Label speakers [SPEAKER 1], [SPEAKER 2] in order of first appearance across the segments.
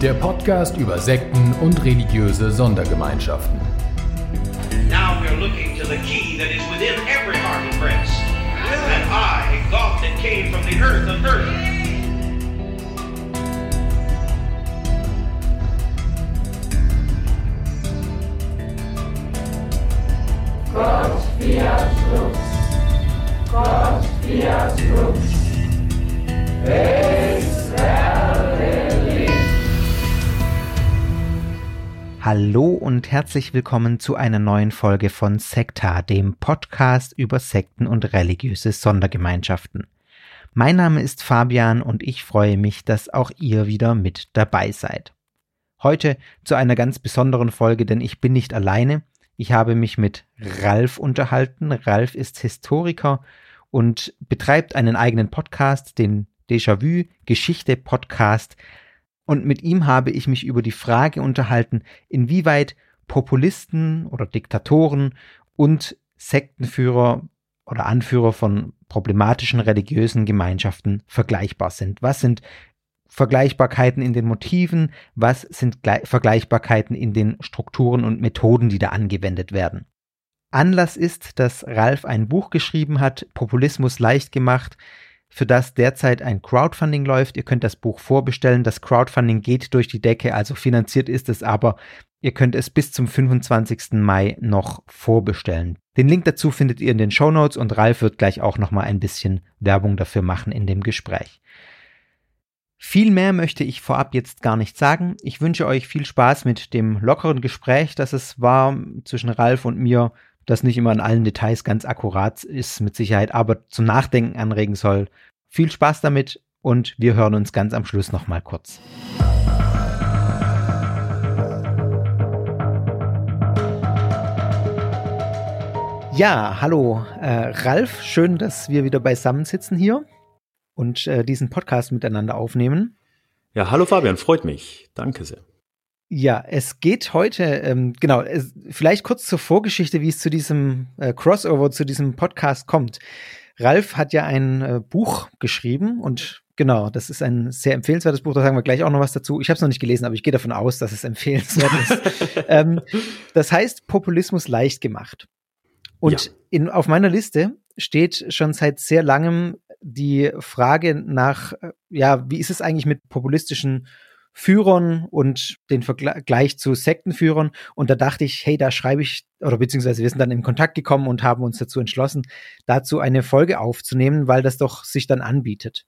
[SPEAKER 1] Der Podcast über Sekten und religiöse Sondergemeinschaften.
[SPEAKER 2] Now we're looking to the key that is within every heart and breast. And I, God that came from the earth of earth.
[SPEAKER 3] Gott fiat lux. Gott fiat lux.
[SPEAKER 4] Hallo und herzlich willkommen zu einer neuen Folge von Sekta, dem Podcast über Sekten und religiöse Sondergemeinschaften. Mein Name ist Fabian und ich freue mich, dass auch ihr wieder mit dabei seid. Heute zu einer ganz besonderen Folge, denn ich bin nicht alleine. Ich habe mich mit Ralf unterhalten. Ralf ist Historiker und betreibt einen eigenen Podcast, den Déjà-vu Geschichte Podcast. Und mit ihm habe ich mich über die Frage unterhalten, inwieweit Populisten oder Diktatoren und Sektenführer oder Anführer von problematischen religiösen Gemeinschaften vergleichbar sind. Was sind Vergleichbarkeiten in den Motiven? Was sind Vergleichbarkeiten in den Strukturen und Methoden, die da angewendet werden? Anlass ist, dass Ralf ein Buch geschrieben hat, Populismus leicht gemacht, für das derzeit ein Crowdfunding läuft. Ihr könnt das Buch vorbestellen. Das Crowdfunding geht durch die Decke, also finanziert ist es aber. Ihr könnt es bis zum 25. Mai noch vorbestellen. Den Link dazu findet ihr in den Show Notes und Ralf wird gleich auch noch mal ein bisschen Werbung dafür machen in dem Gespräch. Viel mehr möchte ich vorab jetzt gar nicht sagen. Ich wünsche euch viel Spaß mit dem lockeren Gespräch, das es war zwischen Ralf und mir, das nicht immer in allen Details ganz akkurat ist, mit Sicherheit, aber zum Nachdenken anregen soll. Viel Spaß damit und wir hören uns ganz am Schluss noch mal kurz. Ja, hallo, äh, Ralf, schön, dass wir wieder beisammen sitzen hier und äh, diesen Podcast miteinander aufnehmen.
[SPEAKER 5] Ja, hallo Fabian, freut mich. Danke sehr.
[SPEAKER 4] Ja, es geht heute, ähm, genau, es, vielleicht kurz zur Vorgeschichte, wie es zu diesem äh, Crossover, zu diesem Podcast kommt. Ralf hat ja ein äh, Buch geschrieben und genau, das ist ein sehr empfehlenswertes Buch, da sagen wir gleich auch noch was dazu. Ich habe es noch nicht gelesen, aber ich gehe davon aus, dass es empfehlenswert ist. ähm, das heißt Populismus leicht gemacht. Und ja. in, auf meiner Liste steht schon seit sehr langem die Frage nach, äh, ja, wie ist es eigentlich mit populistischen Führern und den Vergleich zu Sektenführern. Und da dachte ich, hey, da schreibe ich, oder beziehungsweise wir sind dann in Kontakt gekommen und haben uns dazu entschlossen, dazu eine Folge aufzunehmen, weil das doch sich dann anbietet.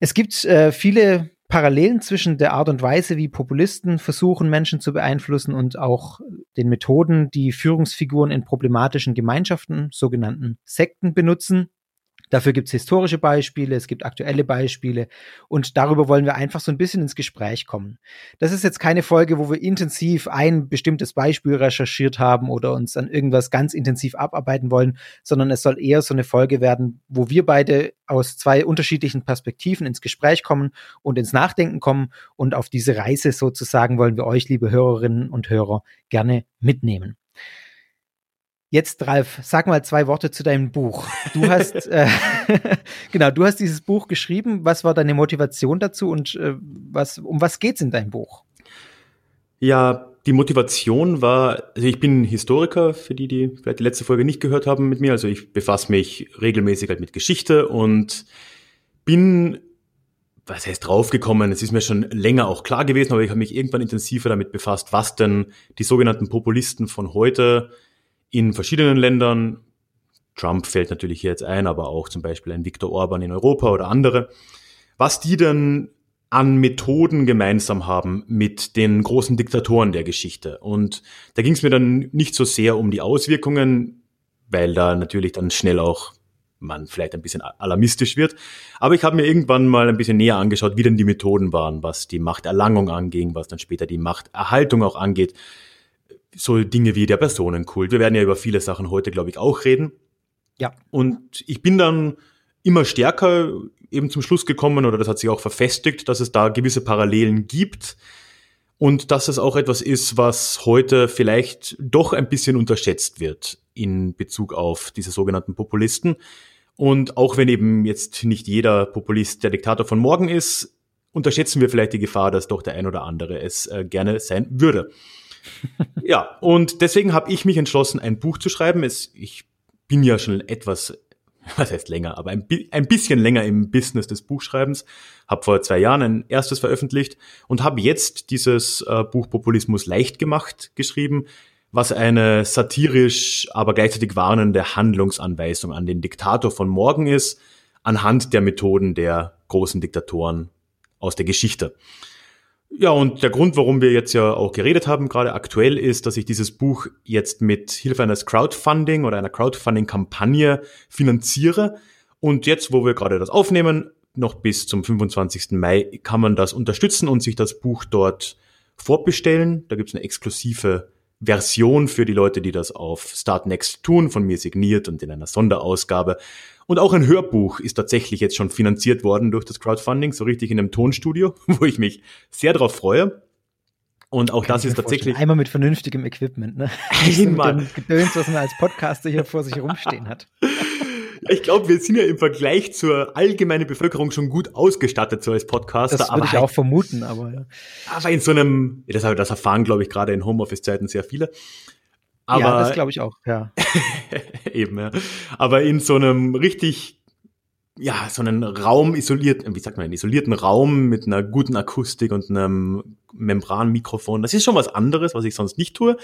[SPEAKER 4] Es gibt äh, viele Parallelen zwischen der Art und Weise, wie Populisten versuchen, Menschen zu beeinflussen und auch den Methoden, die Führungsfiguren in problematischen Gemeinschaften, sogenannten Sekten, benutzen. Dafür gibt es historische Beispiele, es gibt aktuelle Beispiele und darüber wollen wir einfach so ein bisschen ins Gespräch kommen. Das ist jetzt keine Folge, wo wir intensiv ein bestimmtes Beispiel recherchiert haben oder uns an irgendwas ganz intensiv abarbeiten wollen, sondern es soll eher so eine Folge werden, wo wir beide aus zwei unterschiedlichen Perspektiven ins Gespräch kommen und ins Nachdenken kommen und auf diese Reise sozusagen wollen wir euch, liebe Hörerinnen und Hörer, gerne mitnehmen. Jetzt, Ralf, sag mal zwei Worte zu deinem Buch. Du hast, äh, genau, du hast dieses Buch geschrieben. Was war deine Motivation dazu und äh, was, um was geht's in deinem Buch?
[SPEAKER 5] Ja, die Motivation war, also ich bin Historiker, für die, die vielleicht die letzte Folge nicht gehört haben mit mir. Also ich befasse mich regelmäßig halt mit Geschichte und bin, was heißt draufgekommen, es ist mir schon länger auch klar gewesen, aber ich habe mich irgendwann intensiver damit befasst, was denn die sogenannten Populisten von heute in verschiedenen Ländern, Trump fällt natürlich hier jetzt ein, aber auch zum Beispiel ein Viktor Orban in Europa oder andere, was die denn an Methoden gemeinsam haben mit den großen Diktatoren der Geschichte. Und da ging es mir dann nicht so sehr um die Auswirkungen, weil da natürlich dann schnell auch man vielleicht ein bisschen alarmistisch wird. Aber ich habe mir irgendwann mal ein bisschen näher angeschaut, wie denn die Methoden waren, was die Machterlangung anging, was dann später die Machterhaltung auch angeht. So Dinge wie der Personenkult. Wir werden ja über viele Sachen heute, glaube ich, auch reden.
[SPEAKER 4] Ja.
[SPEAKER 5] Und ich bin dann immer stärker eben zum Schluss gekommen, oder das hat sich auch verfestigt, dass es da gewisse Parallelen gibt und dass es auch etwas ist, was heute vielleicht doch ein bisschen unterschätzt wird in Bezug auf diese sogenannten Populisten. Und auch wenn eben jetzt nicht jeder Populist der Diktator von morgen ist, unterschätzen wir vielleicht die Gefahr, dass doch der ein oder andere es äh, gerne sein würde. Ja, und deswegen habe ich mich entschlossen, ein Buch zu schreiben. Es, ich bin ja schon etwas was heißt länger, aber ein, ein bisschen länger im Business des Buchschreibens, habe vor zwei Jahren ein erstes veröffentlicht und habe jetzt dieses äh, Buch Populismus leicht gemacht geschrieben, was eine satirisch, aber gleichzeitig warnende Handlungsanweisung an den Diktator von morgen ist, anhand der Methoden der großen Diktatoren aus der Geschichte. Ja, und der Grund, warum wir jetzt ja auch geredet haben, gerade aktuell, ist, dass ich dieses Buch jetzt mit Hilfe eines Crowdfunding oder einer Crowdfunding-Kampagne finanziere. Und jetzt, wo wir gerade das aufnehmen, noch bis zum 25. Mai kann man das unterstützen und sich das Buch dort vorbestellen. Da gibt's eine exklusive Version für die Leute, die das auf Startnext tun, von mir signiert und in einer Sonderausgabe. Und auch ein Hörbuch ist tatsächlich jetzt schon finanziert worden durch das Crowdfunding, so richtig in einem Tonstudio, wo ich mich sehr darauf freue. Und auch Kann das ist tatsächlich.
[SPEAKER 4] Einmal mit vernünftigem Equipment, ne? Einmal. mit dem Gedöns, was man als Podcaster hier vor sich rumstehen hat.
[SPEAKER 5] Ich glaube, wir sind ja im Vergleich zur allgemeinen Bevölkerung schon gut ausgestattet, so als Podcaster.
[SPEAKER 4] Das würde ich auch vermuten, aber ja.
[SPEAKER 5] Aber in so einem, das, das erfahren, glaube ich, gerade in Homeoffice-Zeiten sehr viele.
[SPEAKER 4] Aber, ja, das glaube ich auch, ja.
[SPEAKER 5] eben, ja. Aber in so einem richtig, ja, so einen Raum isoliert, wie sagt man, einen isolierten Raum mit einer guten Akustik und einem Membranmikrofon, das ist schon was anderes, was ich sonst nicht tue.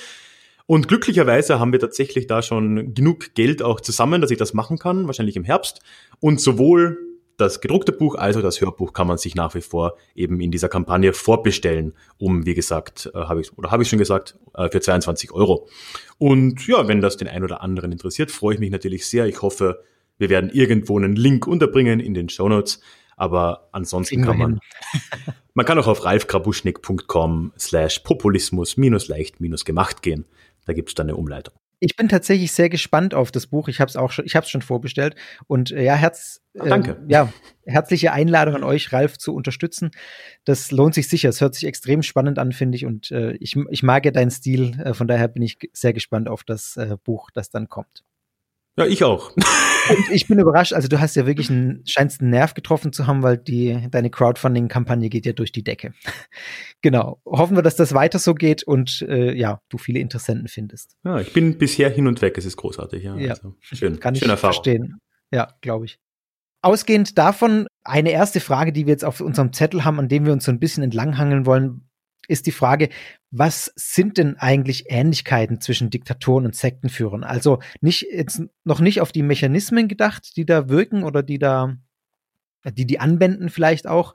[SPEAKER 5] Und glücklicherweise haben wir tatsächlich da schon genug Geld auch zusammen, dass ich das machen kann, wahrscheinlich im Herbst. Und sowohl das gedruckte Buch als auch das Hörbuch kann man sich nach wie vor eben in dieser Kampagne vorbestellen, um, wie gesagt, äh, habe ich oder habe ich schon gesagt, äh, für 22 Euro. Und ja, wenn das den einen oder anderen interessiert, freue ich mich natürlich sehr. Ich hoffe, wir werden irgendwo einen Link unterbringen in den Show Notes. Aber ansonsten kann man, man kann auch auf ralfkrabuschnik.com slash populismus minus leicht minus gemacht gehen. Da gibt es dann eine Umleitung.
[SPEAKER 4] Ich bin tatsächlich sehr gespannt auf das Buch. Ich habe es auch schon, ich habe es schon vorbestellt und äh, ja, Herz,
[SPEAKER 5] äh, danke.
[SPEAKER 4] Ja, herzliche Einladung an euch, Ralf, zu unterstützen. Das lohnt sich sicher. Es hört sich extrem spannend an, finde ich, und äh, ich, ich mag ja deinen Stil. Äh, von daher bin ich sehr gespannt auf das äh, Buch, das dann kommt.
[SPEAKER 5] Ja, ich auch.
[SPEAKER 4] Und ich bin überrascht, also du hast ja wirklich einen, scheinst einen Nerv getroffen zu haben, weil die, deine Crowdfunding-Kampagne geht ja durch die Decke. genau. Hoffen wir, dass das weiter so geht und äh, ja, du viele Interessenten findest.
[SPEAKER 5] Ja, ich bin bisher hin und weg, es ist großartig, ja.
[SPEAKER 4] ja. Also, schön. Kann ich Erfahrung. verstehen. Ja, glaube ich. Ausgehend davon, eine erste Frage, die wir jetzt auf unserem Zettel haben, an dem wir uns so ein bisschen entlanghangeln wollen, ist die Frage, was sind denn eigentlich Ähnlichkeiten zwischen Diktatoren und Sektenführern? Also nicht jetzt noch nicht auf die Mechanismen gedacht, die da wirken oder die da, die die anwenden vielleicht auch,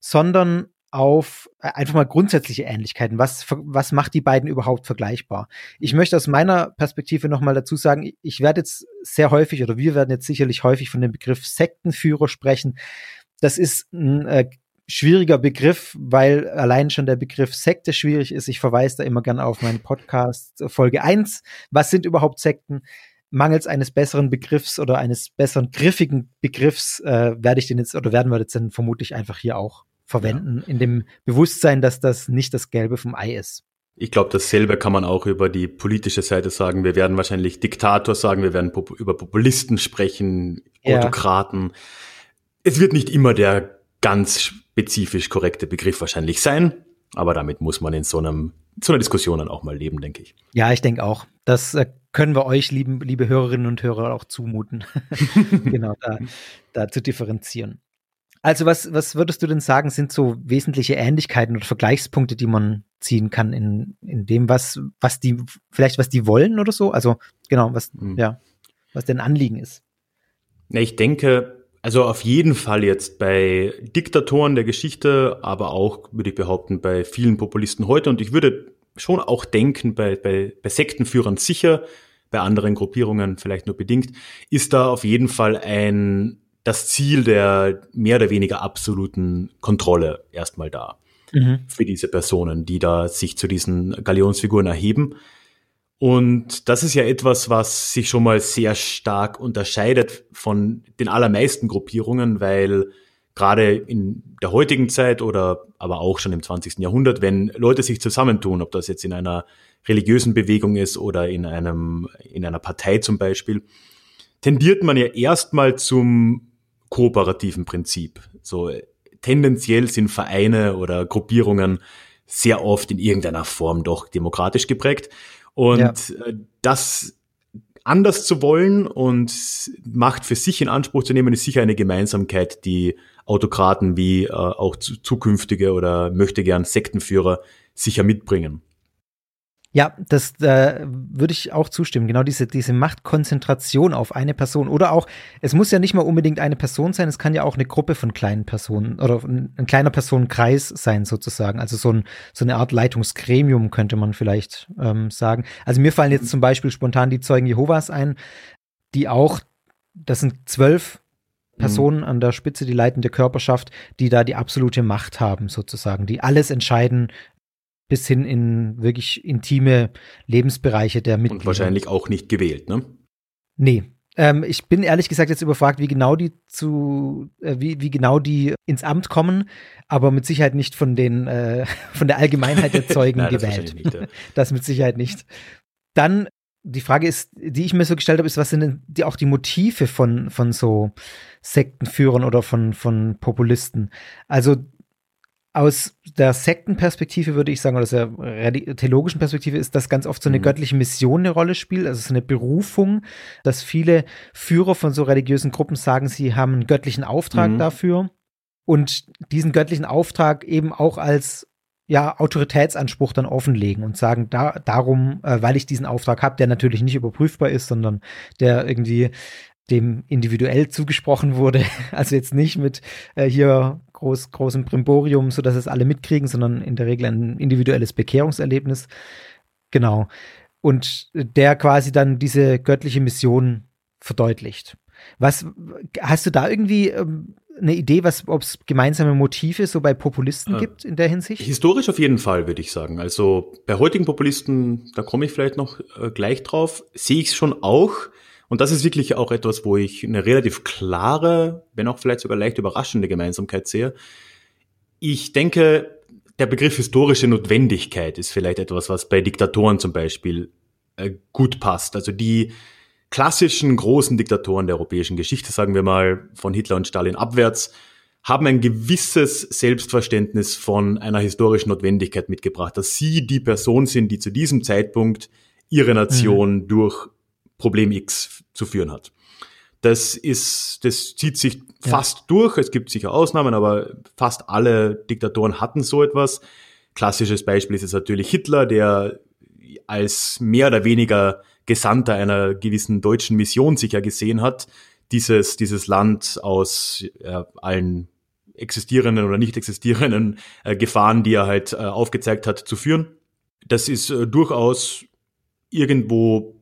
[SPEAKER 4] sondern auf äh, einfach mal grundsätzliche Ähnlichkeiten. Was, was macht die beiden überhaupt vergleichbar? Ich möchte aus meiner Perspektive nochmal dazu sagen, ich werde jetzt sehr häufig oder wir werden jetzt sicherlich häufig von dem Begriff Sektenführer sprechen. Das ist ein äh, schwieriger Begriff, weil allein schon der Begriff Sekte schwierig ist. Ich verweise da immer gerne auf meinen Podcast Folge 1. Was sind überhaupt Sekten? Mangels eines besseren Begriffs oder eines besseren griffigen Begriffs äh, werde ich den jetzt oder werden wir das dann vermutlich einfach hier auch verwenden, ja. in dem Bewusstsein, dass das nicht das Gelbe vom Ei ist.
[SPEAKER 5] Ich glaube, dasselbe kann man auch über die politische Seite sagen. Wir werden wahrscheinlich Diktator sagen, wir werden Pop über Populisten sprechen, Autokraten. Ja. Es wird nicht immer der ganz spezifisch korrekte Begriff wahrscheinlich sein, aber damit muss man in so einem so einer Diskussion dann auch mal leben, denke ich.
[SPEAKER 4] Ja, ich denke auch. Das äh, können wir euch, lieben, liebe Hörerinnen und Hörer, auch zumuten. genau, da, da zu differenzieren. Also, was, was würdest du denn sagen, sind so wesentliche Ähnlichkeiten oder Vergleichspunkte, die man ziehen kann in, in dem, was, was die, vielleicht was die wollen oder so? Also, genau, was, mhm. ja, was denn Anliegen ist.
[SPEAKER 5] Ich denke, also auf jeden Fall jetzt bei Diktatoren der Geschichte, aber auch, würde ich behaupten, bei vielen Populisten heute. Und ich würde schon auch denken, bei, bei, bei Sektenführern sicher, bei anderen Gruppierungen vielleicht nur bedingt, ist da auf jeden Fall ein, das Ziel der mehr oder weniger absoluten Kontrolle erstmal da mhm. für diese Personen, die da sich zu diesen Galionsfiguren erheben. Und das ist ja etwas, was sich schon mal sehr stark unterscheidet von den allermeisten Gruppierungen, weil gerade in der heutigen Zeit oder aber auch schon im 20. Jahrhundert, wenn Leute sich zusammentun, ob das jetzt in einer religiösen Bewegung ist oder in einem, in einer Partei zum Beispiel, tendiert man ja erstmal zum kooperativen Prinzip. So tendenziell sind Vereine oder Gruppierungen sehr oft in irgendeiner Form doch demokratisch geprägt. Und ja. Äh, das anders zu wollen und Macht für sich in Anspruch zu nehmen, ist sicher eine Gemeinsamkeit, die Autokraten wie äh, auch zukünftige oder möchte gern Sektenführer sicher mitbringen.
[SPEAKER 4] Ja, das äh, würde ich auch zustimmen. Genau diese, diese Machtkonzentration auf eine Person oder auch, es muss ja nicht mal unbedingt eine Person sein, es kann ja auch eine Gruppe von kleinen Personen oder ein, ein kleiner Personenkreis sein sozusagen. Also so, ein, so eine Art Leitungsgremium könnte man vielleicht ähm, sagen. Also mir fallen jetzt zum Beispiel spontan die Zeugen Jehovas ein, die auch, das sind zwölf mhm. Personen an der Spitze, die leitende Körperschaft, die da die absolute Macht haben, sozusagen, die alles entscheiden, bis hin in wirklich intime Lebensbereiche der Mitglieder.
[SPEAKER 5] Und wahrscheinlich auch nicht gewählt, ne?
[SPEAKER 4] Nee. Ähm, ich bin ehrlich gesagt jetzt überfragt, wie genau die zu, äh, wie, wie genau die ins Amt kommen, aber mit Sicherheit nicht von den, äh, von der Allgemeinheit der Zeugen Nein, gewählt. Das, nicht, ja. das mit Sicherheit nicht. Dann die Frage ist, die ich mir so gestellt habe, ist, was sind denn die, auch die Motive von, von so Sektenführern oder von, von Populisten? Also aus der Sektenperspektive würde ich sagen, oder aus der theologischen Perspektive ist das ganz oft so eine mhm. göttliche Mission eine Rolle spielt, also so eine Berufung, dass viele Führer von so religiösen Gruppen sagen, sie haben einen göttlichen Auftrag mhm. dafür und diesen göttlichen Auftrag eben auch als ja, Autoritätsanspruch dann offenlegen und sagen, da, darum, äh, weil ich diesen Auftrag habe, der natürlich nicht überprüfbar ist, sondern der irgendwie dem individuell zugesprochen wurde. Also jetzt nicht mit äh, hier groß, großem Primborium, sodass es alle mitkriegen, sondern in der Regel ein individuelles Bekehrungserlebnis. Genau. Und der quasi dann diese göttliche Mission verdeutlicht. Was hast du da irgendwie ähm, eine Idee, was ob es gemeinsame Motive so bei Populisten äh, gibt in der Hinsicht?
[SPEAKER 5] Historisch auf jeden Fall, würde ich sagen. Also bei heutigen Populisten, da komme ich vielleicht noch äh, gleich drauf, sehe ich es schon auch. Und das ist wirklich auch etwas, wo ich eine relativ klare, wenn auch vielleicht sogar leicht überraschende Gemeinsamkeit sehe. Ich denke, der Begriff historische Notwendigkeit ist vielleicht etwas, was bei Diktatoren zum Beispiel äh, gut passt. Also die klassischen großen Diktatoren der europäischen Geschichte, sagen wir mal von Hitler und Stalin abwärts, haben ein gewisses Selbstverständnis von einer historischen Notwendigkeit mitgebracht, dass sie die Person sind, die zu diesem Zeitpunkt ihre Nation mhm. durch Problem X zu führen hat. Das ist, das zieht sich ja. fast durch. Es gibt sicher Ausnahmen, aber fast alle Diktatoren hatten so etwas. Klassisches Beispiel ist jetzt natürlich Hitler, der als mehr oder weniger Gesandter einer gewissen deutschen Mission sich ja gesehen hat, dieses, dieses Land aus äh, allen existierenden oder nicht existierenden äh, Gefahren, die er halt äh, aufgezeigt hat, zu führen. Das ist äh, durchaus irgendwo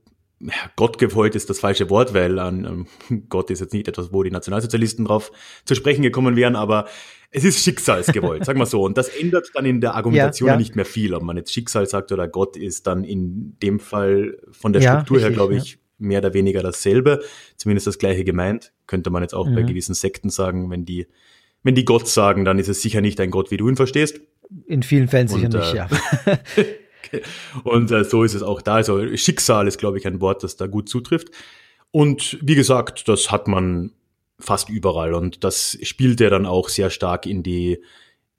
[SPEAKER 5] Gott gewollt ist das falsche Wort, weil an ähm, Gott ist jetzt nicht etwas, wo die Nationalsozialisten drauf zu sprechen gekommen wären, aber es ist schicksalsgewollt, sagen wir so. Und das ändert dann in der Argumentation ja, ja. nicht mehr viel. Ob man jetzt Schicksal sagt oder Gott ist dann in dem Fall von der ja, Struktur richtig, her, glaube ich, mehr oder weniger dasselbe, zumindest das gleiche gemeint. Könnte man jetzt auch mhm. bei gewissen Sekten sagen, wenn die, wenn die Gott sagen, dann ist es sicher nicht ein Gott, wie du ihn verstehst.
[SPEAKER 4] In vielen Fällen sicher Und, nicht, äh, ja.
[SPEAKER 5] Und äh, so ist es auch da. Also Schicksal ist, glaube ich, ein Wort, das da gut zutrifft. Und wie gesagt, das hat man fast überall. Und das spielt ja dann auch sehr stark in die,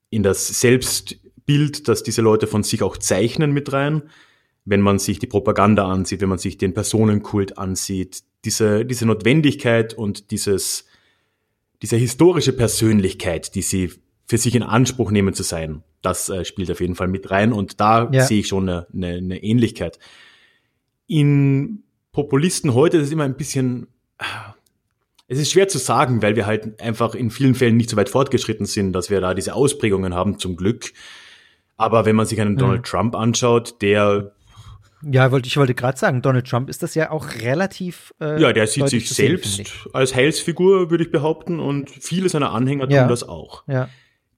[SPEAKER 5] in das Selbstbild, das diese Leute von sich auch zeichnen mit rein. Wenn man sich die Propaganda ansieht, wenn man sich den Personenkult ansieht, diese, diese Notwendigkeit und dieses, diese historische Persönlichkeit, die sie für sich in Anspruch nehmen zu sein. Das äh, spielt auf jeden Fall mit rein und da ja. sehe ich schon eine, eine, eine Ähnlichkeit. In Populisten heute ist es immer ein bisschen, es ist schwer zu sagen, weil wir halt einfach in vielen Fällen nicht so weit fortgeschritten sind, dass wir da diese Ausprägungen haben, zum Glück. Aber wenn man sich einen mhm. Donald Trump anschaut, der
[SPEAKER 4] Ja, wollte, ich wollte gerade sagen, Donald Trump ist das ja auch relativ.
[SPEAKER 5] Äh, ja, der sieht sich selbst sehen, als Heilsfigur, würde ich behaupten, und viele seiner Anhänger tun
[SPEAKER 4] ja.
[SPEAKER 5] das auch.
[SPEAKER 4] Ja.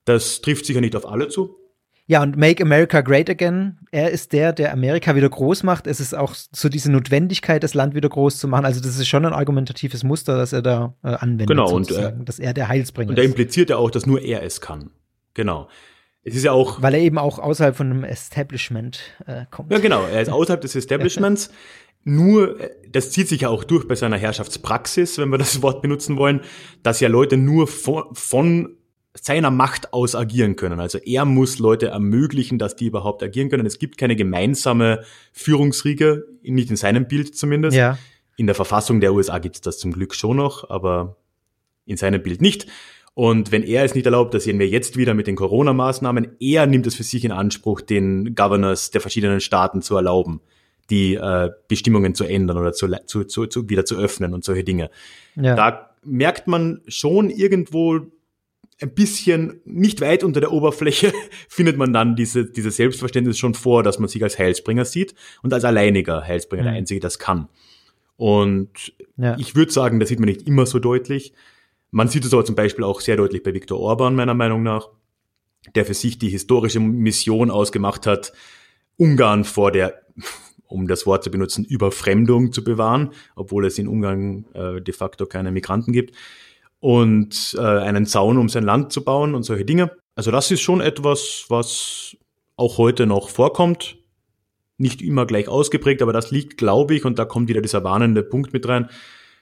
[SPEAKER 5] Das trifft sicher nicht auf alle zu.
[SPEAKER 4] Ja, und Make America Great Again, er ist der, der Amerika wieder groß macht. Es ist auch so diese Notwendigkeit, das Land wieder groß zu machen. Also das ist schon ein argumentatives Muster, das er da äh, anwendet.
[SPEAKER 5] Genau, und äh,
[SPEAKER 4] dass er der Heilsbringer
[SPEAKER 5] ist. Und er impliziert ja auch, dass nur er es kann. Genau. Es ist ja auch.
[SPEAKER 4] Weil er eben auch außerhalb von einem Establishment äh, kommt.
[SPEAKER 5] Ja, genau. Er ist außerhalb des Establishments. nur, äh, das zieht sich ja auch durch bei seiner Herrschaftspraxis, wenn wir das Wort benutzen wollen, dass ja Leute nur von, von seiner Macht aus agieren können. Also er muss Leute ermöglichen, dass die überhaupt agieren können. Es gibt keine gemeinsame Führungsriege, nicht in seinem Bild zumindest.
[SPEAKER 4] Ja.
[SPEAKER 5] In der Verfassung der USA gibt es das zum Glück schon noch, aber in seinem Bild nicht. Und wenn er es nicht erlaubt, das sehen wir jetzt wieder mit den Corona-Maßnahmen, er nimmt es für sich in Anspruch, den Governors der verschiedenen Staaten zu erlauben, die äh, Bestimmungen zu ändern oder zu, zu, zu, zu, wieder zu öffnen und solche Dinge. Ja. Da merkt man schon irgendwo ein bisschen nicht weit unter der Oberfläche findet man dann diese, dieses Selbstverständnis schon vor, dass man sich als Heilsbringer sieht und als alleiniger Heilsbringer, mhm. der Einzige, das kann. Und ja. ich würde sagen, das sieht man nicht immer so deutlich. Man sieht es aber zum Beispiel auch sehr deutlich bei Viktor Orban, meiner Meinung nach, der für sich die historische Mission ausgemacht hat, Ungarn vor der, um das Wort zu benutzen, Überfremdung zu bewahren, obwohl es in Ungarn äh, de facto keine Migranten gibt und äh, einen Zaun um sein Land zu bauen und solche Dinge. Also das ist schon etwas, was auch heute noch vorkommt. Nicht immer gleich ausgeprägt, aber das liegt, glaube ich, und da kommt wieder dieser warnende Punkt mit rein,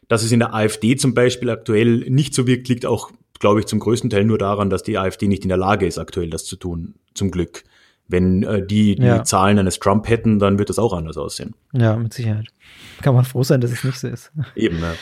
[SPEAKER 5] dass es in der AfD zum Beispiel aktuell nicht so wirkt, liegt auch, glaube ich, zum größten Teil nur daran, dass die AfD nicht in der Lage ist, aktuell das zu tun, zum Glück. Wenn äh, die die ja. Zahlen eines Trump hätten, dann wird das auch anders aussehen.
[SPEAKER 4] Ja, mit Sicherheit. Kann man froh sein, dass es nicht so ist.
[SPEAKER 5] Eben, ja.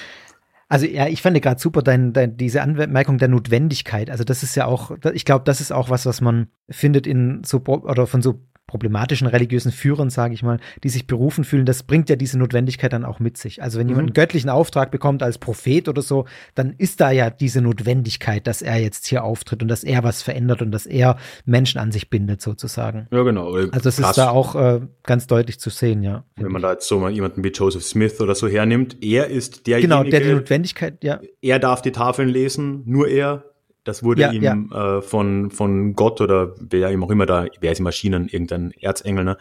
[SPEAKER 4] Also ja, ich fand gerade super dein, dein, diese Anmerkung der Notwendigkeit. Also das ist ja auch, ich glaube, das ist auch was, was man findet in so oder von so problematischen religiösen Führern, sage ich mal, die sich berufen fühlen, das bringt ja diese Notwendigkeit dann auch mit sich. Also wenn mhm. jemand einen göttlichen Auftrag bekommt als Prophet oder so, dann ist da ja diese Notwendigkeit, dass er jetzt hier auftritt und dass er was verändert und dass er Menschen an sich bindet sozusagen.
[SPEAKER 5] Ja, genau.
[SPEAKER 4] Also es ist da auch äh, ganz deutlich zu sehen, ja.
[SPEAKER 5] Wenn man da jetzt so mal jemanden wie Joseph Smith oder so hernimmt, er ist derjenige.
[SPEAKER 4] Genau, der die Notwendigkeit, ja.
[SPEAKER 5] Er darf die Tafeln lesen, nur er das wurde ja, ihm ja. Äh, von, von Gott oder wer ihm auch immer da, wer ist Maschinen, irgendein Erzengel, ne,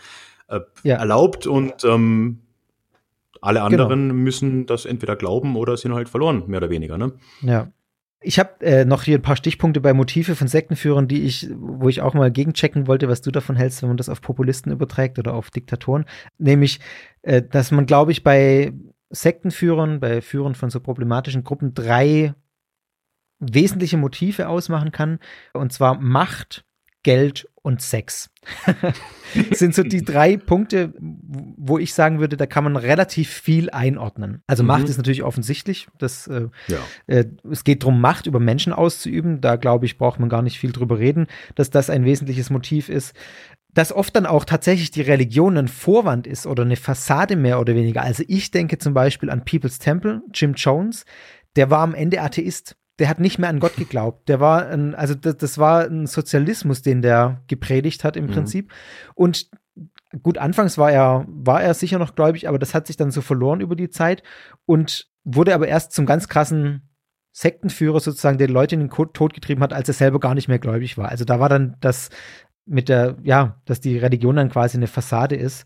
[SPEAKER 5] äh, ja. erlaubt und ähm, alle genau. anderen genau. müssen das entweder glauben oder sind halt verloren, mehr oder weniger. Ne?
[SPEAKER 4] Ja. Ich habe äh, noch hier ein paar Stichpunkte bei Motive von Sektenführern, die ich, wo ich auch mal gegenchecken wollte, was du davon hältst, wenn man das auf Populisten überträgt oder auf Diktatoren. Nämlich, äh, dass man, glaube ich, bei Sektenführern, bei Führern von so problematischen Gruppen drei wesentliche Motive ausmachen kann. Und zwar Macht, Geld und Sex. sind so die drei Punkte, wo ich sagen würde, da kann man relativ viel einordnen. Also mhm. Macht ist natürlich offensichtlich. Das, äh, ja. äh, es geht darum, Macht über Menschen auszuüben. Da glaube ich, braucht man gar nicht viel drüber reden, dass das ein wesentliches Motiv ist. Dass oft dann auch tatsächlich die Religion ein Vorwand ist oder eine Fassade mehr oder weniger. Also ich denke zum Beispiel an People's Temple, Jim Jones, der war am Ende Atheist der hat nicht mehr an Gott geglaubt. Der war ein, also das, das war ein Sozialismus, den der gepredigt hat im mhm. Prinzip. Und gut, anfangs war er, war er sicher noch gläubig, aber das hat sich dann so verloren über die Zeit und wurde aber erst zum ganz krassen Sektenführer sozusagen, der Leute in den Tod getrieben hat, als er selber gar nicht mehr gläubig war. Also da war dann das mit der, ja, dass die Religion dann quasi eine Fassade ist.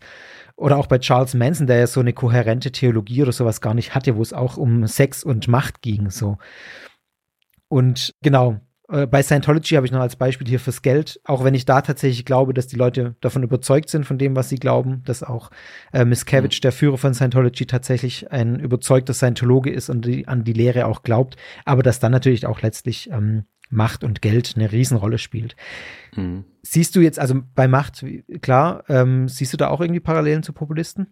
[SPEAKER 4] Oder auch bei Charles Manson, der ja so eine kohärente Theologie oder sowas gar nicht hatte, wo es auch um Sex und Macht ging, so. Und genau, äh, bei Scientology habe ich noch als Beispiel hier fürs Geld, auch wenn ich da tatsächlich glaube, dass die Leute davon überzeugt sind, von dem, was sie glauben, dass auch äh, Miscavige, mhm. der Führer von Scientology, tatsächlich ein überzeugter Scientologe ist und die, an die Lehre auch glaubt, aber dass dann natürlich auch letztlich ähm, Macht und Geld eine Riesenrolle spielt. Mhm. Siehst du jetzt, also bei Macht, klar, ähm, siehst du da auch irgendwie Parallelen zu Populisten?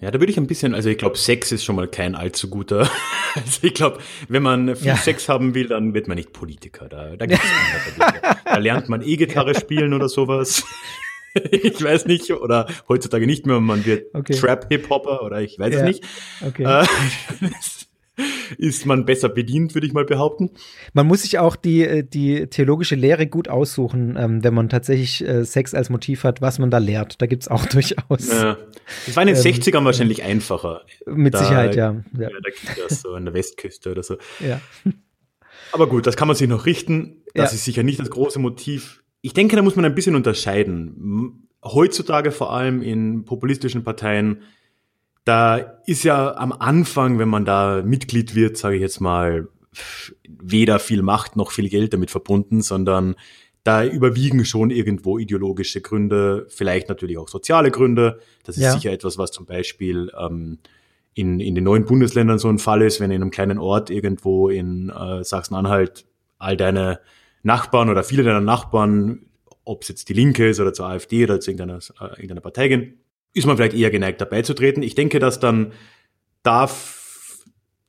[SPEAKER 5] Ja, da würde ich ein bisschen, also ich glaube, Sex ist schon mal kein allzu guter. Also ich glaube, wenn man viel ja. Sex haben will, dann wird man nicht Politiker. Da, da, gibt's da lernt man E-Gitarre spielen oder sowas. ich weiß nicht, oder heutzutage nicht mehr, man wird okay. Trap-Hip-Hopper oder ich weiß ja. es nicht. Okay. Äh, ist man besser bedient, würde ich mal behaupten.
[SPEAKER 4] Man muss sich auch die, äh, die theologische Lehre gut aussuchen, ähm, wenn man tatsächlich äh, Sex als Motiv hat, was man da lehrt. Da gibt es auch durchaus.
[SPEAKER 5] Ja. Das war in den ähm, 60ern wahrscheinlich einfacher.
[SPEAKER 4] Mit
[SPEAKER 5] da,
[SPEAKER 4] Sicherheit, ja.
[SPEAKER 5] ja. ja da gibt es so an der Westküste oder so.
[SPEAKER 4] Ja.
[SPEAKER 5] Aber gut, das kann man sich noch richten. Das ja. ist sicher nicht das große Motiv. Ich denke, da muss man ein bisschen unterscheiden. Heutzutage vor allem in populistischen Parteien da ist ja am Anfang, wenn man da Mitglied wird, sage ich jetzt mal, weder viel Macht noch viel Geld damit verbunden, sondern da überwiegen schon irgendwo ideologische Gründe, vielleicht natürlich auch soziale Gründe. Das ist ja. sicher etwas, was zum Beispiel ähm, in, in den neuen Bundesländern so ein Fall ist, wenn in einem kleinen Ort irgendwo in äh, Sachsen-Anhalt all deine Nachbarn oder viele deiner Nachbarn, ob es jetzt die Linke ist oder zur AfD oder zu irgendeiner, äh, irgendeiner Partei gehen, ist man vielleicht eher geneigt, dabei zu treten. Ich denke, dass dann darf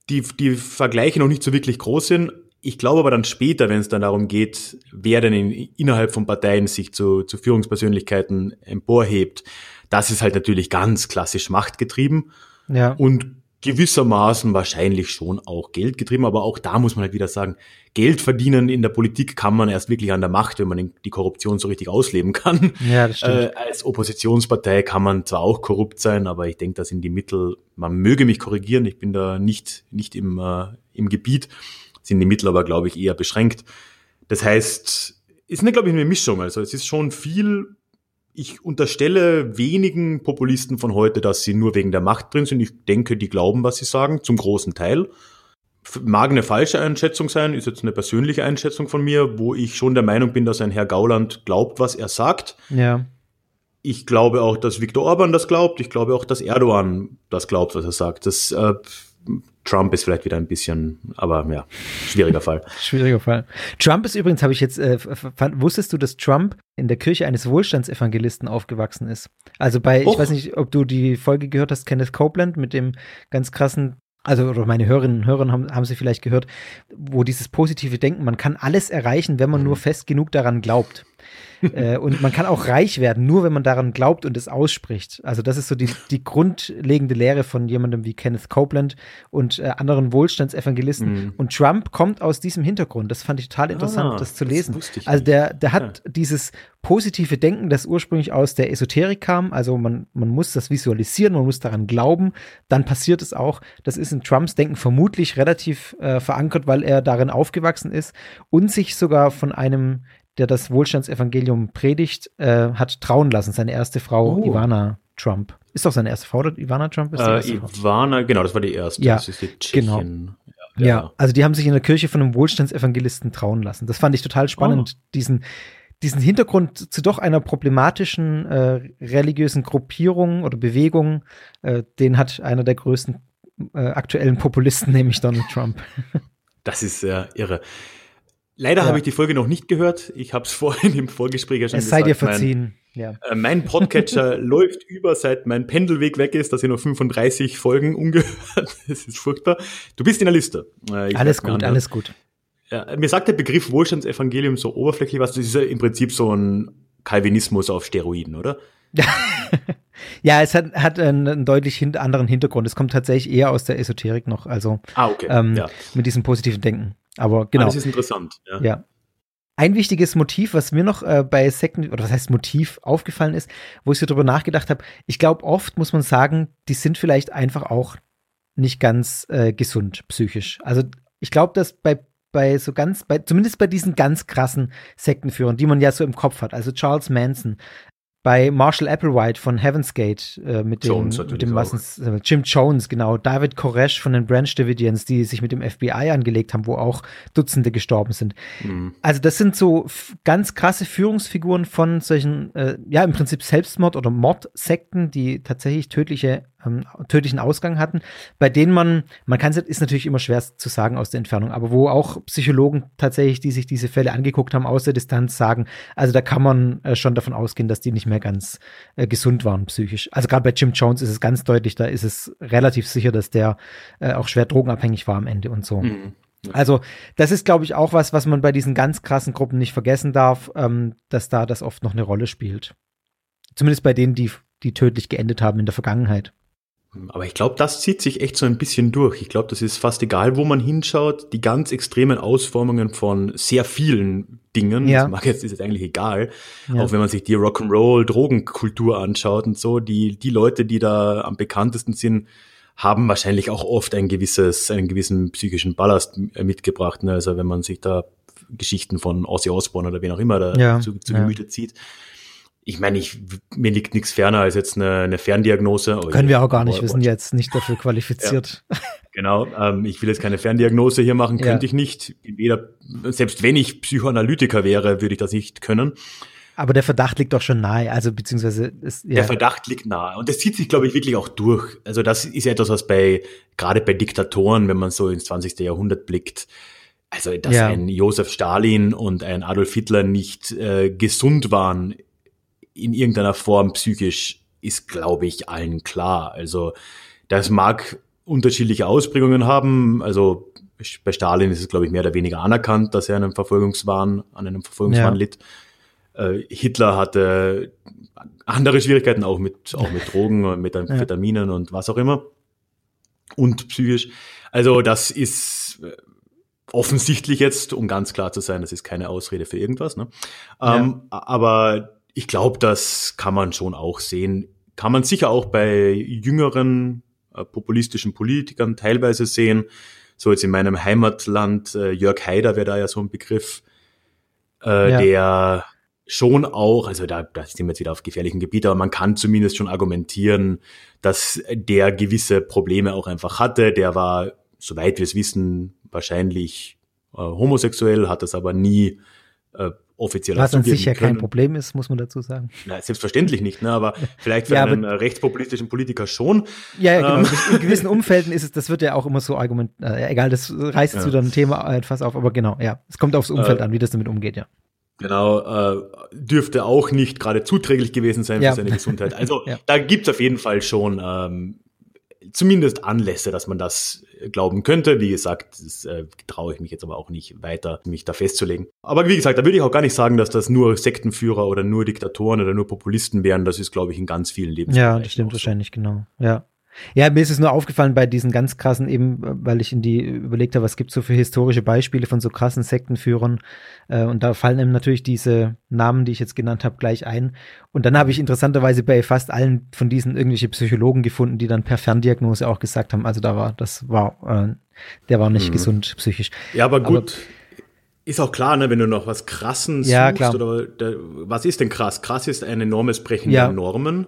[SPEAKER 5] die, die Vergleiche noch nicht so wirklich groß sind. Ich glaube aber dann später, wenn es dann darum geht, wer denn in, innerhalb von Parteien sich zu, zu Führungspersönlichkeiten emporhebt, das ist halt natürlich ganz klassisch machtgetrieben.
[SPEAKER 4] Ja.
[SPEAKER 5] Und gewissermaßen wahrscheinlich schon auch Geld getrieben, aber auch da muss man halt wieder sagen, Geld verdienen in der Politik kann man erst wirklich an der Macht, wenn man die Korruption so richtig ausleben kann.
[SPEAKER 4] Ja, das stimmt.
[SPEAKER 5] Äh, als Oppositionspartei kann man zwar auch korrupt sein, aber ich denke, da sind die Mittel, man möge mich korrigieren, ich bin da nicht, nicht im, äh, im Gebiet, sind die Mittel aber, glaube ich, eher beschränkt. Das heißt, ist eine, glaube ich, eine Mischung. Also es ist schon viel ich unterstelle wenigen Populisten von heute, dass sie nur wegen der Macht drin sind. Ich denke, die glauben, was sie sagen, zum großen Teil. Mag eine falsche Einschätzung sein, ist jetzt eine persönliche Einschätzung von mir, wo ich schon der Meinung bin, dass ein Herr Gauland glaubt, was er sagt.
[SPEAKER 4] Ja.
[SPEAKER 5] Ich glaube auch, dass Viktor Orban das glaubt. Ich glaube auch, dass Erdogan das glaubt, was er sagt. Das äh, Trump ist vielleicht wieder ein bisschen, aber ja, schwieriger Fall.
[SPEAKER 4] schwieriger Fall. Trump ist übrigens, habe ich jetzt, äh, fand, wusstest du, dass Trump in der Kirche eines Wohlstandsevangelisten aufgewachsen ist? Also bei, Och. ich weiß nicht, ob du die Folge gehört hast, Kenneth Copeland mit dem ganz krassen also oder meine Hörerinnen und Hörer haben, haben sie vielleicht gehört, wo dieses positive Denken, man kann alles erreichen, wenn man nur fest genug daran glaubt. Äh, und man kann auch reich werden, nur wenn man daran glaubt und es ausspricht. Also das ist so die, die grundlegende Lehre von jemandem wie Kenneth Copeland und äh, anderen Wohlstandsevangelisten. Mhm. Und Trump kommt aus diesem Hintergrund. Das fand ich total interessant, ah, das zu lesen. Das also der, der hat ja. dieses positive Denken, das ursprünglich aus der Esoterik kam. Also man, man muss das visualisieren, man muss daran glauben, dann passiert es auch. Das ist in Trumps Denken vermutlich relativ äh, verankert, weil er darin aufgewachsen ist und sich sogar von einem der das Wohlstandsevangelium predigt, äh, hat trauen lassen, seine erste Frau, oh. Ivana Trump. Ist doch seine erste Frau, oder Ivana Trump? Ist
[SPEAKER 5] äh, Ivana, genau, das war die erste.
[SPEAKER 4] Ja,
[SPEAKER 5] das
[SPEAKER 4] ist die genau. Ja, ja, also die haben sich in der Kirche von einem Wohlstandsevangelisten trauen lassen. Das fand ich total spannend, oh. diesen, diesen Hintergrund zu doch einer problematischen äh, religiösen Gruppierung oder Bewegung, äh, den hat einer der größten äh, aktuellen Populisten, nämlich Donald Trump.
[SPEAKER 5] Das ist sehr irre. Leider ja. habe ich die Folge noch nicht gehört. Ich habe es vorhin im Vorgespräch ja schon
[SPEAKER 4] es gesagt. Es sei dir verziehen.
[SPEAKER 5] Mein, ja. äh, mein Podcatcher läuft über, seit mein Pendelweg weg ist. Da sind noch 35 Folgen ungehört. Das ist furchtbar. Du bist in der Liste.
[SPEAKER 4] Äh, alles gut, alles gut.
[SPEAKER 5] Ja, mir sagt der Begriff Wohlstandsevangelium so oberflächlich was. Das ist ja im Prinzip so ein Calvinismus auf Steroiden, oder?
[SPEAKER 4] ja, es hat, hat einen, einen deutlich hin anderen Hintergrund. Es kommt tatsächlich eher aus der Esoterik noch, also
[SPEAKER 5] ah, okay.
[SPEAKER 4] ähm, ja. mit diesem positiven Denken. Aber genau.
[SPEAKER 5] Das ist interessant. Ja.
[SPEAKER 4] ja. Ein wichtiges Motiv, was mir noch äh, bei Second, oder was heißt Motiv, aufgefallen ist, wo ich so drüber nachgedacht habe, ich glaube, oft muss man sagen, die sind vielleicht einfach auch nicht ganz äh, gesund psychisch. Also ich glaube, dass bei bei so ganz, bei, zumindest bei diesen ganz krassen Sektenführern, die man ja so im Kopf hat, also Charles Manson, bei Marshall Applewhite von Heaven's Gate äh, mit dem, mit dem was, äh, Jim Jones, genau, David Koresh von den Branch Davidians, die sich mit dem FBI angelegt haben, wo auch Dutzende gestorben sind. Mhm. Also das sind so ganz krasse Führungsfiguren von solchen, äh, ja im Prinzip Selbstmord- oder Mordsekten, die tatsächlich tödliche ähm, tödlichen Ausgang hatten, bei denen man, man kann es, ist natürlich immer schwer zu sagen aus der Entfernung, aber wo auch Psychologen tatsächlich, die sich diese Fälle angeguckt haben, aus der Distanz sagen, also da kann man äh, schon davon ausgehen, dass die nicht mehr ganz äh, gesund waren psychisch. Also gerade bei Jim Jones ist es ganz deutlich, da ist es relativ sicher, dass der äh, auch schwer drogenabhängig war am Ende und so. Mhm. Also, das ist, glaube ich, auch was, was man bei diesen ganz krassen Gruppen nicht vergessen darf, ähm, dass da das oft noch eine Rolle spielt. Zumindest bei denen, die, die tödlich geendet haben in der Vergangenheit.
[SPEAKER 5] Aber ich glaube, das zieht sich echt so ein bisschen durch. Ich glaube, das ist fast egal, wo man hinschaut. Die ganz extremen Ausformungen von sehr vielen Dingen,
[SPEAKER 4] Ja.
[SPEAKER 5] das mag jetzt, ist jetzt eigentlich egal.
[SPEAKER 4] Ja.
[SPEAKER 5] Auch wenn man sich die Rock'n'Roll, Drogenkultur anschaut und so, die, die Leute, die da am bekanntesten sind, haben wahrscheinlich auch oft ein gewisses, einen gewissen psychischen Ballast äh, mitgebracht. Ne? Also wenn man sich da Geschichten von Ozzy Osbourne oder wen auch immer da
[SPEAKER 4] Ja,
[SPEAKER 5] zu, zu. Gemüte zieht. Ich meine, ich, mir liegt nichts ferner als jetzt eine, eine Ferndiagnose. Oh
[SPEAKER 4] Können wir auch gar nicht.
[SPEAKER 5] oh,
[SPEAKER 4] Wir sind
[SPEAKER 5] oh,
[SPEAKER 4] jetzt nicht dafür qualifiziert.
[SPEAKER 5] Genau, ähm, ich will jetzt keine Ferndiagnose hier machen,
[SPEAKER 4] Ja.
[SPEAKER 5] könnte ich nicht. Weder, selbst wenn ich Psychoanalytiker wäre, würde ich das nicht können.
[SPEAKER 4] Aber der Verdacht liegt doch schon nahe. Also beziehungsweise ist ja,
[SPEAKER 5] Der Verdacht liegt nahe. Und das zieht sich, glaube ich, wirklich auch durch. Also das ist etwas, was bei, gerade bei Diktatoren, wenn man so ins 20. Jahrhundert blickt, also dass
[SPEAKER 4] Ja.
[SPEAKER 5] ein Josef Stalin und ein Adolf Hitler nicht äh, gesund waren in irgendeiner Form psychisch, ist, glaube ich, allen klar. Also das mag unterschiedliche Ausprägungen haben. Also bei Stalin ist es, glaube ich, mehr oder weniger anerkannt, dass er einen Verfolgungswahn, an einem Verfolgungswahn
[SPEAKER 4] Ja.
[SPEAKER 5] litt. Äh, Hitler hatte andere Schwierigkeiten auch mit, auch mit Drogen und mit Amphetaminen und was auch immer. Und psychisch. Also das ist äh, offensichtlich jetzt, um ganz klar zu sein, das ist keine Ausrede für irgendwas. Ne? Ähm, Aber ich glaube, das kann man schon auch sehen. Kann man sicher auch bei jüngeren äh, populistischen Politikern teilweise sehen. So jetzt in meinem Heimatland, äh, Jörg Haider wäre da ja so ein Begriff, äh,
[SPEAKER 4] Ja.
[SPEAKER 5] der schon auch, also da, da sind wir jetzt wieder auf gefährlichen Gebiet, aber man kann zumindest schon argumentieren, dass der gewisse Probleme auch einfach hatte. Der war, soweit wir es wissen, wahrscheinlich äh, homosexuell, hat das aber nie äh, offiziell
[SPEAKER 4] was an sich ja kein. Problem ist, muss man dazu sagen.
[SPEAKER 5] Na, selbstverständlich nicht, ne? aber vielleicht für
[SPEAKER 4] Ja, aber-
[SPEAKER 5] einen äh, rechtspopulistischen Politiker schon.
[SPEAKER 4] Ja, ja, genau.
[SPEAKER 5] Ähm.
[SPEAKER 4] In gewissen Umfelden ist es, das wird ja auch immer so argument, äh, egal, das reißt
[SPEAKER 5] Ja.
[SPEAKER 4] zu deinem Thema etwas auf, aber genau, ja. Es kommt aufs Umfeld
[SPEAKER 5] Äh,
[SPEAKER 4] an, wie das damit umgeht, ja.
[SPEAKER 5] Genau, äh, dürfte auch nicht gerade zuträglich gewesen sein
[SPEAKER 4] Ja.
[SPEAKER 5] für seine Gesundheit. Also da gibt's auf jeden Fall schon ähm, zumindest Anlässe, dass man das glauben könnte. Wie gesagt, das äh, traue ich mich jetzt aber auch nicht weiter, mich da festzulegen. Aber wie gesagt, da würde ich auch gar nicht sagen, dass das nur Sektenführer oder nur Diktatoren oder nur Populisten wären. Das ist, glaube ich, in ganz vielen Lebensbereichen.
[SPEAKER 4] Ja, das stimmt
[SPEAKER 5] so.
[SPEAKER 4] wahrscheinlich, genau. Ja. Ja, mir ist es nur aufgefallen bei diesen ganz krassen, eben, weil ich in die überlegt habe, was gibt so für historische Beispiele von so krassen Sektenführern. Äh, und da fallen einem natürlich diese Namen, die ich jetzt genannt habe, gleich ein. Und dann habe ich interessanterweise bei fast allen von diesen irgendwelche Psychologen gefunden, die dann per Ferndiagnose auch gesagt haben, also da war, das war, äh, der war nicht
[SPEAKER 5] Mhm.
[SPEAKER 4] gesund psychisch.
[SPEAKER 5] Ja, aber gut. ist auch klar, ne, wenn du noch was Krassen
[SPEAKER 4] Ja,
[SPEAKER 5] suchst
[SPEAKER 4] klar.
[SPEAKER 5] oder der, was ist denn krass? Krass ist ein enormes Brechen
[SPEAKER 4] Ja.
[SPEAKER 5] der Normen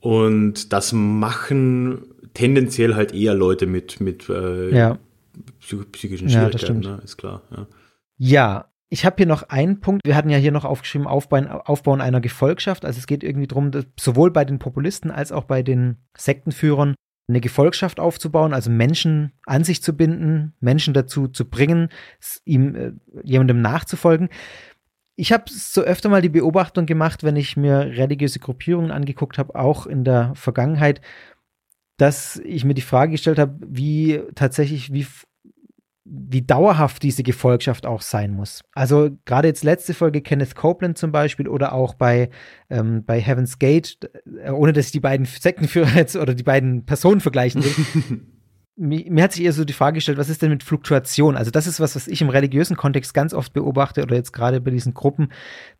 [SPEAKER 5] und das machen tendenziell halt eher Leute mit mit äh,
[SPEAKER 4] Ja.
[SPEAKER 5] psych psychischen
[SPEAKER 4] Ja,
[SPEAKER 5] Schwierigkeiten,
[SPEAKER 4] stimmt.
[SPEAKER 5] ne? ist klar. Ja.
[SPEAKER 4] Ja, ich habe hier noch einen Punkt. Wir hatten ja hier noch aufgeschrieben, Aufbauen, Aufbauen einer Gefolgschaft. Also es geht irgendwie darum, sowohl bei den Populisten als auch bei den Sektenführern eine Gefolgschaft aufzubauen, also Menschen an sich zu binden, Menschen dazu zu bringen, ihm äh, jemandem nachzufolgen. Ich habe so öfter mal die Beobachtung gemacht, wenn ich mir religiöse Gruppierungen angeguckt habe, auch in der Vergangenheit, dass ich mir die Frage gestellt habe, wie tatsächlich, wie wie dauerhaft diese Gefolgschaft auch sein muss. Also gerade jetzt letzte Folge Kenneth Copeland zum Beispiel oder auch bei, ähm, bei Heaven's Gate, äh, ohne dass ich die beiden Sektenführer jetzt oder die beiden Personen vergleichen will. mir, hat sich eher so die Frage gestellt, was ist denn mit Fluktuation? Also das ist was, was ich im religiösen Kontext ganz oft beobachte oder jetzt gerade bei diesen Gruppen,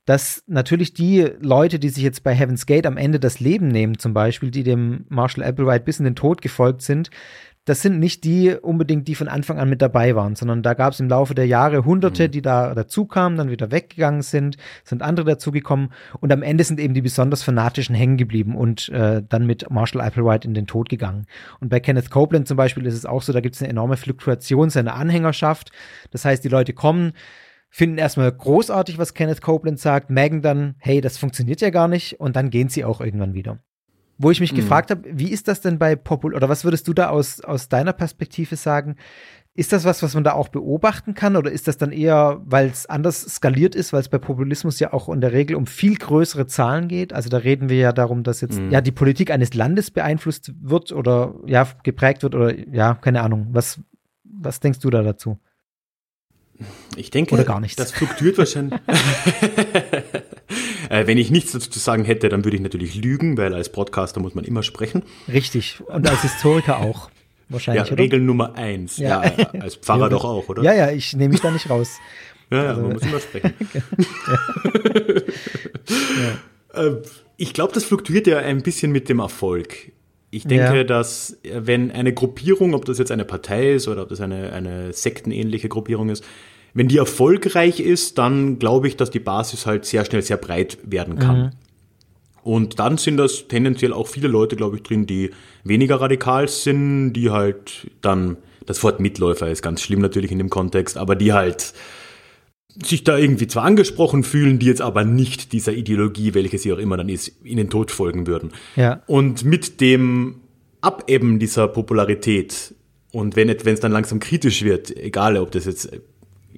[SPEAKER 4] dass natürlich die Leute, die sich jetzt bei Heaven's Gate am Ende das Leben nehmen, zum Beispiel, die dem Marshall Applewhite bis in den Tod gefolgt sind, das sind nicht die unbedingt, die von Anfang an mit dabei waren, sondern da gab es im Laufe der Jahre Hunderte, die da dazu kamen, dann wieder weggegangen sind, sind andere dazugekommen und am Ende sind eben die besonders fanatischen hängen geblieben und äh, dann mit Marshall Applewhite in den Tod gegangen. Und bei Kenneth Copeland zum Beispiel ist es auch so, da gibt es eine enorme Fluktuation seiner Anhängerschaft. Das heißt, die Leute kommen, finden erstmal großartig, was Kenneth Copeland sagt, merken dann, hey, das funktioniert ja gar nicht und dann gehen sie auch irgendwann wieder. Wo ich mich
[SPEAKER 5] Mhm.
[SPEAKER 4] gefragt habe, wie ist das denn bei Popul oder was würdest du da aus, aus deiner Perspektive sagen? Ist das was, was man da auch beobachten kann oder ist das dann eher, weil es anders skaliert ist, weil es bei Populismus ja auch in der Regel um viel größere Zahlen geht? Also da reden wir ja darum, dass jetzt
[SPEAKER 5] Mhm.
[SPEAKER 4] ja die Politik eines Landes beeinflusst wird oder ja geprägt wird oder ja, keine Ahnung. Was, was denkst du da dazu?
[SPEAKER 5] Ich denke,
[SPEAKER 4] Oder gar nichts.
[SPEAKER 5] das fluktuiert wahrscheinlich. Äh, wenn ich nichts dazu zu sagen hätte, dann würde ich natürlich lügen, weil als Podcaster muss man immer sprechen.
[SPEAKER 4] Richtig. Und als Historiker auch. Wahrscheinlich.
[SPEAKER 5] Ja,
[SPEAKER 4] oder?
[SPEAKER 5] Regel Nummer eins. Ja,
[SPEAKER 4] Ja.
[SPEAKER 5] als Pfarrer
[SPEAKER 4] Ja,
[SPEAKER 5] doch auch, oder?
[SPEAKER 4] Ja, ja, ich nehme mich da nicht raus.
[SPEAKER 5] Ja, ja,
[SPEAKER 4] Also-
[SPEAKER 5] man muss immer sprechen. Äh, Ich glaube, das fluktuiert ja ein bisschen mit dem Erfolg. Ich denke,
[SPEAKER 4] Ja.
[SPEAKER 5] dass äh, wenn eine Gruppierung, ob das jetzt eine Partei ist oder ob das eine, eine sektenähnliche Gruppierung ist, wenn die erfolgreich ist, dann glaube ich, dass die Basis halt sehr schnell sehr breit werden kann. Und dann sind das tendenziell auch viele Leute, glaube ich, drin, die weniger radikal sind, die halt dann, das Wort Mitläufer ist ganz schlimm natürlich in dem Kontext, aber die halt sich da irgendwie zwar angesprochen fühlen, die jetzt aber nicht dieser Ideologie, welche sie auch immer dann ist, in den Tod folgen würden.
[SPEAKER 4] Ja.
[SPEAKER 5] Und mit dem Abebben dieser Popularität und wenn es dann langsam kritisch wird, egal ob das jetzt,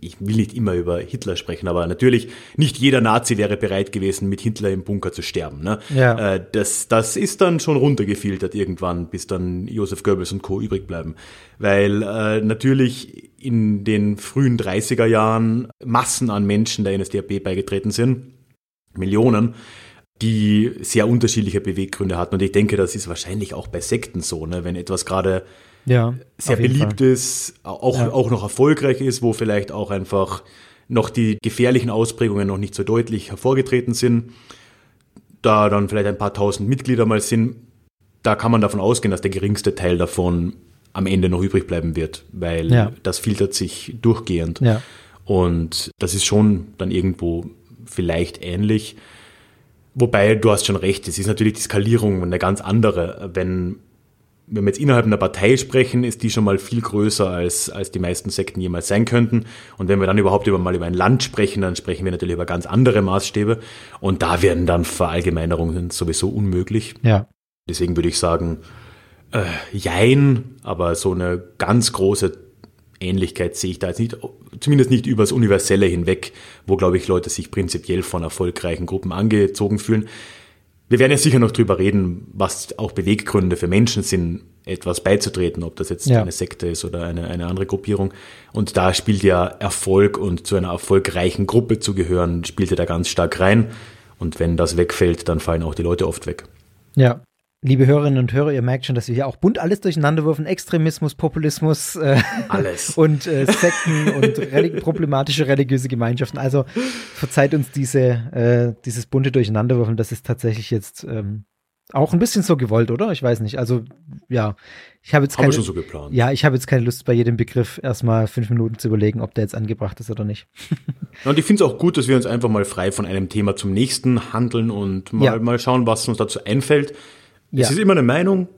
[SPEAKER 5] ich will nicht immer über Hitler sprechen, aber natürlich nicht jeder Nazi wäre bereit gewesen, mit Hitler im Bunker zu sterben. Ne?
[SPEAKER 4] Ja.
[SPEAKER 5] Äh, das, das ist dann schon runtergefiltert irgendwann, bis dann Josef Goebbels und Co. übrig bleiben. Weil äh, natürlich in den frühen 30er Jahren Massen an Menschen der NSDAP beigetreten sind, Millionen, die sehr unterschiedliche Beweggründe hatten. Und ich denke, das ist wahrscheinlich auch bei Sekten so, ne? wenn etwas gerade
[SPEAKER 4] Ja.
[SPEAKER 5] sehr beliebt
[SPEAKER 4] Fall.
[SPEAKER 5] ist, auch,
[SPEAKER 4] Ja.
[SPEAKER 5] auch noch erfolgreich ist, wo vielleicht auch einfach noch die gefährlichen Ausprägungen noch nicht so deutlich hervorgetreten sind, da dann vielleicht ein paar tausend Mitglieder mal sind, da kann man davon ausgehen, dass der geringste Teil davon am Ende noch übrig bleiben wird, weil
[SPEAKER 4] Ja.
[SPEAKER 5] das filtert sich durchgehend.
[SPEAKER 4] Ja.
[SPEAKER 5] Und das ist schon dann irgendwo vielleicht ähnlich. Wobei, du hast schon recht, es ist natürlich die Skalierung eine ganz andere. Wenn, wenn wir jetzt innerhalb einer Partei sprechen, ist die schon mal viel größer, als, als die meisten Sekten jemals sein könnten. Und wenn wir dann überhaupt über, mal über ein Land sprechen, dann sprechen wir natürlich über ganz andere Maßstäbe. Und da werden dann Verallgemeinerungen sowieso unmöglich.
[SPEAKER 4] Ja.
[SPEAKER 5] Deswegen würde ich sagen, äh, jein, aber so eine ganz große Ähnlichkeit sehe ich da jetzt nicht, zumindest nicht übers Universelle hinweg, wo, glaube ich, Leute sich prinzipiell von erfolgreichen Gruppen angezogen fühlen. Wir werden ja sicher noch drüber reden, was auch Beweggründe für Menschen sind, etwas beizutreten, ob das jetzt
[SPEAKER 4] Ja.
[SPEAKER 5] eine Sekte ist oder eine, eine andere Gruppierung. Und da spielt ja Erfolg und zu einer erfolgreichen Gruppe zu gehören, spielt ja da ganz stark rein. Und wenn das wegfällt, dann fallen auch die Leute oft weg.
[SPEAKER 4] Ja. Liebe Hörerinnen und Hörer, ihr merkt schon, dass wir hier auch bunt alles durcheinander würfen. Extremismus, Populismus äh,
[SPEAKER 5] Alles.
[SPEAKER 4] und äh, Sekten und relig problematische religiöse Gemeinschaften. Also verzeiht uns diese, äh, dieses bunte Durcheinanderwürfeln. Das ist tatsächlich jetzt ähm, auch ein bisschen so gewollt, oder? Ich weiß nicht. Also ja, ich habe jetzt
[SPEAKER 5] Haben wir
[SPEAKER 4] keine,
[SPEAKER 5] schon so geplant.
[SPEAKER 4] ja, ich habe jetzt keine Lust bei jedem Begriff erstmal fünf Minuten zu überlegen, ob der jetzt angebracht ist oder nicht.
[SPEAKER 5] Ja, Und ich finde es auch gut, dass wir uns einfach mal frei von einem Thema zum nächsten handeln und mal,
[SPEAKER 4] Ja.
[SPEAKER 5] mal schauen, was uns dazu einfällt.
[SPEAKER 4] Ja.
[SPEAKER 5] Es ist immer eine Meinung.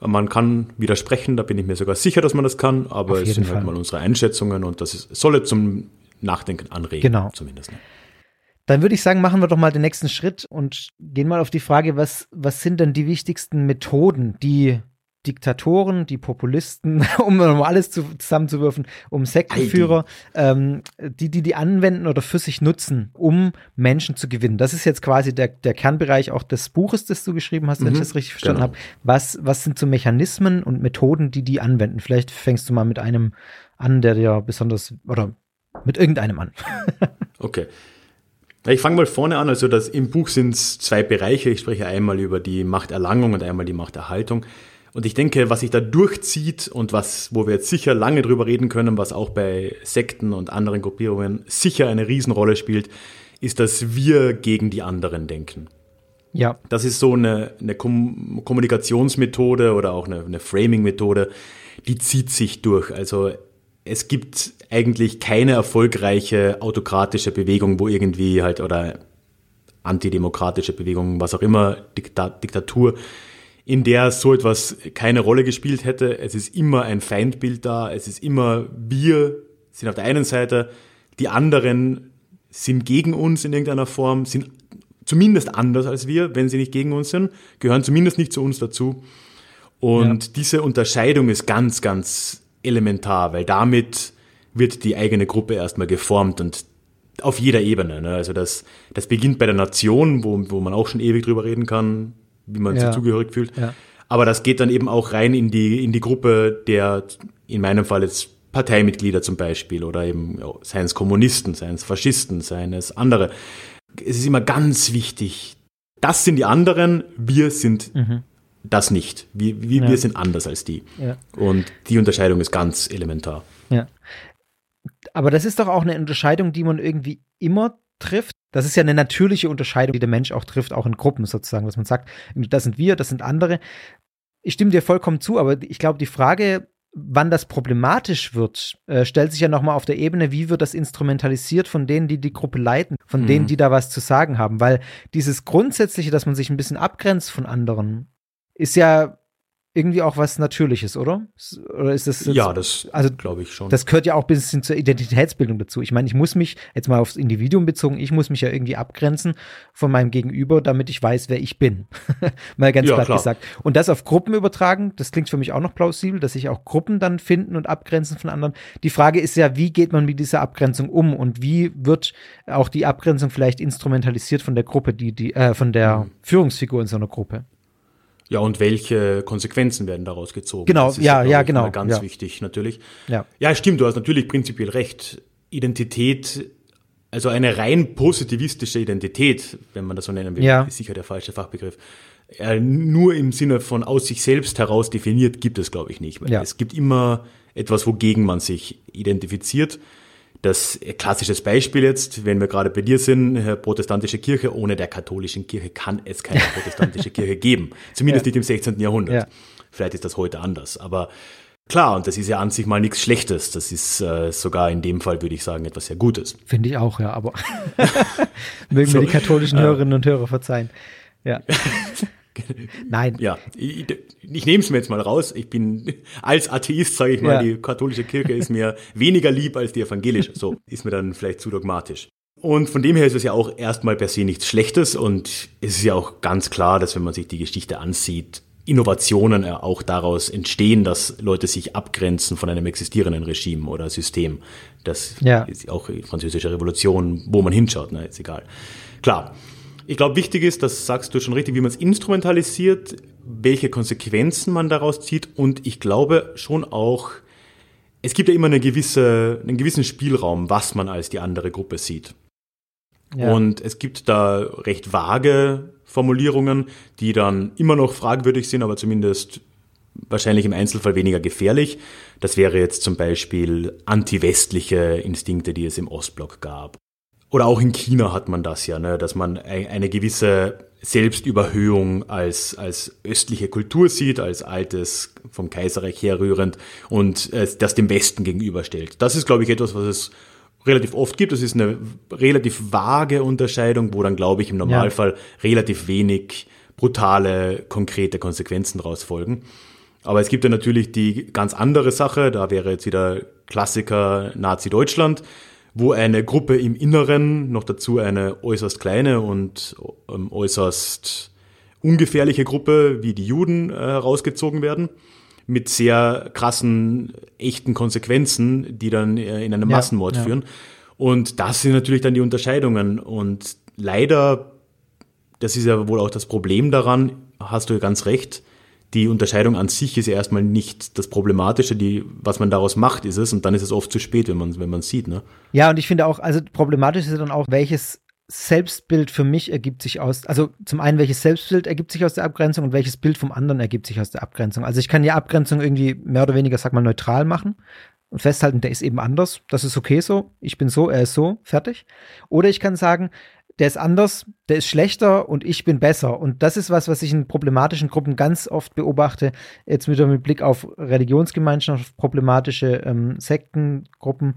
[SPEAKER 5] Man kann widersprechen, da bin ich mir sogar sicher, dass man das kann, aber
[SPEAKER 4] Auf
[SPEAKER 5] es sind
[SPEAKER 4] Fall.
[SPEAKER 5] halt mal unsere Einschätzungen und das ist, solle zum Nachdenken anregen.
[SPEAKER 4] Genau.
[SPEAKER 5] Zumindest. Ne?
[SPEAKER 4] Dann würde ich sagen, machen wir doch mal den nächsten Schritt und gehen mal auf die Frage, was, was sind denn die wichtigsten Methoden, die Diktatoren, die Populisten, um mal alles zu, zusammenzuwürfen, um Sektenführer, ähm, die, die die anwenden oder für sich nutzen, um Menschen zu gewinnen. Das ist jetzt quasi der, der Kernbereich auch des Buches, das du geschrieben hast, wenn ich
[SPEAKER 5] Mhm,
[SPEAKER 4] das richtig verstanden
[SPEAKER 5] genau.
[SPEAKER 4] habe. Was, was sind so Mechanismen und Methoden, die die anwenden? Vielleicht fängst du mal mit einem an, der dir besonders, oder mit irgendeinem an.
[SPEAKER 5] Okay. Ich fange mal vorne an. Also das, im Buch sind es zwei Bereiche. Ich spreche einmal über die Machterlangung und einmal die Machterhaltung. Und ich denke, was sich da durchzieht und was, wo wir jetzt sicher lange drüber reden können, was auch bei Sekten und anderen Gruppierungen sicher eine Riesenrolle spielt, ist, dass wir gegen die anderen denken.
[SPEAKER 4] Ja,
[SPEAKER 5] Das ist so eine, eine Kom Kommunikationsmethode oder auch eine, eine Framing-Methode, die zieht sich durch. Also es gibt eigentlich keine erfolgreiche autokratische Bewegung, wo irgendwie halt oder antidemokratische Bewegung, was auch immer, Dikta Diktatur, in der so etwas keine Rolle gespielt hätte. Es ist immer ein Feindbild da, es ist immer wir sind auf der einen Seite, die anderen sind gegen uns in irgendeiner Form, sind zumindest anders als wir, wenn sie nicht gegen uns sind, gehören zumindest nicht zu uns dazu. Und diese Unterscheidung ist ganz, ganz elementar, weil damit wird die eigene Gruppe erstmal geformt und auf jeder Ebene. Ne? Also das, das beginnt bei der Nation, wo, wo man auch schon ewig drüber reden kann, wie man
[SPEAKER 4] Ja.
[SPEAKER 5] sich zugehörig fühlt.
[SPEAKER 4] Ja.
[SPEAKER 5] Aber das geht dann eben auch rein in die, in die Gruppe der, in meinem Fall jetzt Parteimitglieder zum Beispiel oder eben ja, seien es Kommunisten, seien es Faschisten, seien es andere. es ist immer ganz wichtig, das sind die anderen, wir sind
[SPEAKER 4] Mhm.
[SPEAKER 5] das nicht. Wir, wir,
[SPEAKER 4] Ja.
[SPEAKER 5] wir sind anders als die.
[SPEAKER 4] Ja.
[SPEAKER 5] Und die Unterscheidung ist ganz elementar.
[SPEAKER 4] Ja. Aber das ist doch auch eine Unterscheidung, die man irgendwie immer trifft. Das ist ja eine natürliche Unterscheidung, die der Mensch auch trifft, auch in Gruppen sozusagen, dass man sagt, das sind wir, das sind andere. Ich stimme dir vollkommen zu, aber ich glaube, die Frage, wann das problematisch wird, äh, stellt sich ja nochmal auf der Ebene, wie wird das instrumentalisiert von denen, die die Gruppe leiten, von
[SPEAKER 5] Mhm.
[SPEAKER 4] denen, die da was zu sagen haben. Weil dieses Grundsätzliche, dass man sich ein bisschen abgrenzt von anderen, ist ja irgendwie auch was Natürliches, oder? Oder ist das jetzt-
[SPEAKER 5] Ja, das
[SPEAKER 4] also
[SPEAKER 5] glaube ich schon.
[SPEAKER 4] das gehört ja auch ein bisschen zur Identitätsbildung dazu. Ich meine, ich muss mich, jetzt mal aufs Individuum bezogen, ich muss mich ja irgendwie abgrenzen von meinem Gegenüber, damit ich weiß, wer ich bin. mal ganz
[SPEAKER 5] Ja,
[SPEAKER 4] platt
[SPEAKER 5] klar.
[SPEAKER 4] gesagt. Und das auf Gruppen übertragen, das klingt für mich auch noch plausibel, dass sich auch Gruppen dann finden und abgrenzen von anderen. Die Frage ist ja, wie geht man mit dieser Abgrenzung um und wie wird auch die Abgrenzung vielleicht instrumentalisiert von der Gruppe, die, die, äh, von der
[SPEAKER 5] Mhm.
[SPEAKER 4] Führungsfigur in so einer Gruppe?
[SPEAKER 5] Ja, und welche Konsequenzen werden daraus gezogen?
[SPEAKER 4] Genau,
[SPEAKER 5] Das ist
[SPEAKER 4] ja, ja,
[SPEAKER 5] ich,
[SPEAKER 4] genau,
[SPEAKER 5] Ganz
[SPEAKER 4] ja.
[SPEAKER 5] wichtig, natürlich.
[SPEAKER 4] Ja.
[SPEAKER 5] Ja, stimmt, du hast natürlich prinzipiell recht. Identität, also eine rein positivistische Identität, wenn man das so nennen will,
[SPEAKER 4] Ja.
[SPEAKER 5] ist sicher der falsche Fachbegriff. Äh, nur im Sinne von aus sich selbst heraus definiert gibt es, glaube ich, nicht.
[SPEAKER 4] Ja.
[SPEAKER 5] Es gibt immer etwas, wogegen man sich identifiziert. Das klassisches Beispiel jetzt, wenn wir gerade bei dir sind, protestantische Kirche, ohne der katholischen Kirche kann es keine protestantische Kirche geben. Zumindest
[SPEAKER 4] Ja.
[SPEAKER 5] nicht im 16. Jahrhundert.
[SPEAKER 4] Ja.
[SPEAKER 5] Vielleicht ist das heute anders. Aber klar, und das ist ja an sich mal nichts Schlechtes. Das ist äh, sogar in dem Fall, würde ich sagen, etwas sehr Gutes.
[SPEAKER 4] Finde ich auch, ja, aber mögen
[SPEAKER 5] So,
[SPEAKER 4] mir die katholischen
[SPEAKER 5] äh,
[SPEAKER 4] Hörerinnen und Hörer verzeihen. Ja. Nein.
[SPEAKER 5] Ja, ich, ich nehme es mir jetzt mal raus. Ich bin als Atheist, sage ich mal,
[SPEAKER 4] Ja.
[SPEAKER 5] die katholische Kirche ist mir weniger lieb als die evangelische. So ist mir dann vielleicht zu dogmatisch. Und von dem her ist es ja auch erstmal per se nichts Schlechtes und es ist ja auch ganz klar, dass wenn man sich die Geschichte ansieht, Innovationen auch daraus entstehen, dass Leute sich abgrenzen von einem existierenden Regime oder System. Das
[SPEAKER 4] Ja.
[SPEAKER 5] ist auch die französische Revolution, wo man hinschaut, ne, ist egal. Klar. Ich glaube, wichtig ist, das sagst du schon richtig, wie man es instrumentalisiert, welche Konsequenzen man daraus zieht und ich glaube schon auch, es gibt ja immer eine gewisse, einen gewissen Spielraum, was man als die andere Gruppe sieht.
[SPEAKER 4] Ja.
[SPEAKER 5] Und es gibt da recht vage Formulierungen, die dann immer noch fragwürdig sind, aber zumindest wahrscheinlich im Einzelfall weniger gefährlich. Das wäre jetzt zum Beispiel anti-westliche Instinkte, die es im Ostblock gab. Oder auch in China hat man das ja, ne, dass man ein- eine gewisse Selbstüberhöhung als, als östliche Kultur sieht, als altes, vom Kaiserreich herrührend und äh, das dem Westen gegenüberstellt. Das ist, glaube ich, etwas, was es relativ oft gibt. Das ist eine relativ vage Unterscheidung, wo dann, glaube ich, im Normalfall relativ wenig brutale, konkrete Konsequenzen daraus folgen. Aber es gibt ja natürlich die ganz andere Sache, da wäre jetzt wieder Klassiker Nazi-Deutschland, wo eine Gruppe im Inneren, noch dazu eine äußerst kleine und ähm, äußerst ungefährliche Gruppe wie die Juden äh, herausgezogen werden, mit sehr krassen, echten Konsequenzen, die dann äh, in einem
[SPEAKER 4] Ja,
[SPEAKER 5] Massenmord
[SPEAKER 4] ja.
[SPEAKER 5] führen. Und das sind natürlich dann die Unterscheidungen. Und leider, das ist ja wohl auch das Problem daran, hast du ganz recht, die Unterscheidung an sich ist ja erstmal nicht das Problematische, die, was man daraus macht, ist es, und dann ist es oft zu spät, wenn man wenn man sieht, ne?
[SPEAKER 4] Ja, und ich finde auch, also problematisch ist ja dann auch, welches Selbstbild für mich ergibt sich aus, also zum einen, welches Selbstbild ergibt sich aus der Abgrenzung und welches Bild vom anderen ergibt sich aus der Abgrenzung. Also ich kann ja Abgrenzung irgendwie mehr oder weniger, sag mal, neutral machen und festhalten, der ist eben anders, das ist okay so, ich bin so, er ist so, fertig. Oder ich kann sagen, der ist anders, der ist schlechter und ich bin besser. Und das ist was, was ich in problematischen Gruppen ganz oft beobachte, jetzt wieder mit Blick auf Religionsgemeinschaften, auf problematische ähm, Sektengruppen,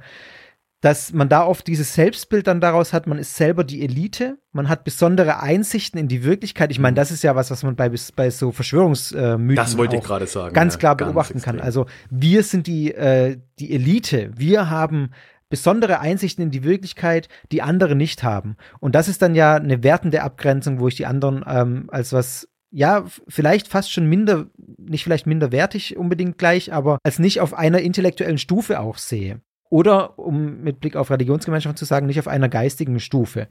[SPEAKER 4] dass man da oft dieses Selbstbild dann daraus hat, man ist selber die Elite, man hat besondere Einsichten in die Wirklichkeit. Ich meine, das ist ja was, was man bei, bei so Verschwörungsmythen
[SPEAKER 5] Das wollte ich gerade sagen.
[SPEAKER 4] ganz
[SPEAKER 5] ja,
[SPEAKER 4] klar
[SPEAKER 5] ganz
[SPEAKER 4] beobachten kann.
[SPEAKER 5] extrem.
[SPEAKER 4] Also wir sind die, äh, die Elite, wir haben besondere Einsichten in die Wirklichkeit, die andere nicht haben. Und das ist dann ja eine wertende Abgrenzung, wo ich die anderen ähm, als was ja, vielleicht fast schon minder, nicht vielleicht minderwertig unbedingt gleich, aber als nicht auf einer intellektuellen Stufe auch sehe. Oder, um mit Blick auf Religionsgemeinschaft zu sagen, nicht auf einer geistigen Stufe.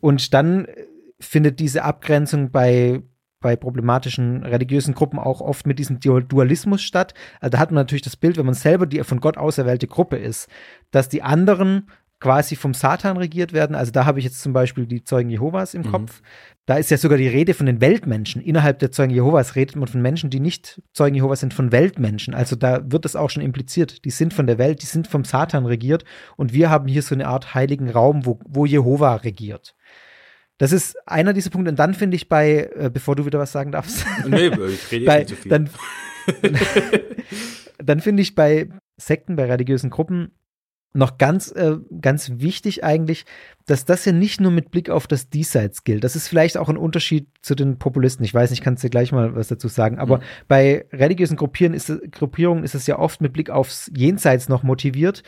[SPEAKER 4] Und dann äh, findet diese Abgrenzung bei, bei problematischen religiösen Gruppen auch oft mit diesem Du- Dualismus statt. Also da hat man natürlich das Bild, wenn man selber die von Gott auserwählte Gruppe ist, dass die anderen quasi vom Satan regiert werden. Also da habe ich jetzt zum Beispiel die Zeugen Jehovas im
[SPEAKER 5] Mhm.
[SPEAKER 4] Kopf. Da ist ja sogar die Rede von den Weltmenschen. Innerhalb der Zeugen Jehovas redet man von Menschen, die nicht Zeugen Jehovas sind, von Weltmenschen. Also da wird das auch schon impliziert. Die sind von der Welt, die sind vom Satan regiert. Und wir haben hier so eine Art heiligen Raum, wo, wo Jehova regiert. Das ist einer dieser Punkte. Und dann finde ich bei, äh, bevor du wieder was sagen darfst,
[SPEAKER 5] Nee, ich rede
[SPEAKER 4] bei,
[SPEAKER 5] jetzt nicht so viel.
[SPEAKER 4] dann, dann finde ich bei Sekten, bei religiösen Gruppen noch ganz, äh, ganz wichtig eigentlich, dass das ja nicht nur mit Blick auf das Diesseits gilt. Das ist vielleicht auch ein Unterschied zu den Populisten. Ich weiß nicht, kannst du gleich mal was dazu sagen. Aber
[SPEAKER 5] Mhm.
[SPEAKER 4] bei religiösen Gruppieren ist, Gruppierungen ist es ja oft mit Blick aufs Jenseits noch motiviert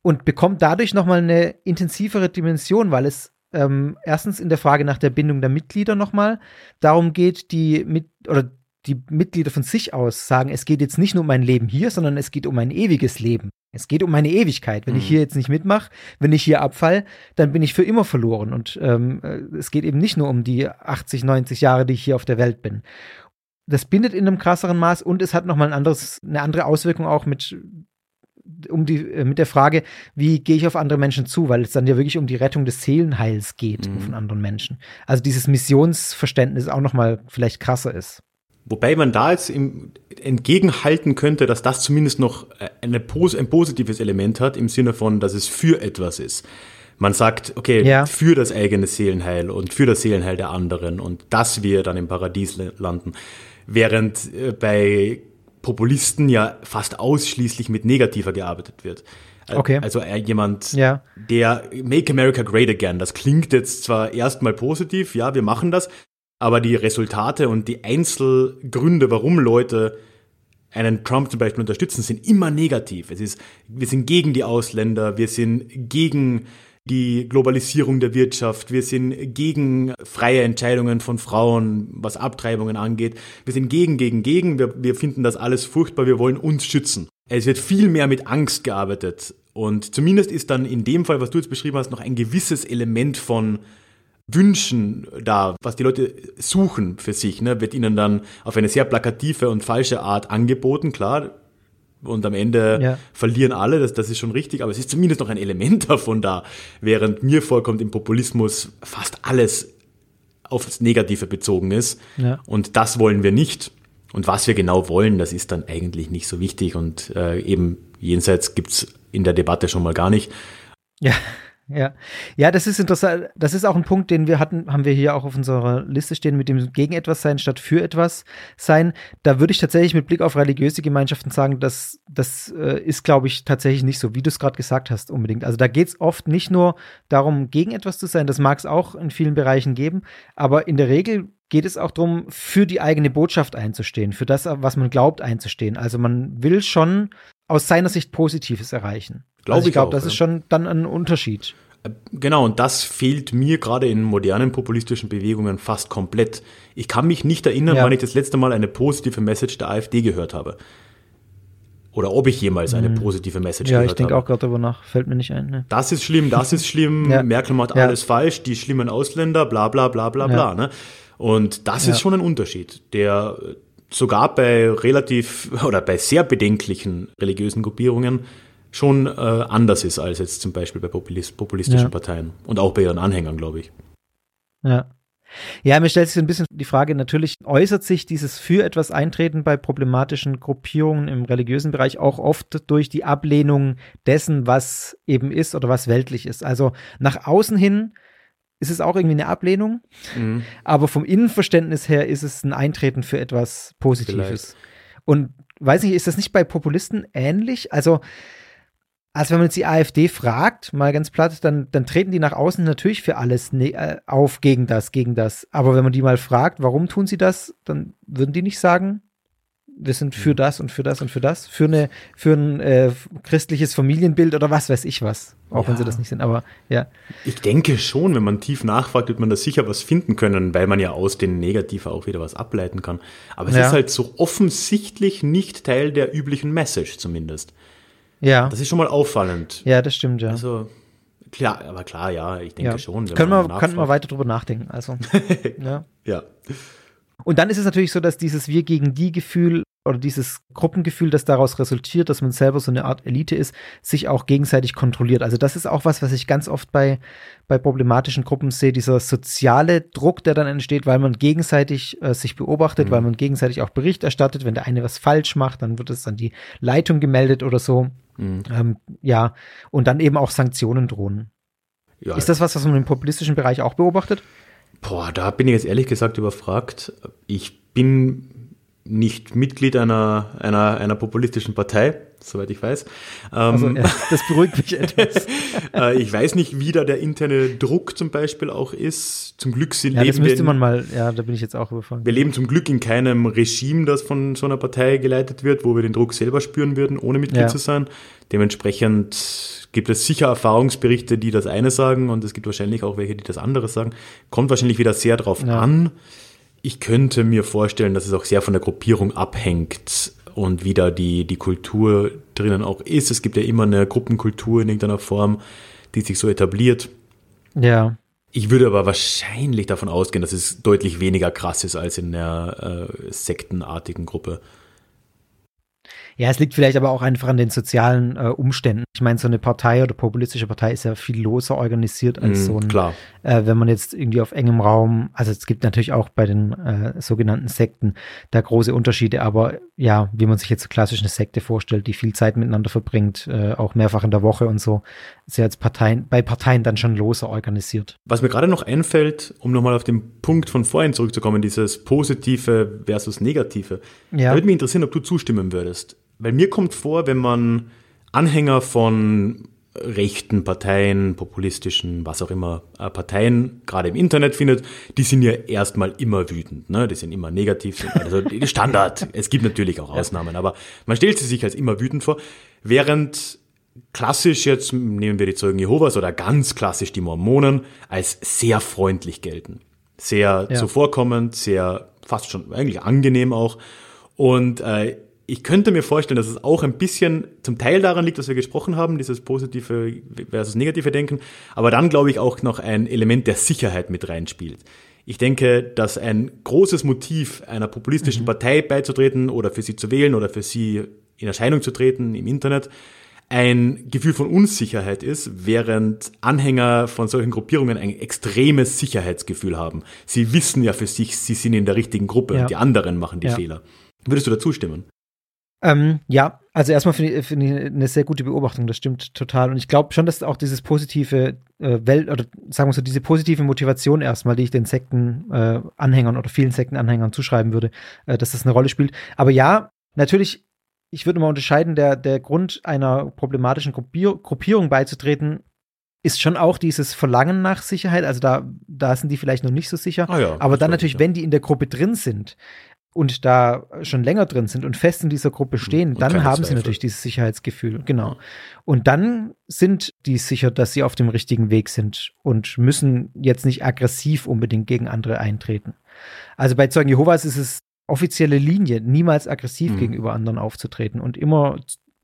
[SPEAKER 4] und bekommt dadurch nochmal eine intensivere Dimension, weil es ähm, erstens in der Frage nach der Bindung der Mitglieder nochmal darum geht, die mit oder die Mitglieder von sich aus sagen, es geht jetzt nicht nur um mein Leben hier, sondern es geht um ein ewiges Leben. Es geht um meine Ewigkeit. Wenn ich
[SPEAKER 5] Mhm.
[SPEAKER 4] hier jetzt nicht mitmache, wenn ich hier abfall, dann bin ich für immer verloren. Und ähm, äh, es geht eben nicht nur um die 80, 90 Jahre, die ich hier auf der Welt bin. Das bindet in einem krasseren Maß und es hat nochmal ein anderes, eine andere Auswirkung auch mit um die, äh, mit der Frage, wie gehe ich auf andere Menschen zu, weil es dann ja wirklich um die Rettung des Seelenheils geht
[SPEAKER 5] Mhm.
[SPEAKER 4] von anderen Menschen. Also dieses Missionsverständnis auch nochmal vielleicht krasser ist.
[SPEAKER 5] Wobei man da jetzt im, entgegenhalten könnte, dass das zumindest noch eine, pos- ein positives Element hat, im Sinne von, dass es für etwas ist. Man sagt, okay,
[SPEAKER 4] Ja.
[SPEAKER 5] für das eigene Seelenheil und für das Seelenheil der anderen und dass wir dann im Paradies landen. Während äh, bei Populisten ja fast ausschließlich mit negativer gearbeitet wird.
[SPEAKER 4] Okay.
[SPEAKER 5] Also äh, jemand,
[SPEAKER 4] Ja.
[SPEAKER 5] der Make America Great Again, das klingt jetzt zwar erstmal positiv, ja, wir machen das, aber die Resultate und die Einzelgründe, warum Leute einen Trump zum Beispiel unterstützen, sind immer negativ. Es ist, wir sind gegen die Ausländer, wir sind gegen die Globalisierung der Wirtschaft, wir sind gegen freie Entscheidungen von Frauen, was Abtreibungen angeht. Wir sind gegen, gegen, gegen. Wir, wir finden das alles furchtbar, wir wollen uns schützen. Es wird viel mehr mit Angst gearbeitet. Und zumindest ist dann in dem Fall, was du jetzt beschrieben hast, noch ein gewisses Element von Wünschen da, was die Leute suchen für sich, ne, wird ihnen dann auf eine sehr plakative und falsche Art angeboten, klar. Und am Ende
[SPEAKER 4] Ja.
[SPEAKER 5] verlieren alle, das, das ist schon richtig, aber es ist zumindest noch ein Element davon da, während mir vorkommt im Populismus fast alles aufs Negative bezogen ist.
[SPEAKER 4] Ja.
[SPEAKER 5] Und das wollen wir nicht. Und was wir genau wollen, das ist dann eigentlich nicht so wichtig. Und äh, eben jenseits gibt's in der Debatte schon mal gar nicht.
[SPEAKER 4] Ja, ja. Ja, das ist interessant. Das ist auch ein Punkt, den wir hatten, haben wir hier auch auf unserer Liste stehen, mit dem gegen etwas sein statt für etwas sein. Da würde ich tatsächlich mit Blick auf religiöse Gemeinschaften sagen, dass das äh, ist, glaube ich, tatsächlich nicht so, wie du es gerade gesagt hast, unbedingt. Also da geht es oft nicht nur darum, gegen etwas zu sein, das mag es auch in vielen Bereichen geben, aber in der Regel geht es auch darum, für die eigene Botschaft einzustehen, für das, was man glaubt, einzustehen. Also man will schon aus seiner Sicht Positives erreichen.
[SPEAKER 5] Glaub
[SPEAKER 4] also ich
[SPEAKER 5] ich
[SPEAKER 4] glaube, das
[SPEAKER 5] ja.
[SPEAKER 4] ist schon dann ein Unterschied.
[SPEAKER 5] Genau, und das fehlt mir gerade in modernen populistischen Bewegungen fast komplett. Ich kann mich nicht erinnern,
[SPEAKER 4] Ja.
[SPEAKER 5] wann ich das letzte Mal eine positive Message der AfD gehört habe. Oder ob ich jemals eine positive Message.
[SPEAKER 4] Ja,
[SPEAKER 5] gehört
[SPEAKER 4] ich denke
[SPEAKER 5] habe.
[SPEAKER 4] auch gerade darüber nach. Fällt mir nicht ein. Ne?
[SPEAKER 5] Das ist schlimm, das ist schlimm,
[SPEAKER 4] Ja.
[SPEAKER 5] Merkel macht
[SPEAKER 4] Ja.
[SPEAKER 5] alles falsch, die schlimmen Ausländer, bla bla bla bla
[SPEAKER 4] Ja.
[SPEAKER 5] bla. Ne? Und das
[SPEAKER 4] Ja.
[SPEAKER 5] ist schon ein Unterschied, der äh, sogar bei relativ oder bei sehr bedenklichen religiösen Gruppierungen schon äh, anders ist als jetzt zum Beispiel bei populist, populistischen
[SPEAKER 4] Ja.
[SPEAKER 5] Parteien und auch bei ihren Anhängern, glaube ich.
[SPEAKER 4] Ja. Ja, mir stellt sich so ein bisschen die Frage, natürlich äußert sich dieses für etwas Eintreten bei problematischen Gruppierungen im religiösen Bereich auch oft durch die Ablehnung dessen, was eben ist oder was weltlich ist. Also nach außen hin ist es auch irgendwie eine Ablehnung,
[SPEAKER 5] Mhm.
[SPEAKER 4] aber vom Innenverständnis her ist es ein Eintreten für etwas Positives. Und weiß nicht, ist das nicht bei Populisten ähnlich? Also, als wenn man jetzt die AfD fragt, mal ganz platt, dann, dann treten die nach außen natürlich für alles ne äh, auf gegen das, gegen das. Aber wenn man die mal fragt, warum tun sie das, dann würden die nicht sagen, wir sind für das und für das und für das, für eine, für ein äh, christliches Familienbild oder was weiß ich was. Auch wenn sie
[SPEAKER 5] Ja.
[SPEAKER 4] das nicht sind. Aber ja,
[SPEAKER 5] Ich denke schon, wenn man tief nachfragt, wird man da sicher was finden können, weil man ja aus den Negativen auch wieder was ableiten kann. Aber es
[SPEAKER 4] Ja.
[SPEAKER 5] ist halt so offensichtlich nicht Teil der üblichen Message zumindest.
[SPEAKER 4] ja,
[SPEAKER 5] Das ist schon mal auffallend.
[SPEAKER 4] ja, das stimmt, ja.
[SPEAKER 5] Also, klar, aber klar, ja, ich denke
[SPEAKER 4] ja.
[SPEAKER 5] schon.
[SPEAKER 4] Können wir, können wir weiter drüber nachdenken. Also, ja.
[SPEAKER 5] Ja.
[SPEAKER 4] Und dann ist es natürlich so, dass dieses Wir gegen die Gefühl oder dieses Gruppengefühl, das daraus resultiert, dass man selber so eine Art Elite ist, sich auch gegenseitig kontrolliert. Also das ist auch was, was ich ganz oft bei, bei problematischen Gruppen sehe, dieser soziale Druck, der dann entsteht, weil man gegenseitig äh, sich beobachtet, mhm. weil man gegenseitig auch Bericht erstattet. Wenn der eine was falsch macht, dann wird es an die Leitung gemeldet oder so. Mhm. Ähm, ja, und dann eben auch Sanktionen drohen. Ja. Ist das was, was man im populistischen Bereich auch beobachtet?
[SPEAKER 5] Boah, da bin ich jetzt ehrlich gesagt überfragt. Ich bin nicht Mitglied einer, einer, einer populistischen Partei, soweit ich weiß.
[SPEAKER 4] Also, ähm, ja, das beruhigt mich etwas.
[SPEAKER 5] Äh, ich weiß nicht, wie da der interne Druck zum Beispiel auch ist. Zum Glück
[SPEAKER 4] ja, leben das müsste man mal, ja, da bin ich jetzt auch überfallen.
[SPEAKER 5] Wir leben zum Glück in keinem Regime, das von so einer Partei geleitet wird, wo wir den Druck selber spüren würden, ohne Mitglied ja. zu sein. Dementsprechend gibt es sicher Erfahrungsberichte, die das eine sagen und es gibt wahrscheinlich auch welche, die das andere sagen. Kommt wahrscheinlich wieder sehr drauf an ich könnte mir vorstellen, dass es auch sehr von der Gruppierung abhängt und wie da die, die Kultur drinnen auch ist. Es gibt ja immer eine Gruppenkultur in irgendeiner Form, die sich so etabliert.
[SPEAKER 4] Ja.
[SPEAKER 5] Ich würde aber wahrscheinlich davon ausgehen, dass es deutlich weniger krass ist als in einer äh, sektenartigen Gruppe.
[SPEAKER 4] Ja, es liegt vielleicht aber auch einfach an den sozialen äh, Umständen. Ich meine, so eine Partei oder populistische Partei ist ja viel loser organisiert als mm, so ein,
[SPEAKER 5] klar.
[SPEAKER 4] Äh, wenn man jetzt irgendwie auf engem Raum, also es gibt natürlich auch bei den äh, sogenannten Sekten da große Unterschiede, aber ja, wie man sich jetzt so klassisch eine Sekte vorstellt, die viel Zeit miteinander verbringt, äh, auch mehrfach in der Woche und so, ist ja jetzt Parteien, bei Parteien dann schon loser organisiert.
[SPEAKER 5] Was mir gerade noch einfällt, um nochmal auf den Punkt von vorhin zurückzukommen, dieses Positive versus Negative. Ja. Da würde mich interessieren, ob du zustimmen würdest. Weil mir kommt vor, wenn man Anhänger von rechten Parteien, populistischen, was auch immer, äh, Parteien gerade im Internet findet, die sind ja erstmal immer wütend, ne? die sind immer negativ, also Standard. es gibt natürlich auch Ausnahmen, aber man stellt sie sich als immer wütend vor, während klassisch jetzt, nehmen wir die Zeugen Jehovas oder ganz klassisch die Mormonen, als sehr freundlich gelten. Sehr ja. zuvorkommend, sehr fast schon eigentlich angenehm auch. Und äh, ich könnte mir vorstellen, dass es auch ein bisschen zum Teil daran liegt, was wir gesprochen haben, dieses positive versus negative Denken, aber dann glaube ich auch noch ein Element der Sicherheit mit reinspielt. Ich denke, dass ein großes Motiv einer populistischen mhm. Partei beizutreten oder für sie zu wählen oder für sie in Erscheinung zu treten im Internet ein Gefühl von Unsicherheit ist, während Anhänger von solchen Gruppierungen ein extremes Sicherheitsgefühl haben. Sie wissen ja für sich, sie sind in der richtigen Gruppe ja. und die anderen machen die ja. Fehler. Würdest du dazu stimmen?
[SPEAKER 4] Ähm, ja, also erstmal finde ich, find ich eine sehr gute Beobachtung, das stimmt total. Und ich glaube schon, dass auch dieses positive äh, Welt, oder sagen wir so, diese positive Motivation erstmal, die ich den Sektenanhängern äh, oder vielen Sektenanhängern zuschreiben würde, äh, dass das eine Rolle spielt. Aber ja, natürlich, ich würde mal unterscheiden, der, der Grund einer problematischen Gruppier Gruppierung beizutreten, ist schon auch dieses Verlangen nach Sicherheit. Also da, da sind die vielleicht noch nicht so sicher. Ah ja, aber dann natürlich, ich, ja. wenn die in der Gruppe drin sind, und da schon länger drin sind und fest in dieser Gruppe stehen, und dann haben Zweifel. sie natürlich dieses Sicherheitsgefühl. Genau. Und dann sind die sicher, dass sie auf dem richtigen Weg sind und müssen jetzt nicht aggressiv unbedingt gegen andere eintreten. Also bei Zeugen Jehovas ist es offizielle Linie, niemals aggressiv mhm. gegenüber anderen aufzutreten und immer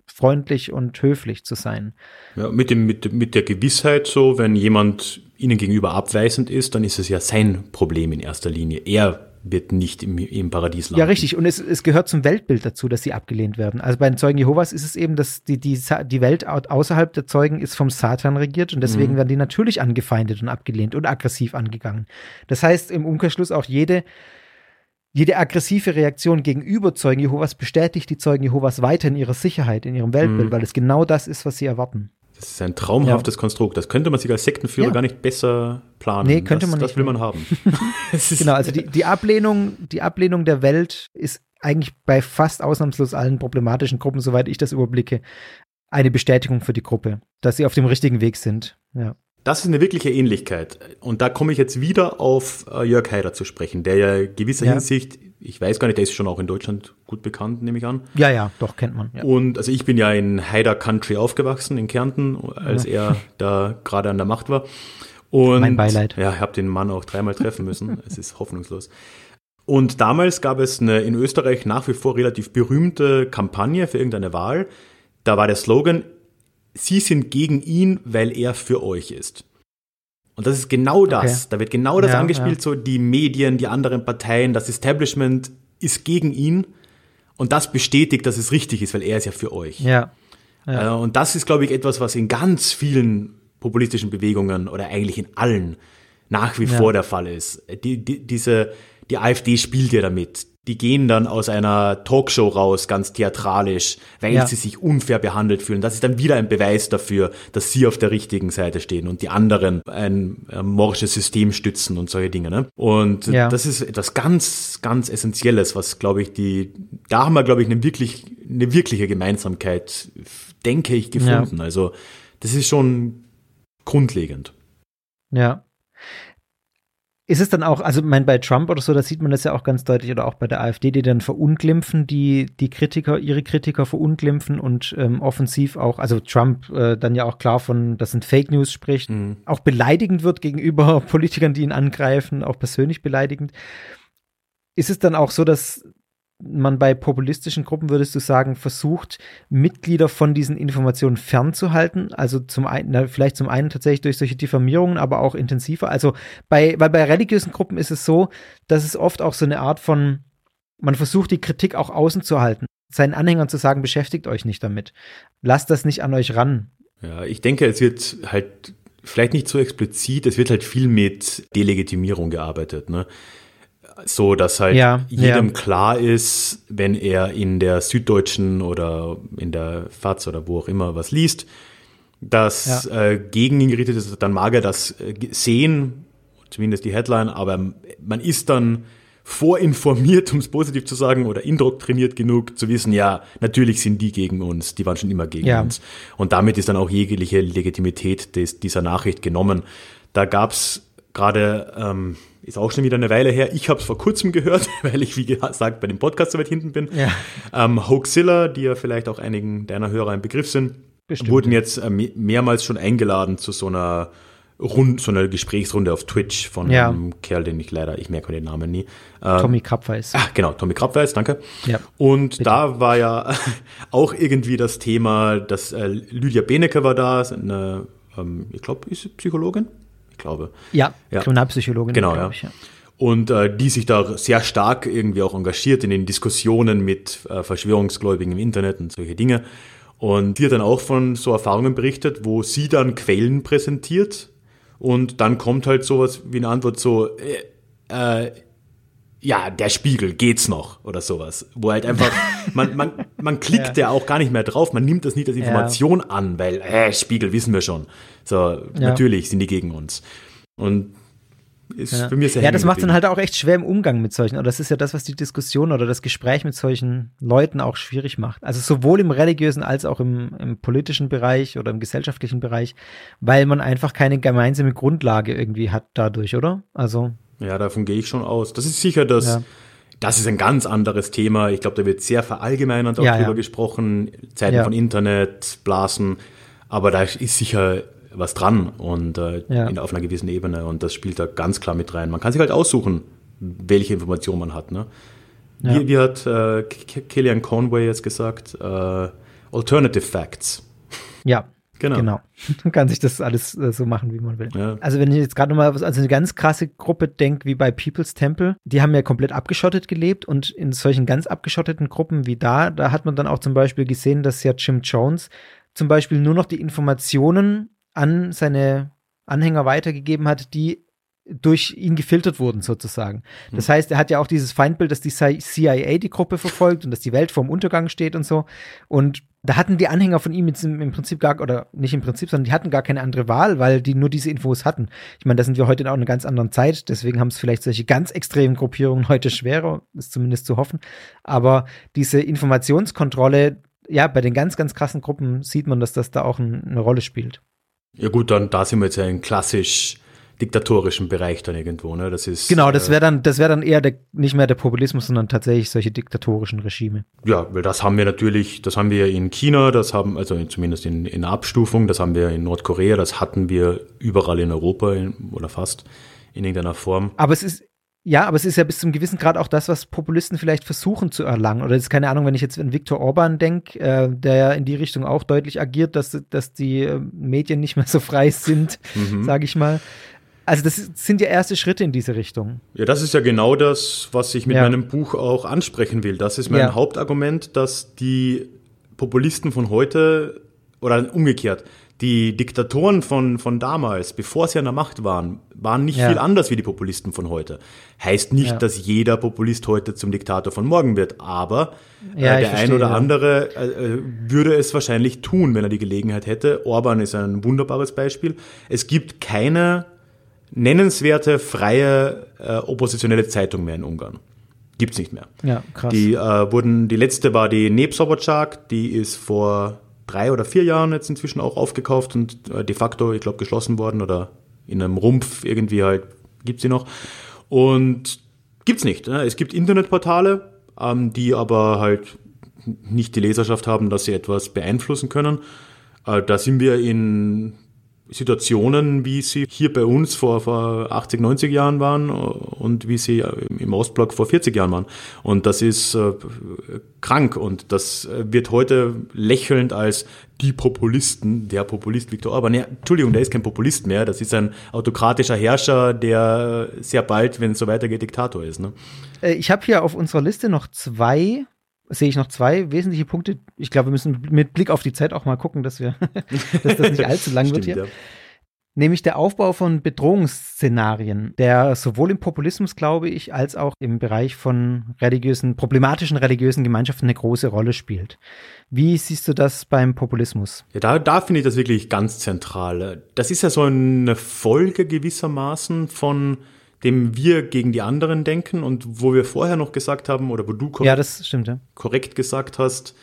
[SPEAKER 4] freundlich und höflich zu sein.
[SPEAKER 5] Ja, mit, dem, mit, mit der Gewissheit so, wenn jemand ihnen gegenüber abweisend ist, dann ist es ja sein Problem in erster Linie. Er wird nicht im, im Paradies landen.
[SPEAKER 4] Ja, richtig. Und es, es gehört zum Weltbild dazu, dass sie abgelehnt werden. Also bei den Zeugen Jehovas ist es eben, dass die, die, die Welt außerhalb der Zeugen ist vom Satan regiert und deswegen mhm. werden die natürlich angefeindet und abgelehnt und aggressiv angegangen. Das heißt im Umkehrschluss auch jede, jede aggressive Reaktion gegenüber Zeugen Jehovas bestätigt die Zeugen Jehovas weiter in ihrer Sicherheit, in ihrem Weltbild, mhm. weil es genau das ist, was sie erwarten.
[SPEAKER 5] Das ist ein traumhaftes ja. Konstrukt. Das könnte man sich als Sektenführer ja. gar nicht besser planen.
[SPEAKER 4] Nee, könnte
[SPEAKER 5] das,
[SPEAKER 4] man
[SPEAKER 5] nicht. Das will man haben.
[SPEAKER 4] genau, also die, die, Ablehnung, die Ablehnung der Welt ist eigentlich bei fast ausnahmslos allen problematischen Gruppen, soweit ich das überblicke, eine Bestätigung für die Gruppe, dass sie auf dem richtigen Weg sind. Ja.
[SPEAKER 5] Das ist eine wirkliche Ähnlichkeit. Und da komme ich jetzt wieder auf äh, Jörg Haider zu sprechen, der ja gewisser. Hinsicht ich weiß gar nicht, der ist schon auch in Deutschland gut bekannt, nehme ich an.
[SPEAKER 4] Ja, ja, doch, kennt man.
[SPEAKER 5] Ja. Und also ich bin ja in Haider Country aufgewachsen, in Kärnten, als ja. er da gerade an der Macht war. Und
[SPEAKER 4] mein Beileid.
[SPEAKER 5] Ja, ich habe den Mann auch dreimal treffen müssen. es ist hoffnungslos. Und damals gab es eine in Österreich nach wie vor relativ berühmte Kampagne für irgendeine Wahl. Da war der Slogan, Sie sind gegen ihn, weil er für euch ist. Und das ist genau das. Okay. Da wird genau das ja, angespielt, ja. so die Medien, die anderen Parteien, das Establishment ist gegen ihn. Und das bestätigt, dass es richtig ist, weil er ist ja für euch.
[SPEAKER 4] Ja.
[SPEAKER 5] ja. Äh, und das ist, glaube ich, etwas, was in ganz vielen populistischen Bewegungen oder eigentlich in allen nach wie vor der Fall ist. Die, die, diese, die AfD spielt ja damit. Die gehen dann aus einer Talkshow raus, ganz theatralisch, weil ja. sie sich unfair behandelt fühlen. Das ist dann wieder ein Beweis dafür, dass sie auf der richtigen Seite stehen und die anderen ein, ein morsches System stützen und solche Dinge. Ne? Und ja. das ist etwas ganz, ganz Essentielles, was, glaube ich, die, da haben wir, glaube ich, eine wirklich, eine wirkliche Gemeinsamkeit, denke ich, gefunden. Ja. Also, das ist schon grundlegend.
[SPEAKER 4] Ja. Ist es dann auch, also mein bei Trump oder so, da sieht man das ja auch ganz deutlich, oder auch bei der AfD, die dann verunglimpfen, die, die Kritiker, ihre Kritiker verunglimpfen und ähm, offensiv auch, also Trump äh, dann ja auch klar von, das sind Fake News spricht, mhm. auch beleidigend wird gegenüber Politikern, die ihn angreifen, auch persönlich beleidigend. Ist es dann auch so, dass man bei populistischen Gruppen, würdest du sagen, versucht, Mitglieder von diesen Informationen fernzuhalten? Also zum einen, na, vielleicht zum einen tatsächlich durch solche Diffamierungen, aber auch intensiver. Also bei, weil bei religiösen Gruppen ist es so, dass es oft auch so eine Art von, man versucht, die Kritik auch außen zu halten, seinen Anhängern zu sagen, beschäftigt euch nicht damit. Lasst das nicht an euch ran.
[SPEAKER 5] Ja, ich denke, es wird halt vielleicht nicht so explizit, es wird halt viel mit Delegitimierung gearbeitet. Ne? So dass halt ja, jedem ja. klar ist, wenn er in der Süddeutschen oder in der FAZ oder wo auch immer was liest, dass ja. äh, gegen ihn gerichtet ist, dann mag er das äh, sehen, zumindest die Headline, aber man ist dann vorinformiert, um es positiv zu sagen, oder indoktriniert genug zu wissen, ja, natürlich sind die gegen uns, die waren schon immer gegen ja. uns. Und damit ist dann auch jegliche Legitimität des, dieser Nachricht genommen. Da gab's gerade ähm, ist auch schon wieder eine Weile her. Ich habe es vor kurzem gehört, weil ich, wie gesagt, bei dem Podcast so weit hinten bin. Ja. Ähm, Hoaxilla, die ja vielleicht auch einigen deiner Hörer ein Begriff sind, Bestimmt, wurden jetzt äh, mehrmals schon eingeladen zu so einer Rund, so einer Gesprächsrunde auf Twitch von ja. einem Kerl, den ich leider, ich merke den Namen nie.
[SPEAKER 4] Ähm, Tommy Krabweis.
[SPEAKER 5] Ach, genau, Tommy Krabweis, danke. Ja, und bitte. da war ja auch irgendwie das Thema, dass äh, Lydia Benecke war da, eine, ähm, ich glaube, ist Psychologin, ich glaube.
[SPEAKER 4] Ja, ja. Kriminalpsychologin.
[SPEAKER 5] Genau, ja. Ich, ja. Und äh, die sich da sehr stark irgendwie auch engagiert in den Diskussionen mit äh, Verschwörungsgläubigen im Internet und solche Dinge. Und die hat dann auch von so Erfahrungen berichtet, wo sie dann Quellen präsentiert und dann kommt halt sowas wie eine Antwort so, äh, äh, ja, der Spiegel, geht's noch oder sowas. Wo halt einfach, man, man, man klickt ja. ja auch gar nicht mehr drauf, man nimmt das nicht als Information ja. an, weil, äh, Spiegel wissen wir schon. So, ja. natürlich sind die gegen uns. Und ist ja. für mich sehr
[SPEAKER 4] Ja, das macht dann halt auch echt schwer im Umgang mit solchen. Oder das ist ja das, was die Diskussion oder das Gespräch mit solchen Leuten auch schwierig macht. Also sowohl im religiösen als auch im, im politischen Bereich oder im gesellschaftlichen Bereich, weil man einfach keine gemeinsame Grundlage irgendwie hat dadurch, oder? Also.
[SPEAKER 5] Ja, davon gehe ich schon aus. Das ist sicher das. Ja. Das ist ein ganz anderes Thema. Ich glaube, da wird sehr verallgemeinernd auch ja, drüber ja. gesprochen. Zeiten von Internet, Blasen. Aber da ist sicher was dran und äh, in, auf einer gewissen Ebene und das spielt da ganz klar mit rein. Man kann sich halt aussuchen, welche Information man hat. Ne? Wie, wie, hat äh, Killian Conway jetzt gesagt? Äh, Alternative Facts.
[SPEAKER 4] Ja, Genau. genau. Man kann sich das alles äh, so machen, wie man will. Ja. Also wenn ich jetzt gerade nochmal also eine ganz krasse Gruppe denke, wie bei People's Temple, die haben ja komplett abgeschottet gelebt und in solchen ganz abgeschotteten Gruppen wie da, da hat man dann auch zum Beispiel gesehen, dass ja Jim Jones zum Beispiel nur noch die Informationen an seine Anhänger weitergegeben hat, die durch ihn gefiltert wurden sozusagen. Das hm. heißt, er hat ja auch dieses Feindbild, dass die CIA die Gruppe verfolgt und dass die Welt vorm Untergang steht und so. Und da hatten die Anhänger von ihm jetzt im Prinzip gar, oder nicht im Prinzip, sondern die hatten gar keine andere Wahl, weil die nur diese Infos hatten. Ich meine, da sind wir heute in einer ganz anderen Zeit, deswegen haben es vielleicht solche ganz extremen Gruppierungen heute schwerer, ist zumindest zu hoffen. Aber diese Informationskontrolle, ja, bei den ganz, ganz krassen Gruppen sieht man, dass das da auch ein, eine Rolle spielt.
[SPEAKER 5] Ja gut, dann da sind wir jetzt ja in klassisch diktatorischen Bereich dann irgendwo, ne? Das ist
[SPEAKER 4] genau, das wäre dann, das wäre dann eher der, nicht mehr der Populismus, sondern tatsächlich solche diktatorischen Regime.
[SPEAKER 5] Ja, weil das haben wir natürlich, das haben wir in China, das haben also zumindest in, in Abstufung, das haben wir in Nordkorea, das hatten wir überall in Europa in, oder fast in irgendeiner Form.
[SPEAKER 4] Aber es ist ja, aber es ist ja bis zum gewissen Grad auch das, was Populisten vielleicht versuchen zu erlangen. Oder ist keine Ahnung, wenn ich jetzt an Viktor Orban denke, äh, der ja in die Richtung auch deutlich agiert, dass, dass die äh, Medien nicht mehr so frei sind, mhm. sage ich mal. Also das sind ja erste Schritte in diese Richtung.
[SPEAKER 5] Ja, das ist ja genau das, was ich mit ja. meinem Buch auch ansprechen will. Das ist mein ja. Hauptargument, dass die Populisten von heute oder umgekehrt, die Diktatoren von, von damals, bevor sie an der Macht waren, waren nicht ja. viel anders wie die Populisten von heute. Heißt nicht, ja. dass jeder Populist heute zum Diktator von morgen wird, aber ja, äh, der ein oder andere äh, äh, würde es wahrscheinlich tun, wenn er die Gelegenheit hätte. Orban ist ein wunderbares Beispiel. Es gibt keine nennenswerte, freie, äh, oppositionelle Zeitung mehr in Ungarn. Gibt's nicht mehr.
[SPEAKER 4] Ja, krass.
[SPEAKER 5] Die äh, wurden, die letzte war die Nebsobotschak, die ist vor drei oder vier Jahren jetzt inzwischen auch aufgekauft und äh, de facto, ich glaube, geschlossen worden oder in einem Rumpf irgendwie halt gibt's sie noch. Und gibt's nicht. Ne? Es gibt Internetportale, ähm, die aber halt nicht die Leserschaft haben, dass sie etwas beeinflussen können. Äh, da sind wir in Situationen, wie sie hier bei uns vor, vor 80, 90 Jahren waren und wie sie im Ostblock vor 40 Jahren waren. Und das ist äh, krank und das wird heute lächelnd als die Populisten, der Populist Viktor Orban. Ja, Entschuldigung, der ist kein Populist mehr, das ist ein autokratischer Herrscher, der sehr bald, wenn es so weitergeht, Diktator ist. Ne?
[SPEAKER 4] Äh, ich habe hier auf unserer Liste noch zwei sehe ich noch zwei wesentliche Punkte. Ich glaube, wir müssen mit Blick auf die Zeit auch mal gucken, dass wir, dass das nicht allzu lang Stimmt, wird hier. Ja. Nämlich der Aufbau von Bedrohungsszenarien, der sowohl im Populismus, glaube ich, als auch im Bereich von religiösen, problematischen religiösen Gemeinschaften eine große Rolle spielt. Wie siehst du das beim Populismus?
[SPEAKER 5] Ja, da, da finde ich das wirklich ganz zentral. Das ist ja so eine Folge gewissermaßen von dem wir gegen die anderen denken und wo wir vorher noch gesagt haben, oder wo du
[SPEAKER 4] korrekt, ja, das stimmt, ja.
[SPEAKER 5] korrekt gesagt hast,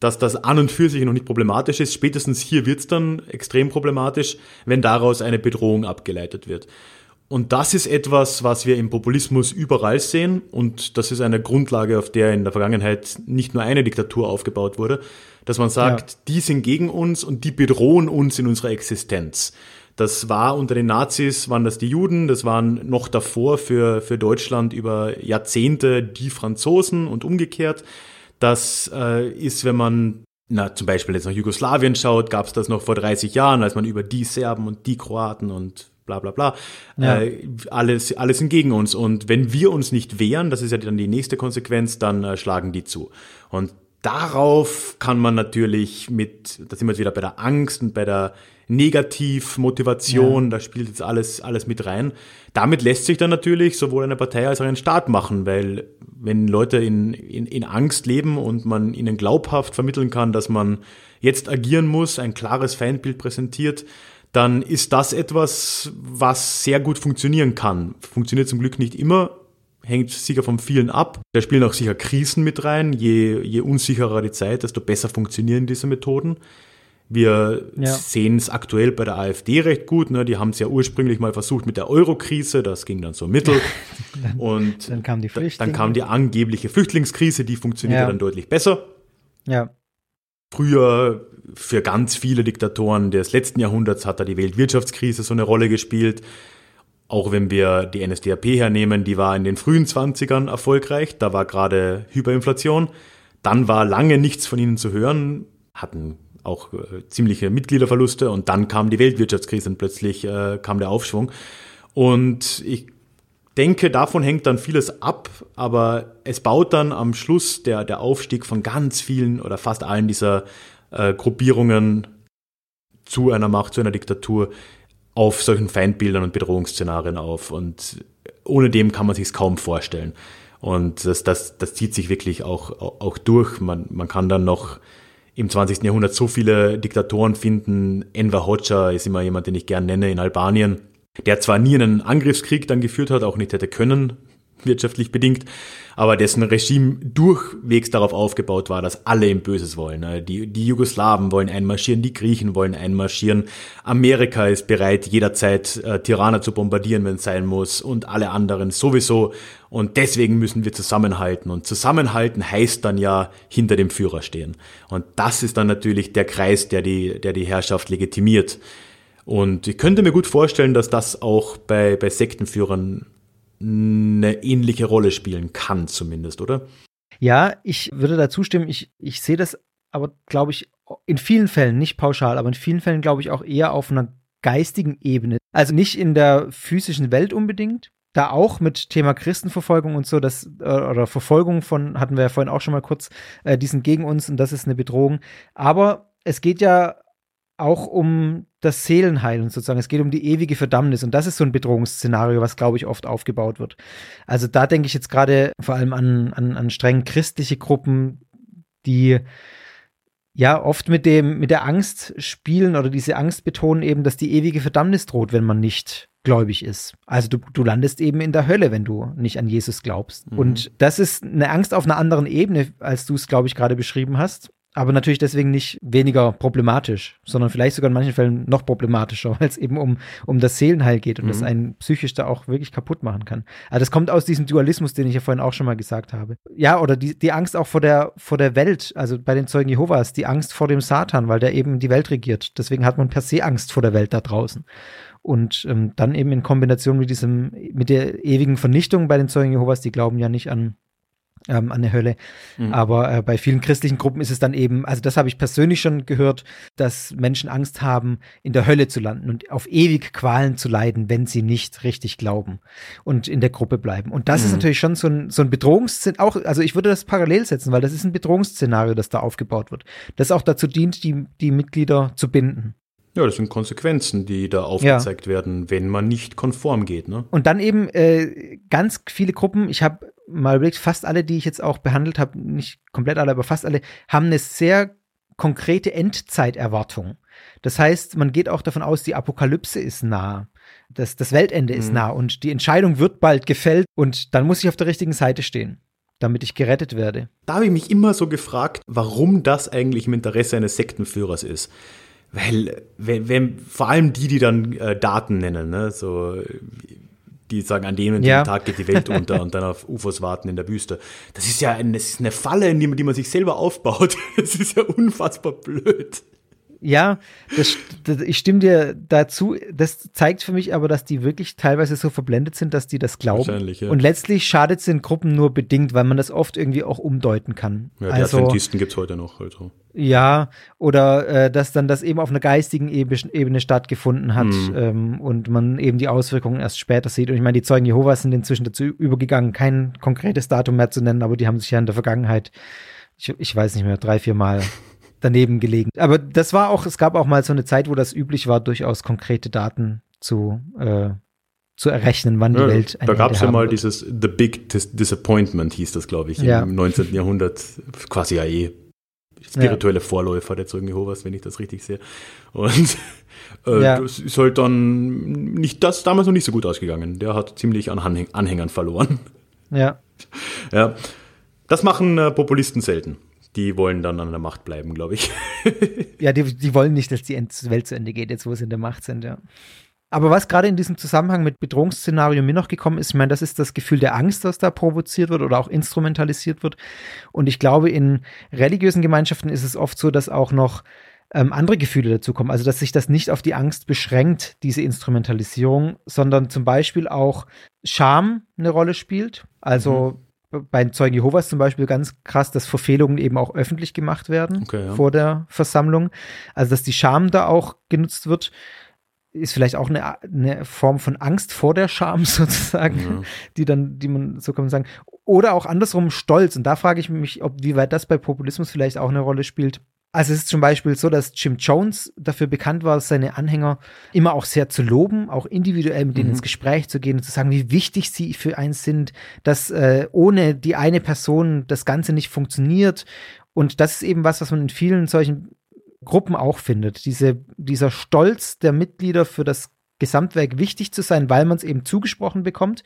[SPEAKER 5] dass das an und für sich noch nicht problematisch ist. Spätestens hier wird es dann extrem problematisch, wenn daraus eine Bedrohung abgeleitet wird. Und das ist etwas, was wir im Populismus überall sehen. Und das ist eine Grundlage, auf der in der Vergangenheit nicht nur eine Diktatur aufgebaut wurde, dass man sagt, ja. die sind gegen uns und die bedrohen uns in unserer Existenz. Das war unter den Nazis, waren das die Juden, das waren noch davor für, für Deutschland über Jahrzehnte die Franzosen und umgekehrt. Das äh, ist, wenn man na, zum Beispiel jetzt nach Jugoslawien schaut, gab es das noch vor 30 Jahren, als man über die Serben und die Kroaten und bla bla bla, ja. äh, alles, alles sind gegen uns. Und wenn wir uns nicht wehren, das ist ja dann die nächste Konsequenz, dann äh, schlagen die zu. Und darauf kann man natürlich mit, da sind wir jetzt wieder bei der Angst und bei der Negativmotivation, ja. da spielt jetzt alles, alles mit rein. Damit lässt sich dann natürlich sowohl eine Partei als auch ein Staat machen, weil wenn Leute in, in, in Angst leben und man ihnen glaubhaft vermitteln kann, dass man jetzt agieren muss, ein klares Feindbild präsentiert, dann ist das etwas, was sehr gut funktionieren kann. Funktioniert zum Glück nicht immer, hängt sicher von vielen ab. Da spielen auch sicher Krisen mit rein. Je, je unsicherer die Zeit, desto besser funktionieren diese Methoden. Wir ja. sehen es aktuell bei der AfD recht gut. Ne? Die haben es ja ursprünglich mal versucht mit der Euro-Krise, das ging dann so mittel.
[SPEAKER 4] dann, und dann kam die
[SPEAKER 5] Dann kam die angebliche Flüchtlingskrise, die funktionierte ja. dann deutlich besser.
[SPEAKER 4] Ja.
[SPEAKER 5] Früher für ganz viele Diktatoren des letzten Jahrhunderts hat da die Weltwirtschaftskrise so eine Rolle gespielt. Auch wenn wir die NSDAP hernehmen, die war in den frühen 20ern erfolgreich. Da war gerade Hyperinflation. Dann war lange nichts von ihnen zu hören, hatten auch äh, ziemliche Mitgliederverluste und dann kam die Weltwirtschaftskrise und plötzlich äh, kam der Aufschwung. Und ich denke, davon hängt dann vieles ab, aber es baut dann am Schluss der, der Aufstieg von ganz vielen oder fast allen dieser äh, Gruppierungen zu einer Macht, zu einer Diktatur auf solchen Feindbildern und Bedrohungsszenarien auf. Und ohne dem kann man sich es kaum vorstellen. Und das, das, das zieht sich wirklich auch, auch durch. Man, man kann dann noch im 20. Jahrhundert so viele Diktatoren finden. Enver Hoxha ist immer jemand, den ich gern nenne in Albanien, der zwar nie einen Angriffskrieg dann geführt hat, auch nicht hätte können, wirtschaftlich bedingt, aber dessen Regime durchwegs darauf aufgebaut war, dass alle ihm Böses wollen. Ne? Die, die Jugoslawen wollen einmarschieren, die Griechen wollen einmarschieren, Amerika ist bereit, jederzeit äh, Tirana zu bombardieren, wenn es sein muss, und alle anderen sowieso. Und deswegen müssen wir zusammenhalten. Und zusammenhalten heißt dann ja hinter dem Führer stehen. Und das ist dann natürlich der Kreis, der die, der die Herrschaft legitimiert. Und ich könnte mir gut vorstellen, dass das auch bei, bei Sektenführern eine ähnliche Rolle spielen kann, zumindest, oder?
[SPEAKER 4] Ja, ich würde da zustimmen. Ich, ich sehe das aber, glaube ich, in vielen Fällen, nicht pauschal, aber in vielen Fällen, glaube ich, auch eher auf einer geistigen Ebene. Also nicht in der physischen Welt unbedingt, da auch mit Thema Christenverfolgung und so, das äh, oder Verfolgung von hatten wir ja vorhin auch schon mal kurz, äh, die sind gegen uns und das ist eine Bedrohung. Aber es geht ja auch um das Seelenheilen sozusagen. Es geht um die ewige Verdammnis und das ist so ein Bedrohungsszenario, was glaube ich oft aufgebaut wird. Also da denke ich jetzt gerade vor allem an, an, an streng christliche Gruppen, die ja oft mit dem mit der Angst spielen oder diese Angst betonen eben, dass die ewige Verdammnis droht, wenn man nicht gläubig ist. Also du, du landest eben in der Hölle, wenn du nicht an Jesus glaubst. Mhm. Und das ist eine Angst auf einer anderen Ebene, als du es, glaube ich, gerade beschrieben hast aber natürlich deswegen nicht weniger problematisch, sondern vielleicht sogar in manchen Fällen noch problematischer, weil es eben um, um das Seelenheil geht und mhm. das einen psychisch da auch wirklich kaputt machen kann. Also das kommt aus diesem Dualismus, den ich ja vorhin auch schon mal gesagt habe. Ja, oder die, die Angst auch vor der, vor der Welt, also bei den Zeugen Jehovas, die Angst vor dem Satan, weil der eben die Welt regiert. Deswegen hat man per se Angst vor der Welt da draußen. Und ähm, dann eben in Kombination mit diesem, mit der ewigen Vernichtung bei den Zeugen Jehovas, die glauben ja nicht an ähm, an der Hölle. Mhm. Aber äh, bei vielen christlichen Gruppen ist es dann eben, also das habe ich persönlich schon gehört, dass Menschen Angst haben, in der Hölle zu landen und auf ewig Qualen zu leiden, wenn sie nicht richtig glauben und in der Gruppe bleiben. Und das mhm. ist natürlich schon so ein, so ein Bedrohungsszenario, auch, also ich würde das parallel setzen, weil das ist ein Bedrohungsszenario, das da aufgebaut wird, das auch dazu dient, die, die Mitglieder zu binden.
[SPEAKER 5] Ja, das sind Konsequenzen, die da aufgezeigt ja. werden, wenn man nicht konform geht. Ne?
[SPEAKER 4] Und dann eben äh, ganz viele Gruppen, ich habe mal überlegt, fast alle, die ich jetzt auch behandelt habe, nicht komplett alle, aber fast alle, haben eine sehr konkrete Endzeiterwartung. Das heißt, man geht auch davon aus, die Apokalypse ist nah. Das, das Weltende mhm. ist nah und die Entscheidung wird bald gefällt und dann muss ich auf der richtigen Seite stehen, damit ich gerettet werde.
[SPEAKER 5] Da habe ich mich immer so gefragt, warum das eigentlich im Interesse eines Sektenführers ist. Weil, wenn, wenn vor allem die, die dann äh, Daten nennen, ne, so die sagen, an dem ja. Tag geht die Welt unter und dann auf UFOs warten in der Wüste. Das ist ja ein, das ist eine Falle, die, die man sich selber aufbaut. Das ist ja unfassbar blöd.
[SPEAKER 4] Ja, das, das, ich stimme dir dazu. Das zeigt für mich aber, dass die wirklich teilweise so verblendet sind, dass die das glauben. Wahrscheinlich, ja. Und letztlich schadet es den Gruppen nur bedingt, weil man das oft irgendwie auch umdeuten kann.
[SPEAKER 5] Ja, die also, Adventisten gibt es heute noch. Also.
[SPEAKER 4] Ja, oder äh, dass dann das eben auf einer geistigen Ebene stattgefunden hat mhm. ähm, und man eben die Auswirkungen erst später sieht. Und ich meine, die Zeugen Jehovas sind inzwischen dazu übergegangen, kein konkretes Datum mehr zu nennen, aber die haben sich ja in der Vergangenheit, ich, ich weiß nicht mehr, drei, vier Mal daneben gelegen. Aber das war auch, es gab auch mal so eine Zeit, wo das üblich war, durchaus konkrete Daten zu, äh, zu errechnen, wann ja, die Welt
[SPEAKER 5] ein Da gab es ja mal wird. dieses The Big Dis Disappointment, hieß das, glaube ich, ja. im 19. Jahrhundert. Quasi ja eh spirituelle. Vorläufer der Zeugen Jehovas, wenn ich das richtig sehe. Und äh, ja. das ist halt dann nicht das damals noch nicht so gut ausgegangen. Der hat ziemlich an Anhäng Anhängern verloren.
[SPEAKER 4] Ja.
[SPEAKER 5] Ja. Das machen äh, Populisten selten die wollen dann an der Macht bleiben, glaube ich.
[SPEAKER 4] ja, die, die wollen nicht, dass die Welt zu Ende geht, jetzt wo sie in der Macht sind, ja. Aber was gerade in diesem Zusammenhang mit Bedrohungsszenario mir noch gekommen ist, ich meine, das ist das Gefühl der Angst, das da provoziert wird oder auch instrumentalisiert wird. Und ich glaube, in religiösen Gemeinschaften ist es oft so, dass auch noch ähm, andere Gefühle dazukommen. Also, dass sich das nicht auf die Angst beschränkt, diese Instrumentalisierung, sondern zum Beispiel auch Scham eine Rolle spielt. Also, mhm bei den Zeugen Jehovas zum Beispiel ganz krass, dass Verfehlungen eben auch öffentlich gemacht werden okay, ja. vor der Versammlung. Also, dass die Scham da auch genutzt wird, ist vielleicht auch eine, eine Form von Angst vor der Scham sozusagen, ja. die dann, die man, so kann man sagen. Oder auch andersrum Stolz. Und da frage ich mich, ob, wie weit das bei Populismus vielleicht auch eine Rolle spielt. Also es ist zum Beispiel so, dass Jim Jones dafür bekannt war, seine Anhänger immer auch sehr zu loben, auch individuell mit denen mhm. ins Gespräch zu gehen und zu sagen, wie wichtig sie für einen sind, dass äh, ohne die eine Person das Ganze nicht funktioniert. Und das ist eben was, was man in vielen solchen Gruppen auch findet. Diese, dieser Stolz der Mitglieder für das Gesamtwerk wichtig zu sein, weil man es eben zugesprochen bekommt.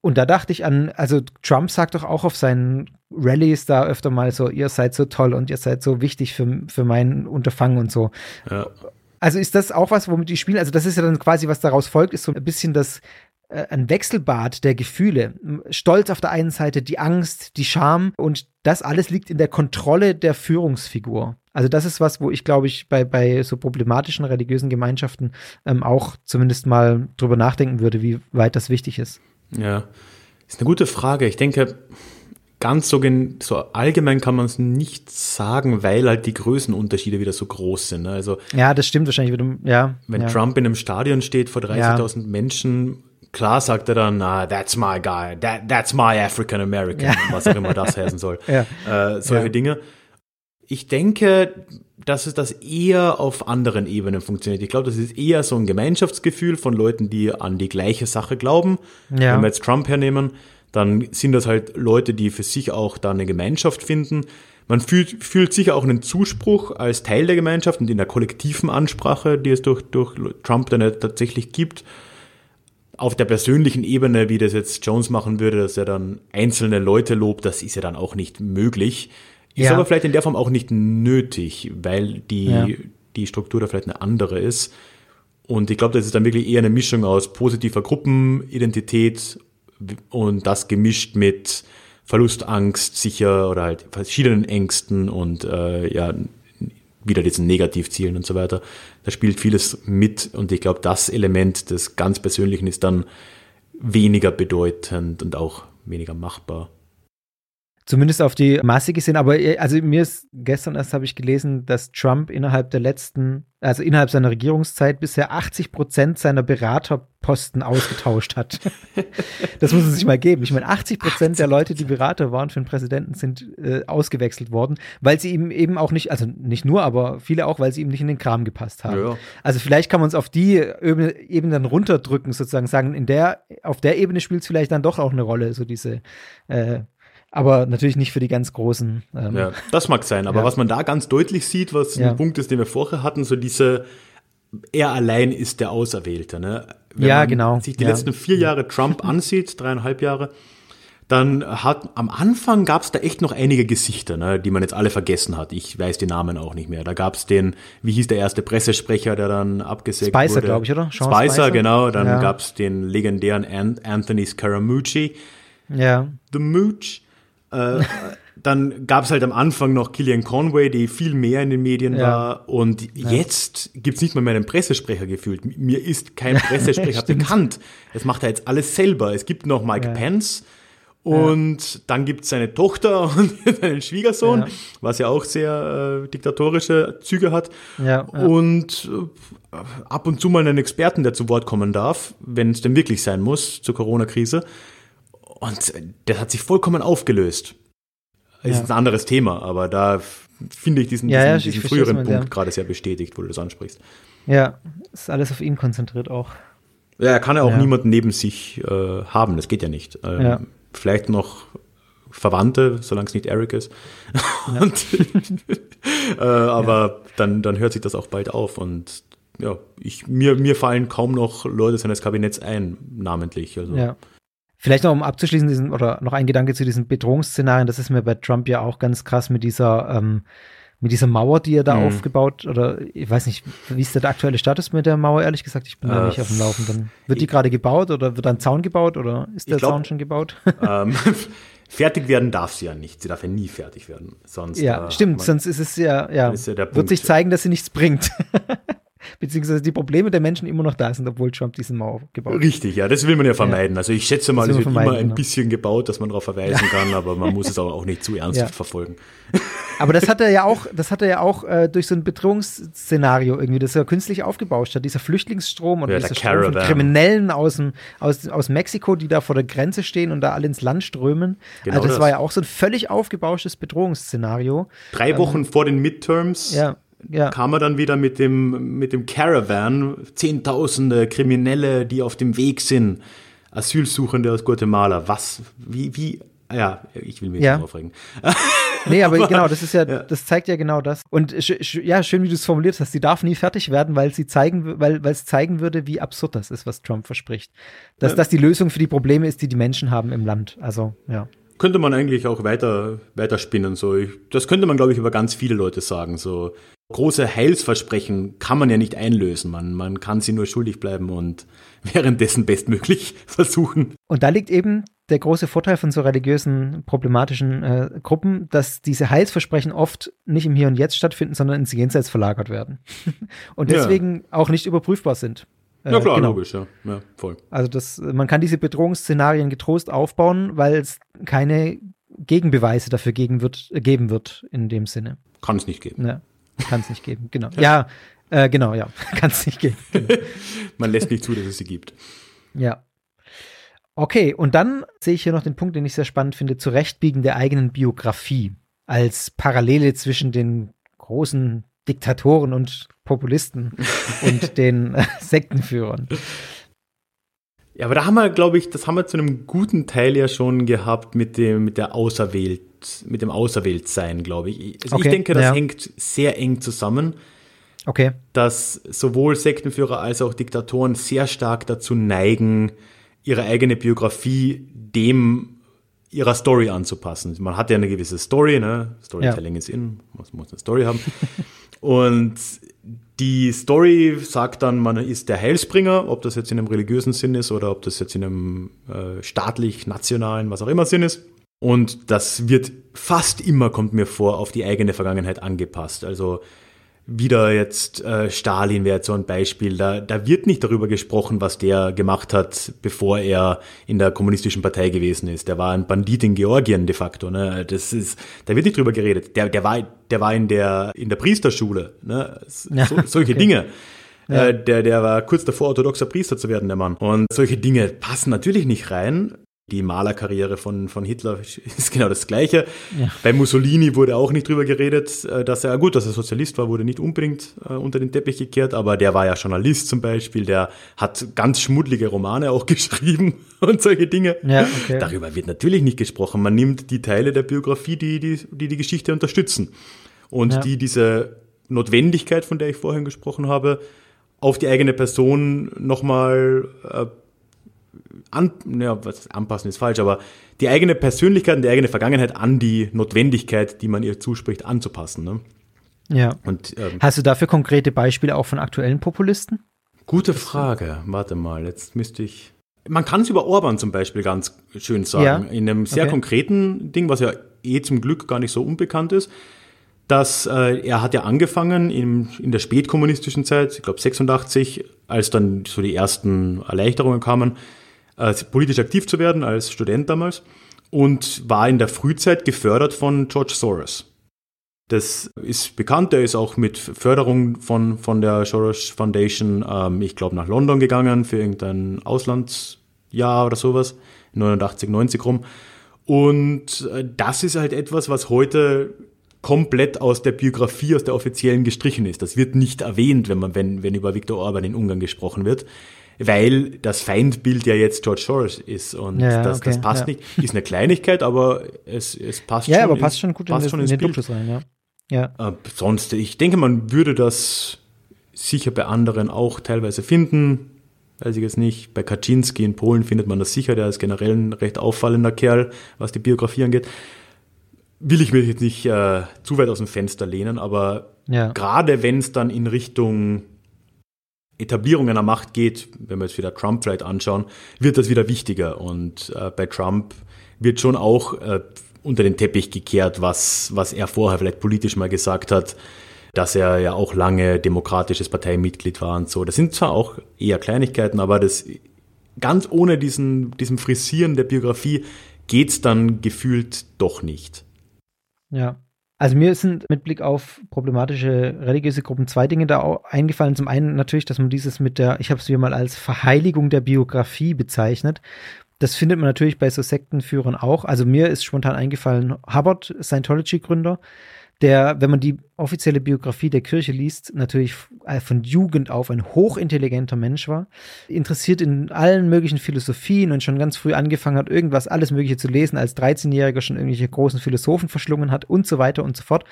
[SPEAKER 4] Und da dachte ich an, also Trump sagt doch auch auf seinen Rallyes da öfter mal so, ihr seid so toll und ihr seid so wichtig für, für mein Unterfangen und so. Ja. Also ist das auch was, womit die spielen? Also das ist ja dann quasi, was daraus folgt, ist so ein bisschen das äh, ein Wechselbad der Gefühle. Stolz auf der einen Seite, die Angst, die Scham und das alles liegt in der Kontrolle der Führungsfigur. Also das ist was, wo ich glaube ich bei, bei so problematischen religiösen Gemeinschaften ähm, auch zumindest mal drüber nachdenken würde, wie weit das wichtig ist.
[SPEAKER 5] Ja, ist eine gute Frage. Ich denke, ganz so, so allgemein kann man es nicht sagen, weil halt die Größenunterschiede wieder so groß sind. Ne? Also
[SPEAKER 4] ja, das stimmt wahrscheinlich wieder. Ja,
[SPEAKER 5] wenn
[SPEAKER 4] ja.
[SPEAKER 5] Trump in einem Stadion steht vor 30.000 ja. Menschen, klar sagt er dann, ah, that's my guy, that, that's my African American, ja. was auch immer das heißen soll. Äh, solche Dinge. Ich denke, dass es das eher auf anderen Ebenen funktioniert. Ich glaube, das ist eher so ein Gemeinschaftsgefühl von Leuten, die an die gleiche Sache glauben. Ja. Wenn wir jetzt Trump hernehmen, dann sind das halt Leute, die für sich auch da eine Gemeinschaft finden. Man fühlt, fühlt sicher auch einen Zuspruch als Teil der Gemeinschaft und in der kollektiven Ansprache, die es durch, durch Trump dann tatsächlich gibt. Auf der persönlichen Ebene, wie das jetzt Jones machen würde, dass er dann einzelne Leute lobt, das ist ja dann auch nicht möglich. Ist ja. aber vielleicht in der Form auch nicht nötig, weil die, ja. die Struktur da vielleicht eine andere ist. Und ich glaube, das ist dann wirklich eher eine Mischung aus positiver Gruppenidentität und das gemischt mit Verlustangst sicher oder halt verschiedenen Ängsten und äh, ja, wieder diesen Negativzielen und so weiter. Da spielt vieles mit und ich glaube, das Element des ganz Persönlichen ist dann weniger bedeutend und auch weniger machbar.
[SPEAKER 4] Zumindest auf die Masse gesehen, aber äh, also mir ist gestern erst habe ich gelesen, dass Trump innerhalb der letzten, also innerhalb seiner Regierungszeit bisher 80 Prozent seiner Beraterposten ausgetauscht hat. das muss es sich mal geben. Ich meine, 80 Prozent der Leute, die Berater waren für den Präsidenten, sind äh, ausgewechselt worden, weil sie ihm eben auch nicht, also nicht nur, aber viele auch, weil sie ihm nicht in den Kram gepasst haben. Ja. Also vielleicht kann man es auf die Ebene, Ebene dann runterdrücken, sozusagen sagen, in der, auf der Ebene spielt es vielleicht dann doch auch eine Rolle, so diese äh, aber natürlich nicht für die ganz großen.
[SPEAKER 5] Ähm, ja, das mag sein, aber ja. was man da ganz deutlich sieht, was ja. ein Punkt ist, den wir vorher hatten, so diese, er allein ist der Auserwählte. Ne?
[SPEAKER 4] Wenn ja, man genau.
[SPEAKER 5] sich die letzten vier Jahre Trump ansieht, dreieinhalb Jahre, dann hat am Anfang gab es da echt noch einige Gesichter, ne, die man jetzt alle vergessen hat. Ich weiß die Namen auch nicht mehr. Da gab es den, wie hieß der erste Pressesprecher, der dann abgesägt
[SPEAKER 4] Spicer,
[SPEAKER 5] wurde?
[SPEAKER 4] glaube ich, oder?
[SPEAKER 5] Sean Spicer, Spicer, genau. Dann ja. gab es den legendären Anthony Scaramucci.
[SPEAKER 4] Ja.
[SPEAKER 5] The Mooch. Äh, dann gab es halt am Anfang noch Killian Conway, die viel mehr in den Medien ja. war. Und ja. jetzt gibt es nicht mal mehr einen Pressesprecher gefühlt. Mir ist kein Pressesprecher bekannt. Das macht er jetzt alles selber. Es gibt noch Mike ja. Pence. Und dann gibt es seine Tochter und seinen Schwiegersohn, was ja auch sehr äh, diktatorische Züge hat. Und äh, ab und zu mal einen Experten, der zu Wort kommen darf, wenn es denn wirklich sein muss zur Corona-Krise. Und das hat sich vollkommen aufgelöst. Ja. Ist ein anderes Thema, aber da finde ich diesen,
[SPEAKER 4] ja,
[SPEAKER 5] diesen, ja, diesen früheren Punkt ja. gerade sehr bestätigt, wo du das ansprichst.
[SPEAKER 4] Ja, ist alles auf ihn konzentriert auch.
[SPEAKER 5] Ja, er kann ja auch niemanden neben sich äh, haben, das geht ja nicht. Ähm, vielleicht noch Verwandte, solange es nicht Eric ist. und, äh, aber dann, dann hört sich das auch bald auf und ja, ich, mir, mir fallen kaum noch Leute seines Kabinetts ein, namentlich. Also.
[SPEAKER 4] Ja. Vielleicht noch, um abzuschließen, diesen, oder noch ein Gedanke zu diesen Bedrohungsszenarien, das ist mir bei Trump ja auch ganz krass mit dieser, ähm, mit dieser Mauer, die er da mhm. aufgebaut, oder ich weiß nicht, wie ist der aktuelle Status mit der Mauer, ehrlich gesagt, ich bin äh, da nicht auf dem Laufenden. Wird die gerade gebaut oder wird ein Zaun gebaut oder ist der glaub, Zaun schon gebaut?
[SPEAKER 5] Ähm, fertig werden darf sie ja nicht. Sie darf ja nie fertig werden. Sonst,
[SPEAKER 4] ja, äh, stimmt, man, sonst ist es ja, ja, ja wird sich zeigen, dass sie nichts bringt. beziehungsweise die Probleme der Menschen immer noch da sind, obwohl Trump diesen Mauer gebaut hat.
[SPEAKER 5] Richtig, ja, das will man ja vermeiden. Ja. Also ich schätze mal, es wird immer ein bisschen gebaut, dass man darauf verweisen ja. kann, aber man muss es auch nicht zu ernsthaft ja. verfolgen.
[SPEAKER 4] Aber das hat er ja auch, das hat er ja auch äh, durch so ein Bedrohungsszenario irgendwie, das er künstlich aufgebauscht hat. Dieser Flüchtlingsstrom und dieser Strom von Kriminellen aus, dem, aus, aus Mexiko, die da vor der Grenze stehen und da alle ins Land strömen. Genau also das, das, war ja auch so ein völlig aufgebauschtes Bedrohungsszenario.
[SPEAKER 5] Drei Wochen ähm, vor den Midterms.
[SPEAKER 4] Ja ja.
[SPEAKER 5] kam er dann wieder mit dem, mit dem Caravan, Zehntausende Kriminelle, die auf dem Weg sind, Asylsuchende aus Guatemala. Was, wie, wie, ja, ich will mich ja. nicht aufregen.
[SPEAKER 4] nee, aber genau, das ist ja, ja, das zeigt ja genau das. Und ja, schön, wie du es formuliert hast. Sie darf nie fertig werden, weil sie zeigen, weil, weil es zeigen würde, wie absurd das ist, was Trump verspricht. Dass ja. das die Lösung für die Probleme ist, die die Menschen haben im Land. Also, ja
[SPEAKER 5] könnte man eigentlich auch weiter, weiter spinnen. So. Ich, das könnte man, glaube ich, über ganz viele Leute sagen. So große Heilsversprechen kann man ja nicht einlösen. Man, man kann sie nur schuldig bleiben und währenddessen bestmöglich versuchen.
[SPEAKER 4] Und da liegt eben der große Vorteil von so religiösen, problematischen äh, Gruppen, dass diese Heilsversprechen oft nicht im Hier und Jetzt stattfinden, sondern ins Jenseits verlagert werden. und deswegen ja. auch nicht überprüfbar sind.
[SPEAKER 5] Äh, ja klar, genau. logisch, ja. ja. voll.
[SPEAKER 4] Also das, man kann diese Bedrohungsszenarien getrost aufbauen, weil es keine Gegenbeweise dafür gegen wird, äh, geben wird in dem Sinne.
[SPEAKER 5] Kann es nicht geben.
[SPEAKER 4] Ja, kann es nicht geben, genau. Ja, äh, genau, ja, kann es nicht geben. Genau.
[SPEAKER 5] Man lässt nicht zu, dass es sie gibt.
[SPEAKER 4] Ja. Okay, und dann sehe ich hier noch den Punkt, den ich sehr spannend finde, Zurechtbiegen der eigenen Biografie als Parallele zwischen den großen Diktatoren und Populisten und den äh, Sektenführern.
[SPEAKER 5] Ja, aber da haben wir, glaube ich, das haben wir zu einem guten Teil ja schon gehabt mit dem, mit der Auserwählt, mit dem Auserwähltsein, glaube ich. Also
[SPEAKER 4] Okay,
[SPEAKER 5] ich denke, das
[SPEAKER 4] ja.
[SPEAKER 5] hängt sehr eng zusammen,
[SPEAKER 4] Okay,
[SPEAKER 5] dass sowohl Sektenführer als auch Diktatoren sehr stark dazu neigen, ihre eigene Biografie dem ihrer Story anzupassen. Man hat ja eine gewisse Story, ne? Storytelling ist in, man muss eine Story haben. Und die Story sagt dann, man ist der Heilsbringer, ob das jetzt in einem religiösen Sinn ist oder ob das jetzt in einem äh, staatlich, nationalen, was auch immer Sinn ist. Und das wird fast immer, kommt mir vor, auf die eigene Vergangenheit angepasst. Also wieder jetzt äh, Stalin wäre jetzt so ein Beispiel. Da, da wird nicht darüber gesprochen, was der gemacht hat, bevor er in der kommunistischen Partei gewesen ist. Der war ein Bandit in Georgien de facto. Ne? Das ist, da wird nicht drüber geredet. Der, der war, der war in der in der Priesterschule. Ne? So,
[SPEAKER 4] Ja,
[SPEAKER 5] solche
[SPEAKER 4] okay.
[SPEAKER 5] Dinge.
[SPEAKER 4] Ja.
[SPEAKER 5] Äh, der, der war kurz davor, orthodoxer Priester zu werden, der Mann. Und solche Dinge passen natürlich nicht rein. Die Malerkarriere von, von Hitler ist genau das Gleiche.
[SPEAKER 4] Ja.
[SPEAKER 5] Bei Mussolini wurde auch nicht drüber geredet, äh, dass er, gut, dass er Sozialist war, wurde nicht unbedingt äh, unter den Teppich gekehrt, aber der war ja Journalist zum Beispiel, der hat ganz schmuddlige Romane auch geschrieben und solche Dinge.
[SPEAKER 4] Ja, okay.
[SPEAKER 5] Darüber wird natürlich nicht gesprochen. Man nimmt die Teile der Biografie, die die, die, die Geschichte unterstützen und
[SPEAKER 4] Ja.
[SPEAKER 5] die diese Notwendigkeit, von der ich vorhin gesprochen habe, auf die eigene Person nochmal äh, an, ja, was, anpassen ist falsch, aber die eigene Persönlichkeit und die eigene Vergangenheit an die Notwendigkeit, die man ihr zuspricht, anzupassen. Ne?
[SPEAKER 4] ja.
[SPEAKER 5] Und ähm,
[SPEAKER 4] Hast du dafür konkrete Beispiele auch von aktuellen Populisten?
[SPEAKER 5] gute Frage. Warte mal, jetzt müsste ich. Man kann es über Orban zum Beispiel ganz schön sagen.
[SPEAKER 4] Ja.
[SPEAKER 5] In einem sehr
[SPEAKER 4] Okay.
[SPEAKER 5] konkreten Ding, was ja eh zum Glück gar nicht so unbekannt ist, dass äh, er hat ja angefangen im, in der spätkommunistischen Zeit, ich glaube 86, als dann so die ersten Erleichterungen kamen, äh, politisch aktiv zu werden als Student damals und war in der Frühzeit gefördert von George Soros. Das ist bekannt, er ist auch mit Förderung von, von der Soros Foundation, ähm, ich glaube, nach London gegangen für irgendein Auslandsjahr oder sowas, 89, 90 rum. Und äh, das ist halt etwas, was heute komplett aus der Biografie, aus der offiziellen gestrichen ist. Das wird nicht erwähnt, wenn man, wenn, wenn über Viktor Orban in Ungarn gesprochen wird, weil das Feindbild ja jetzt George Soros ist und
[SPEAKER 4] Ja,
[SPEAKER 5] das, das
[SPEAKER 4] okay,
[SPEAKER 5] passt
[SPEAKER 4] ja.
[SPEAKER 5] nicht. Ist eine Kleinigkeit, aber es, es passt
[SPEAKER 4] Ja,
[SPEAKER 5] schon.
[SPEAKER 4] aber
[SPEAKER 5] ins-
[SPEAKER 4] passt schon gut
[SPEAKER 5] passt
[SPEAKER 4] in,
[SPEAKER 5] schon
[SPEAKER 4] in den
[SPEAKER 5] Bild.
[SPEAKER 4] Rein, ja. Ja,
[SPEAKER 5] Äh, sonst, ich denke, man würde das sicher bei anderen auch teilweise finden. Weiß ich jetzt nicht. Bei Kaczynski in Polen findet man das sicher. Der ist generell ein recht auffallender Kerl, was die Biografie angeht. Will ich mich jetzt nicht äh, zu weit aus dem Fenster lehnen, aber
[SPEAKER 4] ja.
[SPEAKER 5] gerade wenn es dann in Richtung Etablierung einer Macht geht, wenn wir jetzt wieder Trump vielleicht anschauen, wird das wieder wichtiger. Und äh, bei Trump wird schon auch äh, unter den Teppich gekehrt, was, was er vorher vielleicht politisch mal gesagt hat, dass er ja auch lange demokratisches Parteimitglied war und so. Das sind zwar auch eher Kleinigkeiten, aber das ganz ohne diesen, diesem Frisieren der Biografie geht's dann gefühlt doch nicht.
[SPEAKER 4] Ja. Also mir sind mit Blick auf problematische religiöse Gruppen zwei Dinge da eingefallen. Zum einen natürlich, dass man dieses mit der, ich habe es hier mal als Verheiligung der Biografie bezeichnet. Das findet man natürlich bei so Sektenführern auch. Also mir ist spontan eingefallen, Hubbard, Scientology-Gründer, der, wenn man die offizielle Biografie der Kirche liest, natürlich äh, von Jugend auf ein hochintelligenter Mensch war, interessiert in allen möglichen Philosophien und schon ganz früh angefangen hat, irgendwas, alles Mögliche zu lesen, als 13-Jähriger schon irgendwelche großen Philosophen verschlungen hat und so weiter und so fort.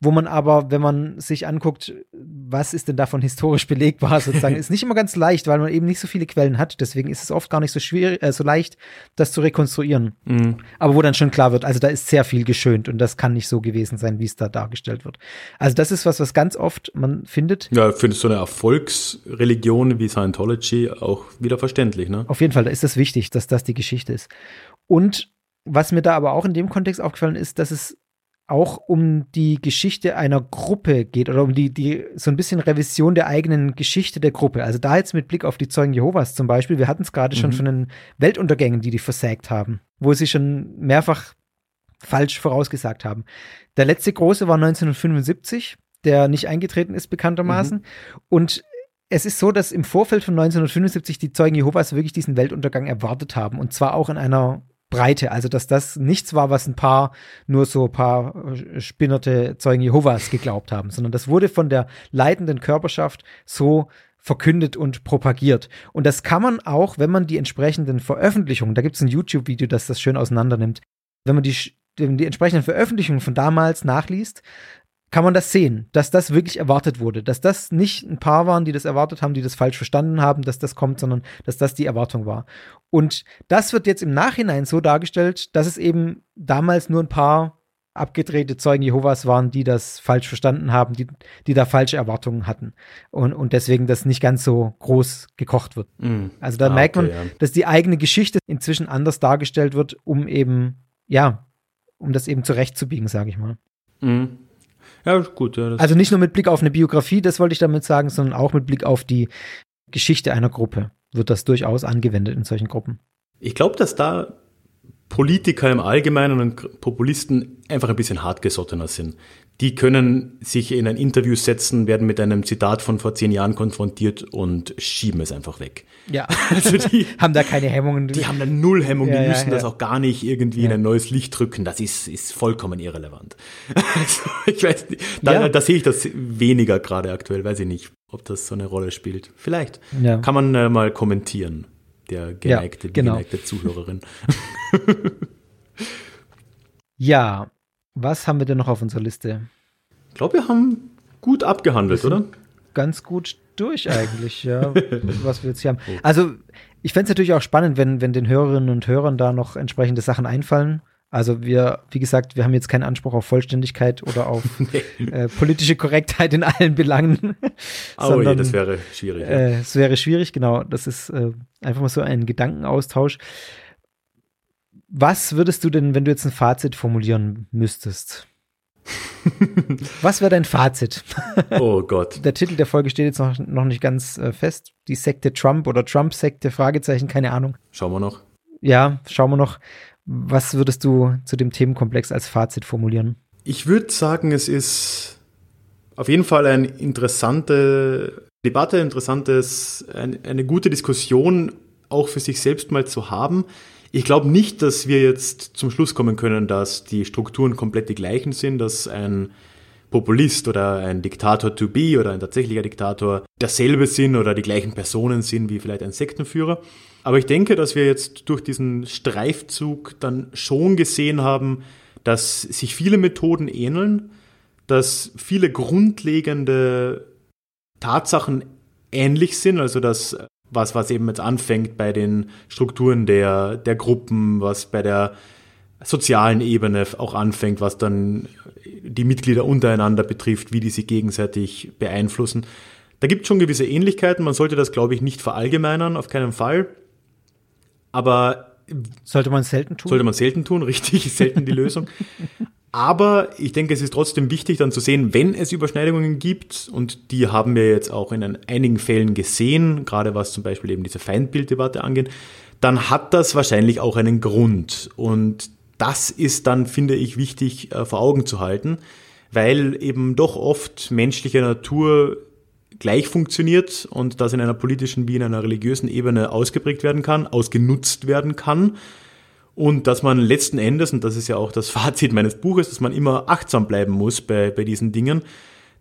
[SPEAKER 4] Wo man aber, wenn man sich anguckt, was ist denn davon historisch belegbar, sozusagen, ist nicht immer ganz leicht, weil man eben nicht so viele Quellen hat. Deswegen ist es oft gar nicht so schwierig, äh, so leicht, das zu rekonstruieren. Aber wo dann schon klar wird, also da ist sehr viel geschönt und das kann nicht so gewesen sein, wie es da dargestellt wird. Also das ist was, was ganz oft man findet.
[SPEAKER 5] Ja, für so eine Erfolgsreligion wie Scientology auch wieder verständlich, ne?
[SPEAKER 4] Auf jeden Fall, da ist es wichtig, dass das die Geschichte ist. Und was mir da aber auch in dem Kontext aufgefallen ist, dass es auch um die Geschichte einer Gruppe geht oder um die, die so ein bisschen Revision der eigenen Geschichte der Gruppe. Also da jetzt mit Blick auf die Zeugen Jehovas zum Beispiel, wir hatten es gerade schon von den Weltuntergängen, die die versägt haben, wo sie schon mehrfach falsch vorausgesagt haben. Der letzte große war 1975, der nicht eingetreten ist, bekanntermaßen. Mhm. Und es ist so, dass im Vorfeld von 1975 die Zeugen Jehovas wirklich diesen Weltuntergang erwartet haben. Und zwar auch in einer Breite. Also, dass das nichts war, was ein paar, nur so ein paar äh, spinnerte Zeugen Jehovas geglaubt haben, sondern das wurde von der leitenden Körperschaft so verkündet und propagiert. Und das kann man auch, wenn man die entsprechenden Veröffentlichungen, da gibt es ein YouTube-Video, das das schön auseinandernimmt, wenn man die, die entsprechenden Veröffentlichungen von damals nachliest, kann man das sehen, dass das wirklich erwartet wurde, dass das nicht ein paar waren, die das erwartet haben, die das falsch verstanden haben, dass das kommt, sondern dass das die Erwartung war. Und das wird jetzt im Nachhinein so dargestellt, dass es eben damals nur ein paar abgedrehte Zeugen Jehovas waren, die das falsch verstanden haben, die, die da falsche Erwartungen hatten und, und deswegen das nicht ganz so groß gekocht wird. Mm. Also da ah, merkt man, ja. dass die eigene Geschichte inzwischen anders dargestellt wird, um eben, ja, um das eben zurechtzubiegen, sage ich mal.
[SPEAKER 5] Mm. Ja, gut. Ja,
[SPEAKER 4] also nicht nur mit Blick auf eine Biografie, das wollte ich damit sagen, sondern auch mit Blick auf die Geschichte einer Gruppe wird das durchaus angewendet in solchen Gruppen.
[SPEAKER 5] Ich glaube, dass da Politiker im Allgemeinen und Populisten einfach ein bisschen hartgesottener sind. Die können sich in ein Interview setzen, werden mit einem Zitat von vor zehn Jahren konfrontiert und schieben es einfach weg.
[SPEAKER 4] Ja, also die haben da keine Hemmungen.
[SPEAKER 5] Die haben da null Hemmungen, ja, die müssen ja, ja. das auch gar nicht irgendwie in ein neues Licht drücken. Das ist, ist vollkommen irrelevant. Also, ich weiß nicht, da, da sehe ich das weniger gerade aktuell, weiß ich nicht, ob das so eine Rolle spielt. Vielleicht kann man äh, mal kommentieren der geneigte, genau. geneigte Zuhörerin.
[SPEAKER 4] ja, was haben wir denn noch auf unserer Liste?
[SPEAKER 5] Ich glaube, wir haben gut abgehandelt, oder?
[SPEAKER 4] Ganz gut durch eigentlich, ja, was wir jetzt hier haben. Also, ich fände es natürlich auch spannend, wenn, wenn den Hörerinnen und Hörern da noch entsprechende Sachen einfallen. Also wir, wie gesagt, wir haben jetzt keinen Anspruch auf Vollständigkeit oder auf äh, politische Korrektheit in allen Belangen.
[SPEAKER 5] oh sondern, je, das wäre schwierig.
[SPEAKER 4] Ja. Äh, es wäre schwierig, genau. Das ist äh, einfach mal so ein Gedankenaustausch. Was würdest du denn, wenn du jetzt ein Fazit formulieren müsstest? Was wäre dein Fazit?
[SPEAKER 5] Oh Gott.
[SPEAKER 4] Der Titel der Folge steht jetzt noch, noch nicht ganz äh, fest. Die Sekte Trump oder Trump-Sekte, Fragezeichen, keine Ahnung.
[SPEAKER 5] Schauen wir noch.
[SPEAKER 4] Ja, schauen wir noch. Was würdest du zu dem Themenkomplex als Fazit formulieren?
[SPEAKER 5] Ich würde sagen, es ist auf jeden Fall eine interessante Debatte, interessantes, eine, eine gute Diskussion auch für sich selbst mal zu haben. Ich glaube nicht, dass wir jetzt zum Schluss kommen können, dass die Strukturen komplett die gleichen sind, dass ein Populist oder ein Diktator to be oder ein tatsächlicher Diktator derselbe sind oder die gleichen Personen sind wie vielleicht ein Sektenführer. Aber ich denke, dass wir jetzt durch diesen Streifzug dann schon gesehen haben, dass sich viele Methoden ähneln, dass viele grundlegende Tatsachen ähnlich sind, also dass was, was eben jetzt anfängt bei den Strukturen der, der Gruppen, was bei der sozialen Ebene auch anfängt, was dann die Mitglieder untereinander betrifft, wie die sich gegenseitig beeinflussen. Da gibt es schon gewisse Ähnlichkeiten. Man sollte das, glaube ich, nicht verallgemeinern, auf keinen Fall. Aber
[SPEAKER 4] sollte man selten tun?
[SPEAKER 5] Sollte man selten tun, richtig, selten die Lösung. Aber ich denke, es ist trotzdem wichtig dann zu sehen, wenn es Überschneidungen gibt, und die haben wir jetzt auch in einigen Fällen gesehen, gerade was zum Beispiel eben diese Feindbilddebatte angeht, dann hat das wahrscheinlich auch einen Grund. Und das ist dann, finde ich, wichtig äh, vor Augen zu halten, weil eben doch oft menschliche Natur gleich funktioniert und das in einer politischen wie in einer religiösen Ebene ausgeprägt werden kann, ausgenutzt werden kann. Und dass man letzten Endes, und das ist ja auch das Fazit meines Buches, dass man immer achtsam bleiben muss bei, bei diesen Dingen,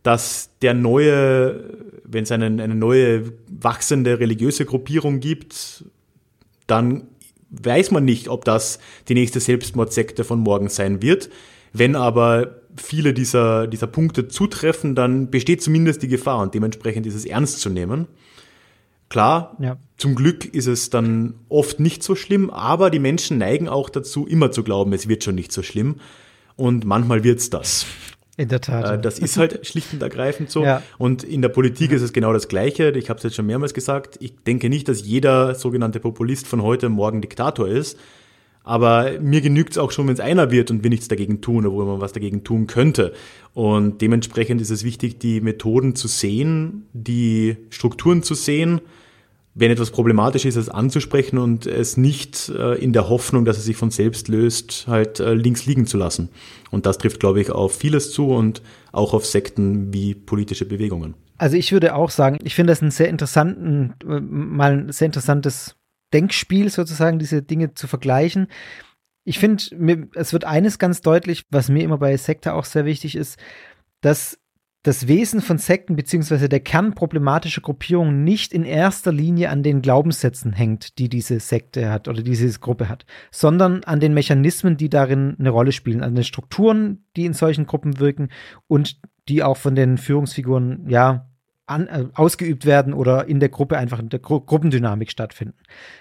[SPEAKER 5] dass der neue, wenn es einen, eine neue wachsende religiöse Gruppierung gibt, dann weiß man nicht, ob das die nächste Selbstmordsekte von morgen sein wird. Wenn aber viele dieser, dieser Punkte zutreffen, dann besteht zumindest die Gefahr und dementsprechend ist es ernst zu nehmen. Klar, ja. zum Glück ist es dann oft nicht so schlimm, aber die Menschen neigen auch dazu, immer zu glauben, es wird schon nicht so schlimm. Und manchmal wird's das.
[SPEAKER 4] In der Tat.
[SPEAKER 5] Äh, das ist halt schlicht und ergreifend so. Ja. Und in der Politik ist es genau das Gleiche. Ich habe es jetzt schon mehrmals gesagt. Ich denke nicht, dass jeder sogenannte Populist von heute morgen Diktator ist. Aber mir genügt es auch schon, wenn es einer wird und wir nichts dagegen tun, obwohl man was dagegen tun könnte. Und dementsprechend ist es wichtig, die Methoden zu sehen, die Strukturen zu sehen, wenn etwas problematisch ist, es anzusprechen und es nicht äh, in der Hoffnung, dass es sich von selbst löst, halt äh, links liegen zu lassen. Und das trifft, glaube ich, auf vieles zu und auch auf Sekten wie politische Bewegungen.
[SPEAKER 4] Also ich würde auch sagen, ich finde das ein sehr interessanten, äh, mal ein sehr interessantes Denkspiel sozusagen, diese Dinge zu vergleichen. Ich finde, es wird eines ganz deutlich, was mir immer bei Sekte auch sehr wichtig ist, dass das Wesen von Sekten beziehungsweise der Kern problematischer Gruppierungen nicht in erster Linie an den Glaubenssätzen hängt, die diese Sekte hat oder diese Gruppe hat, sondern an den Mechanismen, die darin eine Rolle spielen, an den Strukturen, die in solchen Gruppen wirken und die auch von den Führungsfiguren ja an, äh, ausgeübt werden oder in der Gruppe einfach in der Gru Gruppendynamik stattfinden.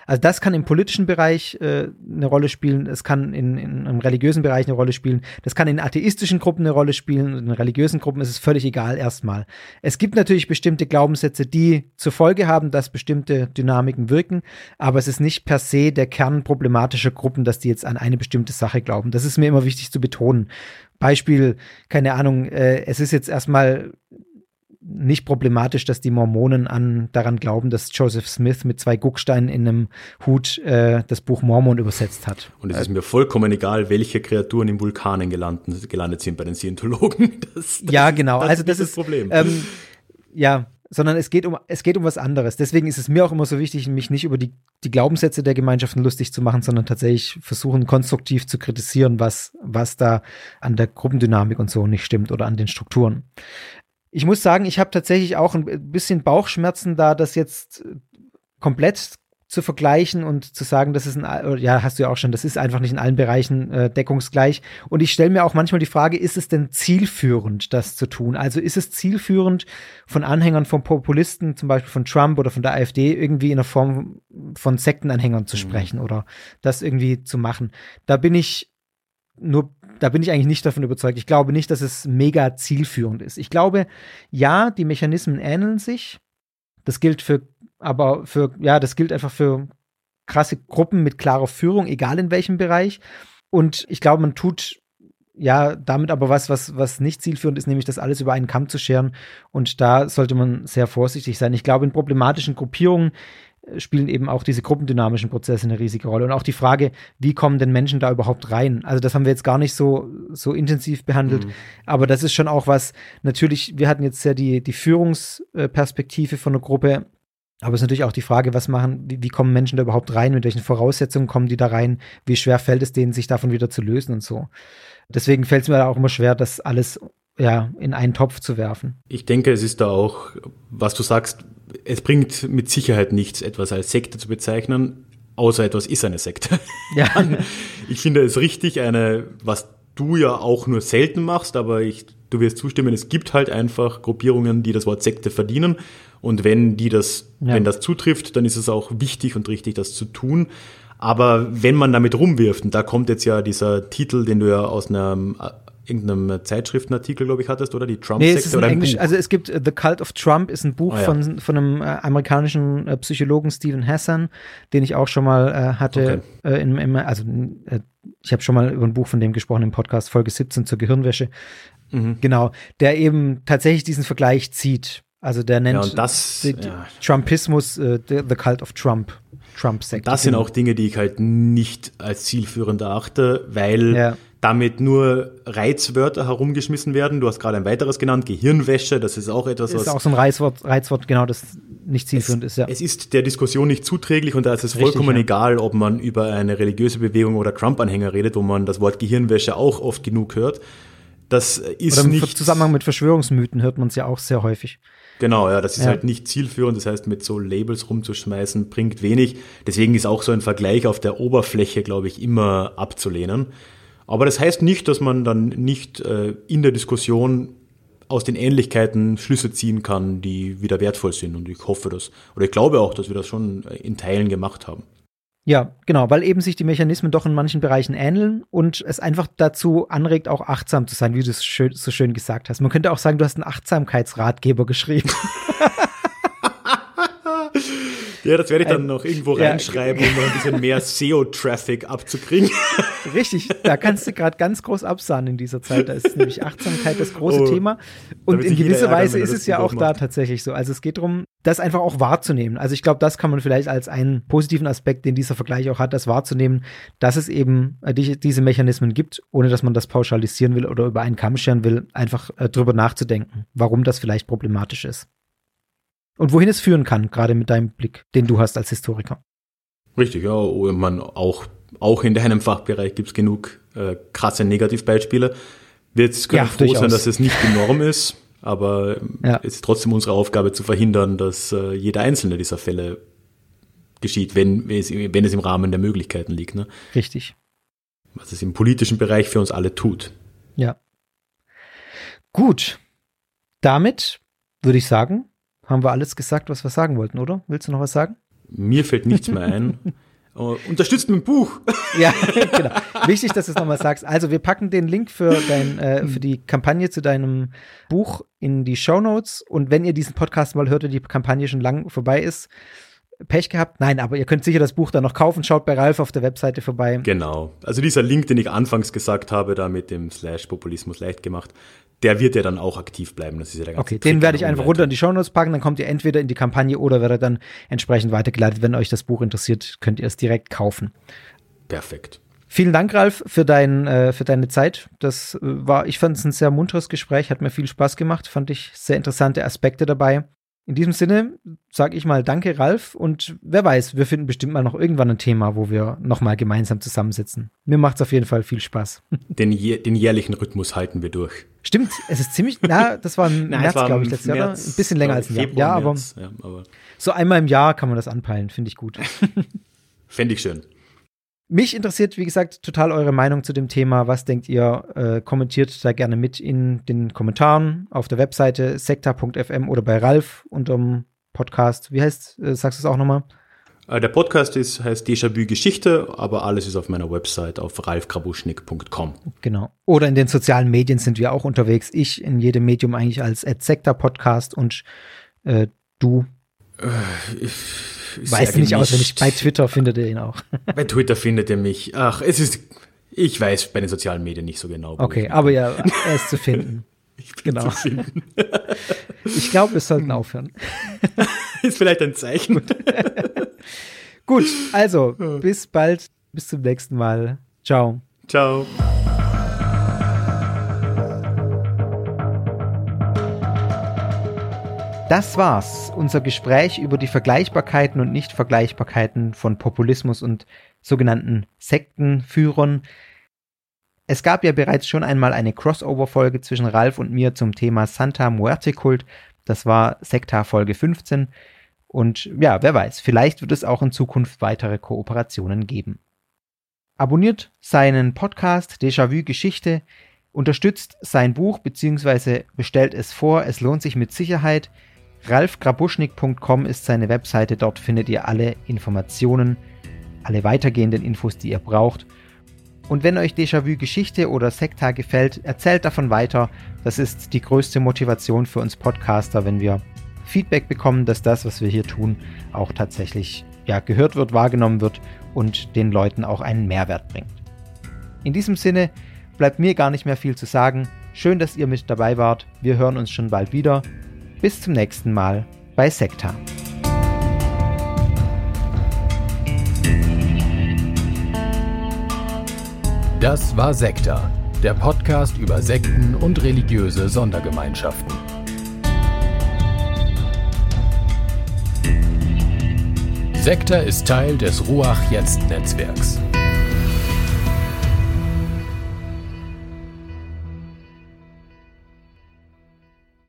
[SPEAKER 4] Also das kann im politischen Bereich äh, eine Rolle spielen, es kann in, in einem religiösen Bereich eine Rolle spielen, das kann in atheistischen Gruppen eine Rolle spielen, in religiösen Gruppen ist es völlig egal erstmal. Es gibt natürlich bestimmte Glaubenssätze, die zur Folge haben, dass bestimmte Dynamiken wirken, aber es ist nicht per se der Kern problematischer Gruppen, dass die jetzt an eine bestimmte Sache glauben. Das ist mir immer wichtig zu betonen. Beispiel, keine Ahnung, äh, es ist jetzt erstmal nicht problematisch, dass die Mormonen an, daran glauben, dass Joseph Smith mit zwei Gucksteinen in einem Hut äh, das Buch Mormon übersetzt hat.
[SPEAKER 5] Und es ist mir vollkommen egal, welche Kreaturen im Vulkanen gelandet, gelandet sind bei den Scientologen.
[SPEAKER 4] Das, das, ja, genau. Das also das ist das Problem. Ähm, ja, sondern es geht um es geht um was anderes. Deswegen ist es mir auch immer so wichtig, mich nicht über die, die Glaubenssätze der Gemeinschaften lustig zu machen, sondern tatsächlich versuchen konstruktiv zu kritisieren, was was da an der Gruppendynamik und so nicht stimmt oder an den Strukturen. Ich muss sagen, ich habe tatsächlich auch ein bisschen Bauchschmerzen da, das jetzt komplett zu vergleichen und zu sagen, das ist ein, ja, hast du ja auch schon, das ist einfach nicht in allen Bereichen äh, deckungsgleich. Und ich stelle mir auch manchmal die Frage, ist es denn zielführend, das zu tun? Also ist es zielführend, von Anhängern von Populisten, zum Beispiel von Trump oder von der AfD, irgendwie in der Form von Sektenanhängern zu mhm. sprechen oder das irgendwie zu machen? Da bin ich nur da bin ich eigentlich nicht davon überzeugt. Ich glaube nicht, dass es mega zielführend ist. Ich glaube, ja, die Mechanismen ähneln sich. Das gilt für, aber für, ja, das gilt einfach für krasse Gruppen mit klarer Führung, egal in welchem Bereich. Und ich glaube, man tut ja damit aber was, was, was nicht zielführend ist, nämlich das alles über einen Kamm zu scheren. Und da sollte man sehr vorsichtig sein. Ich glaube, in problematischen Gruppierungen spielen eben auch diese gruppendynamischen Prozesse eine riesige Rolle. Und auch die Frage, wie kommen denn Menschen da überhaupt rein? Also das haben wir jetzt gar nicht so, so intensiv behandelt. Mhm. Aber das ist schon auch was, natürlich, wir hatten jetzt ja die, die Führungsperspektive von einer Gruppe. Aber es ist natürlich auch die Frage, was machen, wie, wie kommen Menschen da überhaupt rein? Mit welchen Voraussetzungen kommen die da rein? Wie schwer fällt es denen, sich davon wieder zu lösen und so? Deswegen fällt es mir da auch immer schwer, das alles ja, in einen Topf zu werfen.
[SPEAKER 5] Ich denke, es ist da auch, was du sagst, es bringt mit Sicherheit nichts, etwas als Sekte zu bezeichnen, außer etwas ist eine Sekte. Ja. ich finde es richtig, eine, was du ja auch nur selten machst, aber ich, du wirst zustimmen, es gibt halt einfach Gruppierungen, die das Wort Sekte verdienen. Und wenn die das, ja. wenn das zutrifft, dann ist es auch wichtig und richtig, das zu tun. Aber wenn man damit rumwirft, und da kommt jetzt ja dieser Titel, den du ja aus einem irgendeinem Zeitschriftenartikel, glaube ich, hattest, oder? Die
[SPEAKER 4] Trump-Sekte nee, es ist oder Englisch, Buch. Also es gibt uh, The Cult of Trump ist ein Buch ah, ja. von, von einem äh, amerikanischen äh, Psychologen Stephen Hassan, den ich auch schon mal äh, hatte okay. äh, in, in, also äh, ich habe schon mal über ein Buch von dem gesprochen im Podcast Folge 17 zur Gehirnwäsche. Mhm. Genau, der eben tatsächlich diesen Vergleich zieht. Also der nennt
[SPEAKER 5] ja, das,
[SPEAKER 4] die, ja. Trumpismus äh, the, the Cult of Trump. Trump-Sekte.
[SPEAKER 5] Das sind genau. auch Dinge, die ich halt nicht als zielführend erachte, weil damit nur Reizwörter herumgeschmissen werden. Du hast gerade ein weiteres genannt, Gehirnwäsche, das ist auch etwas,
[SPEAKER 4] was. Ist auch so ein Reizwort, Reizwort genau, das nicht zielführend
[SPEAKER 5] es,
[SPEAKER 4] ist, ja.
[SPEAKER 5] Es ist der Diskussion nicht zuträglich und da ist es Richtig, vollkommen ja. egal, ob man über eine religiöse Bewegung oder Trump-Anhänger redet, wo man das Wort Gehirnwäsche auch oft genug hört. Das ist oder im nicht.
[SPEAKER 4] Zusammenhang mit Verschwörungsmythen hört man es ja auch sehr häufig.
[SPEAKER 5] Genau, ja, das ist ja. halt nicht zielführend. Das heißt, mit so Labels rumzuschmeißen bringt wenig. Deswegen ist auch so ein Vergleich auf der Oberfläche, glaube ich, immer abzulehnen. Aber das heißt nicht, dass man dann nicht äh, in der Diskussion aus den Ähnlichkeiten Schlüsse ziehen kann, die wieder wertvoll sind. Und ich hoffe das, oder ich glaube auch, dass wir das schon in Teilen gemacht haben.
[SPEAKER 4] Ja, genau, weil eben sich die Mechanismen doch in manchen Bereichen ähneln und es einfach dazu anregt, auch achtsam zu sein, wie du es schön, so schön gesagt hast. Man könnte auch sagen, du hast einen Achtsamkeitsratgeber geschrieben.
[SPEAKER 5] Ja, das werde ich dann ein, noch irgendwo ja, reinschreiben, um noch ein bisschen mehr SEO-Traffic abzukriegen.
[SPEAKER 4] Richtig, da kannst du gerade ganz groß absahen in dieser Zeit. Da ist nämlich Achtsamkeit das große oh, Thema. Und in gewisser Weise ist es ja auch macht. da tatsächlich so. Also es geht darum, das einfach auch wahrzunehmen. Also ich glaube, das kann man vielleicht als einen positiven Aspekt, den dieser Vergleich auch hat, das wahrzunehmen, dass es eben äh, die, diese Mechanismen gibt, ohne dass man das pauschalisieren will oder über einen Kamm scheren will, einfach äh, drüber nachzudenken, warum das vielleicht problematisch ist. Und wohin es führen kann, gerade mit deinem Blick, den du hast als Historiker.
[SPEAKER 5] Richtig, ja, oh, man auch, auch in deinem Fachbereich gibt es genug äh, krasse Negativbeispiele. Wir können ja, froh durchaus. sein, dass es nicht die Norm ist, aber ja. es ist trotzdem unsere Aufgabe zu verhindern, dass äh, jeder einzelne dieser Fälle geschieht, wenn, wenn, es, wenn es im Rahmen der Möglichkeiten liegt. Ne?
[SPEAKER 4] Richtig.
[SPEAKER 5] Was es im politischen Bereich für uns alle tut.
[SPEAKER 4] Ja. Gut. Damit würde ich sagen, haben wir alles gesagt, was wir sagen wollten, oder? Willst du noch was sagen?
[SPEAKER 5] Mir fällt nichts mehr ein. Oh, unterstützt mit dem Buch.
[SPEAKER 4] ja, genau. Wichtig, dass du es nochmal sagst. Also wir packen den Link für, dein, äh, für die Kampagne zu deinem Buch in die Show Notes. Und wenn ihr diesen Podcast mal hört und die Kampagne schon lang vorbei ist, Pech gehabt? Nein, aber ihr könnt sicher das Buch dann noch kaufen. Schaut bei Ralf auf der Webseite vorbei.
[SPEAKER 5] Genau. Also dieser Link, den ich anfangs gesagt habe, da mit dem Slash Populismus leicht gemacht, der wird ja dann auch aktiv bleiben. Das ist ja der
[SPEAKER 4] ganze Okay, den werde ich einfach runter in die Shownotes packen, dann kommt ihr entweder in die Kampagne oder werdet dann entsprechend weitergeleitet. Wenn euch das Buch interessiert, könnt ihr es direkt kaufen.
[SPEAKER 5] Perfekt.
[SPEAKER 4] Vielen Dank, Ralf, für, dein, äh, für deine Zeit. Das äh, war, ich fand es ein sehr munteres Gespräch, hat mir viel Spaß gemacht, fand ich sehr interessante Aspekte dabei. In diesem Sinne sage ich mal Danke, Ralf. Und wer weiß, wir finden bestimmt mal noch irgendwann ein Thema, wo wir nochmal gemeinsam zusammensitzen. Mir macht es auf jeden Fall viel Spaß.
[SPEAKER 5] Den, den, jährlichen Rhythmus halten wir durch.
[SPEAKER 4] Stimmt, es ist ziemlich, na, das war im März, glaube ich, letztes Jahr, oder? Ein bisschen länger als ein Jahr. Ja, aber, März, ja, aber so einmal im Jahr kann man das anpeilen, finde ich gut.
[SPEAKER 5] Fände ich schön.
[SPEAKER 4] Mich interessiert, wie gesagt, total eure Meinung zu dem Thema. Was denkt ihr? Äh, kommentiert da gerne mit in den Kommentaren auf der Webseite sekta.fm oder bei Ralf unterm Podcast. Wie heißt, äh, sagst du es auch nochmal?
[SPEAKER 5] Äh, der Podcast ist, heißt Déjà-vu Geschichte, aber alles ist auf meiner Website auf ralfgrabuschnick.com.
[SPEAKER 4] Genau. Oder in den sozialen Medien sind wir auch unterwegs. Ich in jedem Medium eigentlich als Sekta Podcast und äh, du. Äh, ich Weiß nicht auswendig. Bei Twitter findet ihr ihn auch.
[SPEAKER 5] Bei Twitter findet ihr mich. Ach, es ist. Ich weiß bei den sozialen Medien nicht so genau.
[SPEAKER 4] Okay, aber ja, er ist zu finden.
[SPEAKER 5] Ich bin genau. zu finden.
[SPEAKER 4] ich glaube, wir sollten aufhören.
[SPEAKER 5] ist vielleicht ein Zeichen.
[SPEAKER 4] Gut, also bis bald, bis zum nächsten Mal. Ciao.
[SPEAKER 5] Ciao.
[SPEAKER 4] Das war's, unser Gespräch über die Vergleichbarkeiten und Nichtvergleichbarkeiten von Populismus und sogenannten Sektenführern. Es gab ja bereits schon einmal eine Crossover-Folge zwischen Ralf und mir zum Thema Santa Muerte-Kult. Das war Sekta Folge 15. Und ja, wer weiß, vielleicht wird es auch in Zukunft weitere Kooperationen geben. Abonniert seinen Podcast Déjà-vu Geschichte, unterstützt sein Buch bzw. bestellt es vor, es lohnt sich mit Sicherheit ralfgrabuschnik.com ist seine Webseite. Dort findet ihr alle Informationen, alle weitergehenden Infos, die ihr braucht. Und wenn euch Déjà-vu Geschichte oder Sekta gefällt, erzählt davon weiter. Das ist die größte Motivation für uns Podcaster, wenn wir Feedback bekommen, dass das, was wir hier tun, auch tatsächlich ja, gehört wird, wahrgenommen wird und den Leuten auch einen Mehrwert bringt. In diesem Sinne bleibt mir gar nicht mehr viel zu sagen. Schön, dass ihr mit dabei wart. Wir hören uns schon bald wieder. Bis zum nächsten Mal bei Sekta.
[SPEAKER 1] Das war Sekta, der Podcast über Sekten und religiöse Sondergemeinschaften. Sekta ist Teil des Ruach Jetzt Netzwerks.